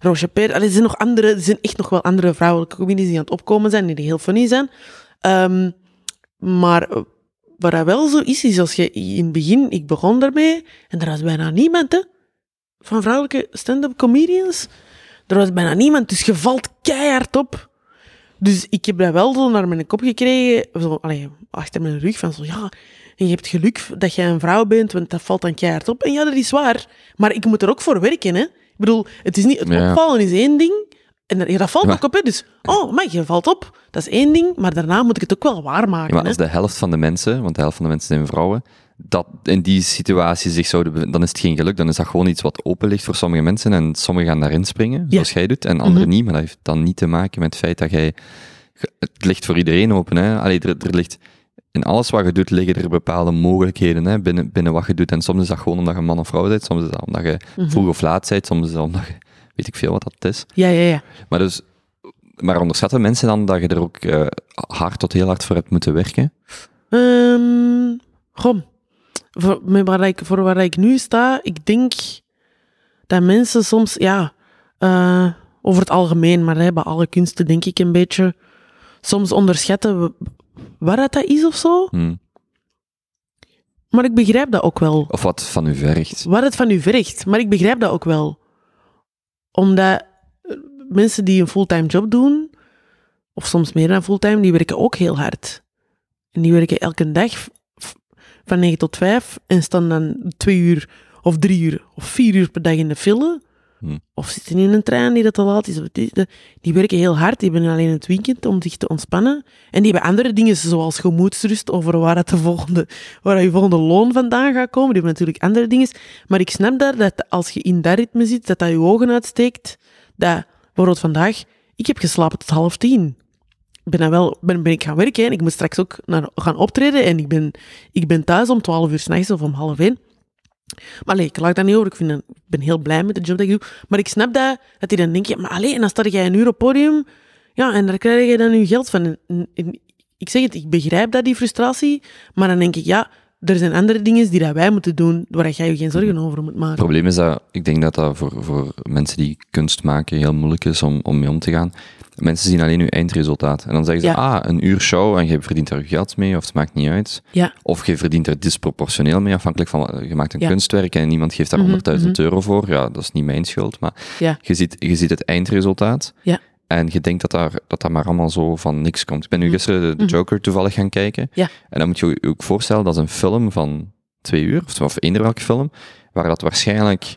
Roche Per. Er zijn nog andere, er zijn echt nog wel andere vrouwelijke comedies die aan het opkomen zijn, die heel funny zijn. Ehm, maar wat dat wel zo is, is als je in het begin, ik begon daarmee, en er was bijna niemand, hè, van vrouwelijke stand-up comedians. Er was bijna niemand, dus je valt keihard op. Dus ik heb dat wel zo naar mijn kop gekregen, zo, allee, achter mijn rug, van zo, ja, en je hebt geluk dat jij een vrouw bent, want dat valt dan keihard op. En ja, dat is waar, maar ik moet er ook voor werken, hè. Ik bedoel, het is niet, het Ja. opvallen is één ding, en dat- valt ook op, hè. Dus, oh, maar je valt op, dat is één ding, maar daarna moet ik het ook wel waarmaken, Ja, maar hè. als de helft van de mensen, want de helft van de mensen zijn vrouwen, dat in die situatie zich zouden bevinden, dan is het geen geluk, dan is dat gewoon iets wat open ligt voor sommige mensen en sommigen gaan daarin springen, zoals jij doet, en anderen Mhm. niet, maar dat heeft dan niet te maken met het feit dat jij... Het ligt voor iedereen open, hè. Allee, er, er ligt... In alles wat je doet liggen er bepaalde mogelijkheden hè, binnen, binnen wat je doet. En soms is dat gewoon omdat je man of vrouw bent, soms is dat omdat je Mhm. vroeg of laat bent, soms is dat omdat je... Weet ik veel wat dat is. Ja, ja, ja. Maar dus... Maar onderschatten mensen dan dat je er ook eh, hard tot heel hard voor hebt moeten werken? Ehm goh, voor, met waar ik, voor waar ik nu sta, ik denk dat mensen soms, ja, eh, over het algemeen, maar hè, bij alle kunsten denk ik een beetje, soms onderschatten waar dat, is of zo. Hmm. Maar ik begrijp dat ook wel. Of wat van u vergt. Wat het van u vergt, maar ik begrijp dat ook wel. Omdat eh, mensen die een fulltime job doen, of soms meer dan fulltime, die werken ook heel hard. En die werken elke dag van 9 tot 5 en staan dan twee uur of drie uur of vier uur per dag in de file. Hm. Of zitten in een trein die dat te laat is. die, werken heel hard, die hebben alleen het weekend om zich te ontspannen. En die hebben andere dingen zoals gemoedsrust over waar, het de volgende, waar je volgende loon vandaan gaat komen. Die hebben natuurlijk andere dingen. Maar ik snap daar dat als je in dat ritme zit, dat dat je ogen uitsteekt. Dat, bijvoorbeeld vandaag, ik heb geslapen tot half tien. Ben, dan wel, ben, ben ik gaan werken en ik moet straks ook naar, gaan optreden. En ik ben, ik ben thuis om twaalf uur s'nachts of om half één. Maar nee, ik laat daar niet over. Ik, vind dat- ik ben heel blij met de job dat ik doe. Maar ik snap dat, dat dan denken, maar alleen, en dan sta jij een uur op podium, ja, en daar krijg je dan je geld van. Ik zeg het, ik begrijp dat, die frustratie, maar dan denk ik, ja, er zijn andere dingen die dat wij moeten doen, waar jij je geen zorgen over moet Het maken. probleem is dat, ik denk dat dat voor, voor mensen die kunst maken heel moeilijk is om, om mee om te gaan. Mensen zien alleen je eindresultaat. En dan zeggen ze, Ja. ah, een uur show en je verdient er geld mee, of het maakt niet uit. Ja, Of je verdient er disproportioneel mee, afhankelijk van, je maakt een Ja. kunstwerk en iemand geeft daar Mhm, 100.000 euro voor. Ja, dat is niet mijn schuld, maar je ziet, je ziet het eindresultaat. Ja. En je denkt dat, daar, dat dat maar allemaal zo van niks komt. Ik ben nu Mhm. gisteren de, Mhm. Joker toevallig gaan kijken. Ja. En dan moet je je ook voorstellen, dat is een film van twee uur, of, of eender welke film, waar dat waarschijnlijk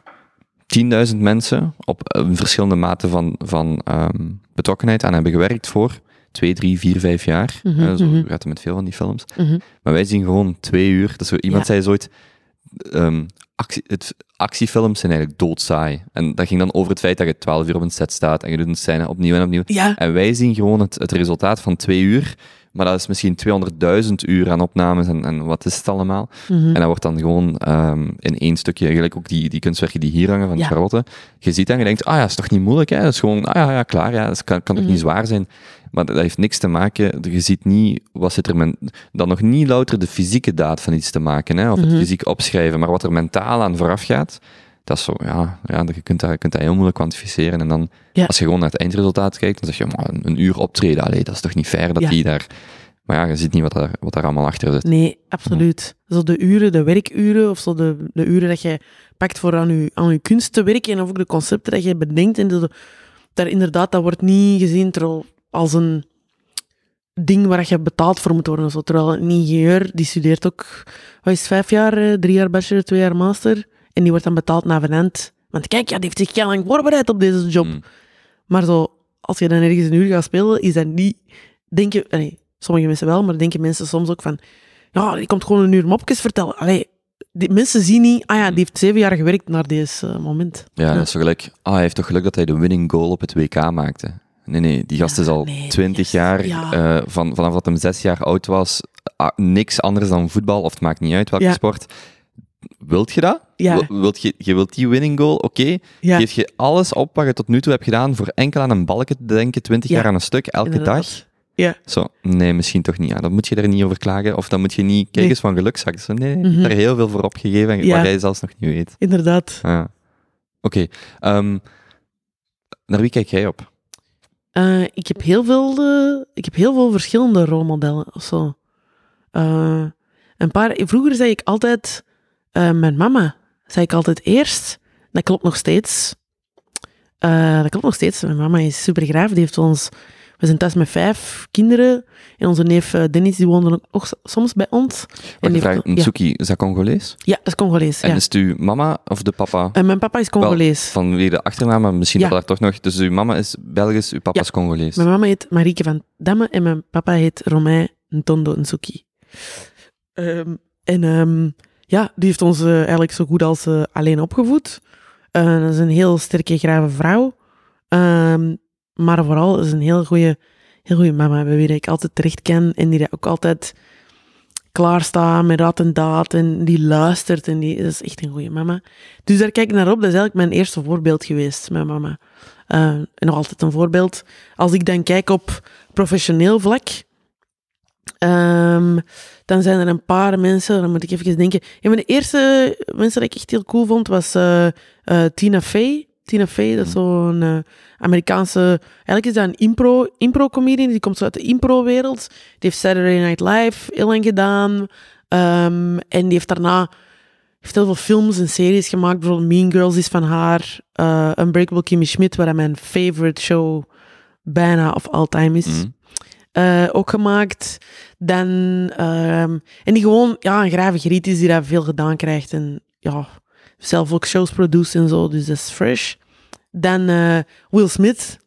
10.000 mensen op een verschillende mate van, van ehm, betrokkenheid aan hebben gewerkt voor twee, drie, vier, vijf jaar. Mhm, Eh, zo mhm. gaat het met veel van die films. mhm. Maar wij zien gewoon twee uur. Dus iemand Ja. zei zo ooit, ehm, actie, het, actiefilms zijn eigenlijk doodsaai. En dat ging dan over het feit dat je twaalf uur op een set staat en je doet een scène opnieuw en opnieuw. ja, En wij zien gewoon het, het resultaat van twee uur, maar dat is misschien 200.000 uur aan opnames en, en wat is het allemaal. mhm. En dat wordt dan gewoon ehm, in één stukje, gelijk ook die, die kunstwerken die hier hangen van Ja. Charlotte. Je ziet dat en je denkt, ah ja, dat is toch niet moeilijk, hè? Dat is gewoon, ah ja, ja klaar, ja, dat kan, kan toch Mhm. niet zwaar zijn. Maar dat heeft niks te maken, je ziet niet, wat zit er, men, dan nog niet louter de fysieke daad van iets te maken, hè? of het Mhm. fysiek opschrijven, maar wat er mentaal aan vooraf gaat, dat is zo, ja, ja je, kunt dat, je kunt dat heel moeilijk kwantificeren. En dan, Ja. als je gewoon naar het eindresultaat kijkt, dan zeg je, maar een, uur optreden, allee, dat is toch niet fair dat Ja. die daar... Maar ja, je ziet niet wat daar, wat daar allemaal achter zit. Nee, absoluut. Zo de uren, de werkuren, of zo de, de uren dat je pakt voor aan je, aan je kunst te werken, en of ook de concepten dat je bedenkt. En de, daar inderdaad, dat wordt niet gezien terwijl als een ding waar je betaald voor moet worden. Zo. Terwijl een ingenieur, die studeert ook, wat is het, vijf jaar, eh, drie jaar bachelor, twee jaar master. En die wordt dan betaald na van end. Want kijk, ja, die heeft zich heel lang voorbereid op deze job. Mm. Maar zo, als je dan ergens een uur gaat spelen, is dat niet... Denk je, nee, sommige mensen wel, maar denken mensen soms ook van... Ja, die komt gewoon een uur mopjes vertellen. Allee, die mensen zien niet... Ah ja, die heeft zeven jaar gewerkt naar deze eh, moment. Ja, dat is zo gelijk. Ah, hij heeft toch geluk dat hij de winning goal op het WK maakte. Nee, nee, die gast Ja, is al nee, die 20 gast- jaar, ja. eh, van, vanaf dat hij zes jaar oud was, ah, niks anders dan voetbal, of het maakt niet uit welke Ja. sport. Wilt je dat? Ja. Wil- Wilt je, je wilt die winning goal, oké. Ja, Geef je alles op wat je tot nu toe hebt gedaan voor enkel aan een balken te denken, 20 Ja, jaar aan een stuk, elke inderdaad. dag? Ja. Zo, nee, misschien toch niet. Ja, dan moet je er niet over klagen, of dan moet je niet, kijk Nee. eens van gelukzak. Zo, nee, je hebt Mhm. daar heel veel voor opgegeven, en Ja. wat jij zelfs nog niet weet. inderdaad. Ah. Oké. ehm, naar wie kijk jij op? Eh, ik, heb heel veel, eh, ik heb heel veel verschillende rolmodellen of zo. Eh, een paar, vroeger zei ik altijd eh, mijn mama. Zei ik altijd eerst. Dat klopt nog steeds. Eh, dat klopt nog steeds. Mijn mama is super graaf. Die heeft ons... We zijn thuis met vijf kinderen. En onze neef eh, Dennis, die woonde ook soms bij ons. Wacht, die vraag, heeft- ja. Is dat Congolees? Ja, dat is Congolees. En Ja. is het uw mama of de papa? En mijn papa is Congolees. Vanwege de achternaam, maar misschien Ja. dat toch nog... Dus uw mama is Belgisch, uw papa is Congolees. Mijn mama heet Marieke van Damme en mijn papa heet Romain Ntondo Nsuki. Ehm, en ehm, ja, die heeft ons eh, eigenlijk zo goed als eh, alleen opgevoed. Eh, dat is een heel sterke, grave vrouw. Ehm, maar vooral is een heel goede heel mama, bij wie ik altijd terecht ken en die ook altijd klaarstaat met raad en daad en die luistert en die is echt een goede mama. Dus daar kijk ik naar op. Dat is eigenlijk mijn eerste voorbeeld geweest, mijn mama. En nog altijd een voorbeeld. Als ik dan kijk op professioneel vlak, ehm, dan zijn er een paar mensen, dan moet ik even denken. Een van de eerste mensen dat ik echt heel cool vond, was eh, eh, Tina Fey. Tina Fey, dat is zo'n eh, Amerikaanse... Eigenlijk is dat een impro, impro-comedian, die komt zo uit de impro-wereld. Die heeft Saturday Night Live heel lang gedaan. Ehm, en die heeft daarna heeft heel veel films en series gemaakt. Bijvoorbeeld Mean Girls is van haar. Unbreakable Kimmy Schmidt, waar dat mijn favorite show bijna of all time is. Mhm. Eh, ook gemaakt. Dan, ehm, en die gewoon, ja, een grave griet is die daar veel gedaan krijgt. En ja, zelf ook shows produce en zo, dus dat is fresh. Dan eh, Will Smith.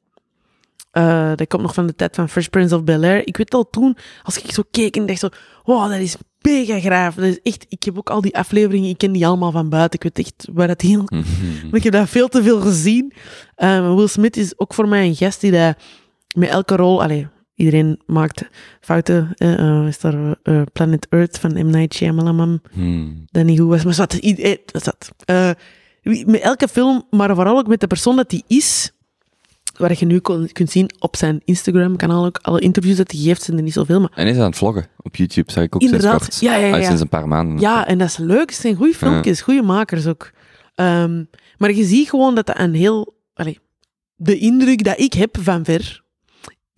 Eh, dat komt nog van de tijd van Fresh Prince of Bel-Air. Ik weet al toen, als ik zo keek en dacht zo, wow, dat is mega graaf. Dat is echt, ik heb ook al die afleveringen, ik ken die allemaal van buiten. Ik weet echt waar dat heel ik heb dat veel te veel gezien. Eh, maar Will Smith is ook voor mij een gast die dat met elke rol... Allee, iedereen maakt fouten. eh, eh, is daar eh, Planet Earth van M. Night Shyamalan, Hmm. dat niet goed was. Maar zat, zat. Eh, met elke film, maar vooral ook met de persoon dat die is, waar je nu kon- kunt zien op zijn Instagram-kanaal ook, alle interviews dat hij geeft, zijn er niet zoveel, maar En hij is aan het vloggen op YouTube, zag ik ook Inderdaad. sinds kort. Ja, ja, ja, Ah, ja. sinds een paar maanden. Ja, en dat is leuk. Het zijn goede filmpjes, goede makers ook. Ehm, maar je ziet gewoon dat dat een heel... de indruk dat ik heb van ver,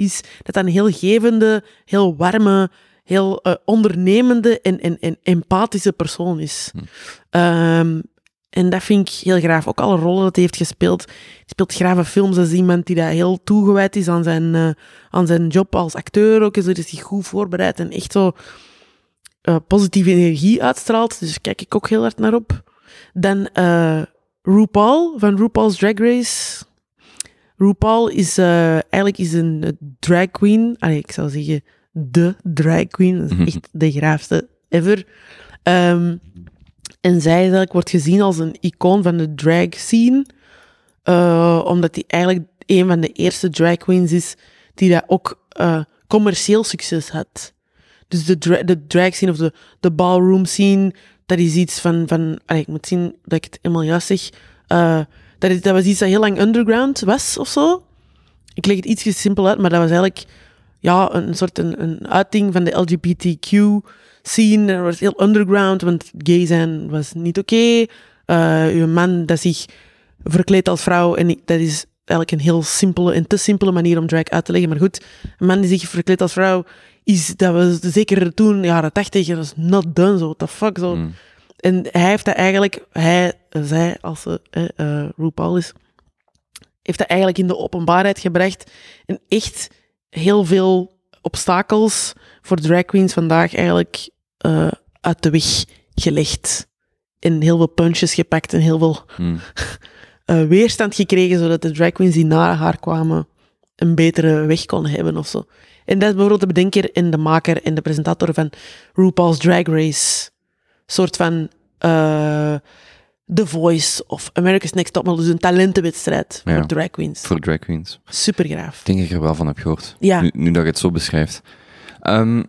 is dat dat een heel gevende, heel warme, heel eh, ondernemende en, en, en empathische persoon is. Hm. Ehm, en dat vind ik heel graag. Ook alle rollen dat hij heeft gespeeld. Hij speelt grave films als iemand die dat heel toegewijd is aan zijn, eh, aan zijn job als acteur ook. Dus is hij goed voorbereid en echt zo eh, positieve energie uitstraalt. Dus daar kijk ik ook heel hard naar op. Dan RuPaul van RuPaul's Drag Race. RuPaul is eh, eigenlijk is een eh, drag queen. Allee, ik zou zeggen de drag queen. Dat is echt de graafste ever. Ehm, en zij eigenlijk wordt gezien als een icoon van de drag scene. eh, omdat hij eigenlijk een van de eerste drag queens is die dat ook commercieel succes had. Dus de, dra de drag scene of de, de ballroom scene, dat is iets van... van allee, ik moet zien dat ik het helemaal juist zeg. Dat, dat was iets dat heel lang underground was, of zo. Ik leg het iets simpel uit, maar dat was eigenlijk ja, een soort een, een uiting van de LGBTQ scene. Dat was heel underground, want gay zijn was niet oké. Eh, uw man dat zich verkleedt als vrouw, en dat is eigenlijk een heel simpele en te simpele manier om drag uit te leggen. Maar goed, een man die zich verkleedt als vrouw, is, dat was zeker toen, jaren tachtig, dat is not done, zo, what the fuck, zo. Mm. En hij heeft dat eigenlijk, hij, zij, als ze eh, RuPaul is, heeft dat eigenlijk in de openbaarheid gebracht en echt heel veel obstakels voor drag queens vandaag eigenlijk eh, uit de weg gelegd. En heel veel punches gepakt en heel veel Mm. eh, weerstand gekregen, zodat de drag queens die na haar kwamen een betere weg konden hebben of zo. En dat is bijvoorbeeld de bedenker en de maker en de presentator van RuPaul's Drag Race. Soort van eh The Voice of America's Next Top Model, dus een talentenwedstrijd Ja. voor drag queens. Voor drag queens. Super graaf. Ik denk dat ik er wel van heb gehoord. Ja. Nu, nu dat je het zo beschrijft. Ehm,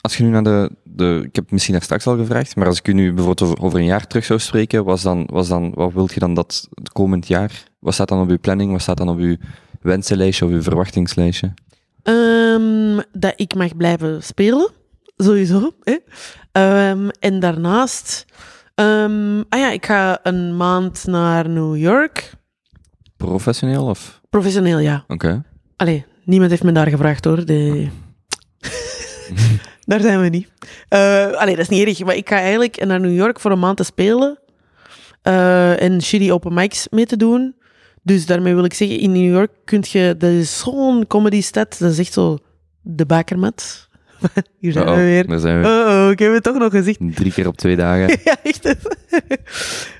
als je nu naar de, de... Ik heb het misschien daar straks al gevraagd, maar als ik u nu bijvoorbeeld over, over een jaar terug zou spreken, was dan, was dan, wat wilt je dan dat het komend jaar? Wat staat dan op uw planning? Wat staat dan op uw wensenlijstje of uw verwachtingslijstje? Ehm, dat ik mag blijven spelen, sowieso. Hè? Ehm, en daarnaast, ehm, ah ja, ik ga een maand naar New York. Professioneel of? Professioneel, ja. Oké. Allee, niemand heeft me daar gevraagd hoor. De... daar zijn we niet. Eh allee, dat is niet erg. Maar ik ga eigenlijk naar New York voor een maand te spelen. eh, en shitty open mics mee te doen. Dus daarmee wil ik zeggen, in New York kun je... Dat is zo'n comedy-stad. Dat is echt zo de bakermat. Hier zijn Uh-oh, we weer. Daar zijn we. Oh, ik heb het toch nog gezegd. Drie keer op twee dagen. ja, echt.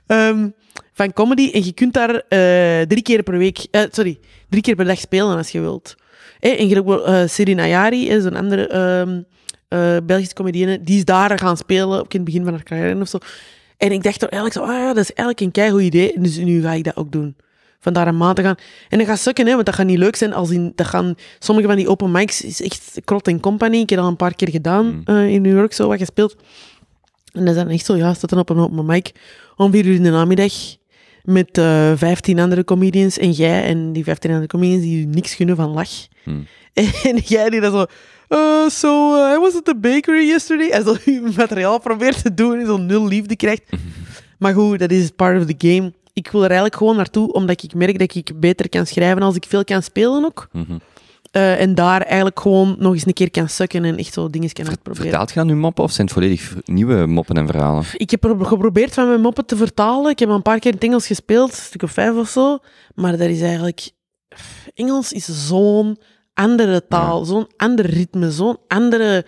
Ehm, van comedy. En je kunt daar eh, drie keer per week, eh, sorry, drie keer per dag spelen als je wilt. Eh, en uh, Sirin Ayari, is een andere ehm, eh, Belgische comedienne, die is daar gaan spelen, ook in het begin van haar carrière of zo. En ik dacht toch eigenlijk zo, ah dat is eigenlijk een keigoed idee. Dus nu ga ik dat ook doen. Vandaar een maand te gaan. En dat gaat sukken, hè, want dat gaat niet leuk zijn als in, dat gaan, sommige van die open mics is echt Krot en Company. Ik heb dat al een paar keer gedaan Mm. eh, in New York, zo wat gespeeld. En dat is dan echt zo, ja, staat dan op een open mic om vier uur in de namiddag met eh 15 andere comedians en jij en die 15 andere comedians die niks gunnen van lach. Hmm. En jij die dan zo, uh, so uh, I was at the bakery yesterday. En zo je materiaal probeert te doen en zo nul liefde krijgt. maar goed, dat is part of the game. Ik wil er eigenlijk gewoon naartoe, omdat ik merk dat ik beter kan schrijven als ik veel kan spelen ook. Mhm. Eh, en daar eigenlijk gewoon nog eens een keer kan sukken en echt zo dingen kan uitproberen. Vertaalt je uw moppen of zijn het volledig nieuwe moppen en verhalen? Ik heb pro- geprobeerd van mijn moppen te vertalen. Ik heb een paar keer in het Engels gespeeld, een stuk of vijf of zo. Maar dat is eigenlijk... Engels is zo'n andere taal, zo'n ander ritme, zo'n andere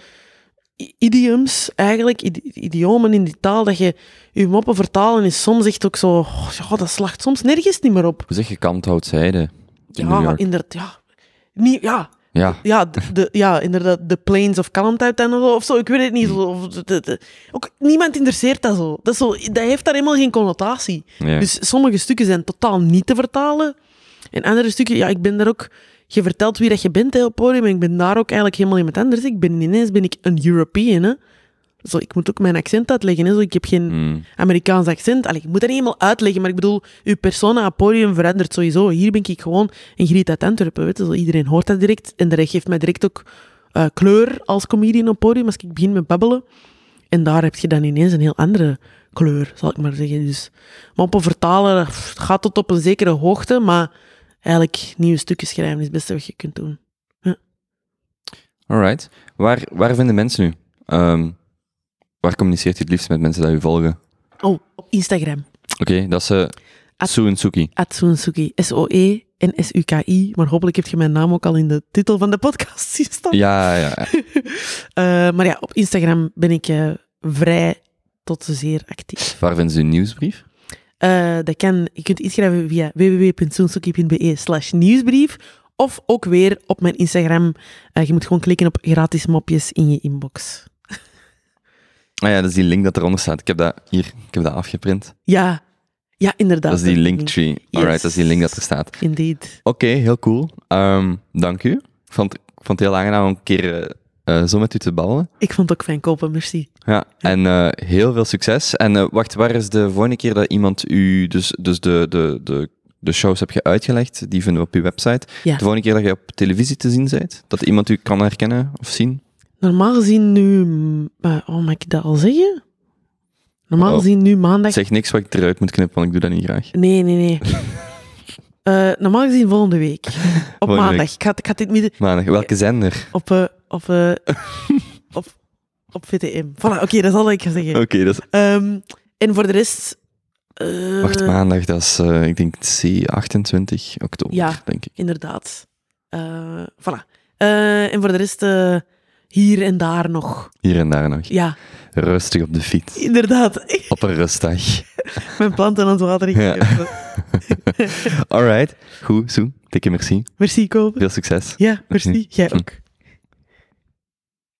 idioms, eigenlijk, id- idiomen in die taal, dat je je moppen vertalen is soms echt ook zo... oh, ja, dat slacht soms nergens niet meer op. Hoe zeg je kanthout-zijde in New Ja, York? inderdaad, ja. Niet, ja, Ja, ja, de, de- ja, inderdaad, de Plains of Kalmthout dan of zo, ik weet het niet. Of de- de- de- ook, niemand interesseert dat zo. Dat, zo. dat heeft daar helemaal geen connotatie. ja. Dus sommige stukken zijn totaal niet te vertalen. En andere stukken, ja, ik ben daar ook... Je vertelt wie dat je bent hè, op podium, en ik ben daar ook eigenlijk helemaal iemand anders. Ik ben ineens ben ik een European, hè. Zo, ik moet ook mijn accent uitleggen. Hè. Zo, ik heb geen Hmm. Amerikaans accent. Allee, ik moet dat niet helemaal uitleggen, maar ik bedoel, uw persona op podium verandert sowieso. Hier ben ik gewoon een griet uit Antwerpen. Weet je? Zo, iedereen hoort dat direct. En dat geeft mij direct ook eh, kleur als comedian op podium, als ik begin met babbelen. En daar heb je dan ineens een heel andere kleur, zal ik maar zeggen. Dus vertalen pff, het gaat tot op een zekere hoogte, maar eigenlijk nieuwe stukken schrijven is het beste wat je kunt doen. Alright. Waar, waar vinden mensen u? Ehm, waar communiceert u het liefst met mensen die u volgen? Oh, op Instagram. Oké, dat is uh. Atsunsuki. S-O-E en S-U-K-I. Maar hopelijk heb je mijn naam ook al in de titel van de podcast zien staan. Ja, ja. ja. Eh, maar ja, op Instagram ben ik eh, vrij tot zeer actief. Waar vinden ze uw nieuwsbrief? Eh, dat kan, je kunt inschrijven via www.soensuki.be slash nieuwsbrief. Of ook weer op mijn Instagram. Eh, je moet gewoon klikken op gratis mopjes in je inbox. Ah ja, dat is die link dat eronder staat. Ik heb dat hier, ik heb dat afgeprint. Ja, ja inderdaad. Dat is die linktree. Alright, dat is die link dat er staat. Indeed. Oké, heel cool. Ehm, dank u. Ik vond, ik vond het heel aangenaam om een keer eh, zo met u te babbelen. Ik vond het ook fijn kopen, merci. Ja, en eh, heel veel succes. En eh, wacht, waar is de volgende keer dat iemand u, dus, dus de, de, de, de shows heb je uitgelegd, die vinden we op uw website. Ja. De volgende keer dat je op televisie te zien bent, dat iemand u kan herkennen of zien. Normaal gezien nu... eh, oh, mag ik dat al zeggen? Normaal Oh. gezien nu maandag... Zeg niks wat ik eruit moet knippen, want ik doe dat niet graag. Nee, nee, nee. Eh, normaal gezien volgende week. Op Volgende maandag. week. Ik ga, ik ga dit midden... Maandag, welke zender? Op... eh op, eh, op, op VTM. Voilà, oké, dat is al wat ik ga zeggen. Oké, dat is... Ehm, en voor de rest... Wacht, maandag, dat is, ik denk, C, 28 oktober, Ja. denk ik. Inderdaad. Voilà. En voor de rest hier en daar nog. Hier en daar nog. Ja, Rustig op de fiets. inderdaad. Op een rustdag. Mijn planten aan het water Ja. gegeven. Alright. Goed, Soe. Dikke merci. Merci, Kopen. Veel succes. Ja, merci. Jij ook.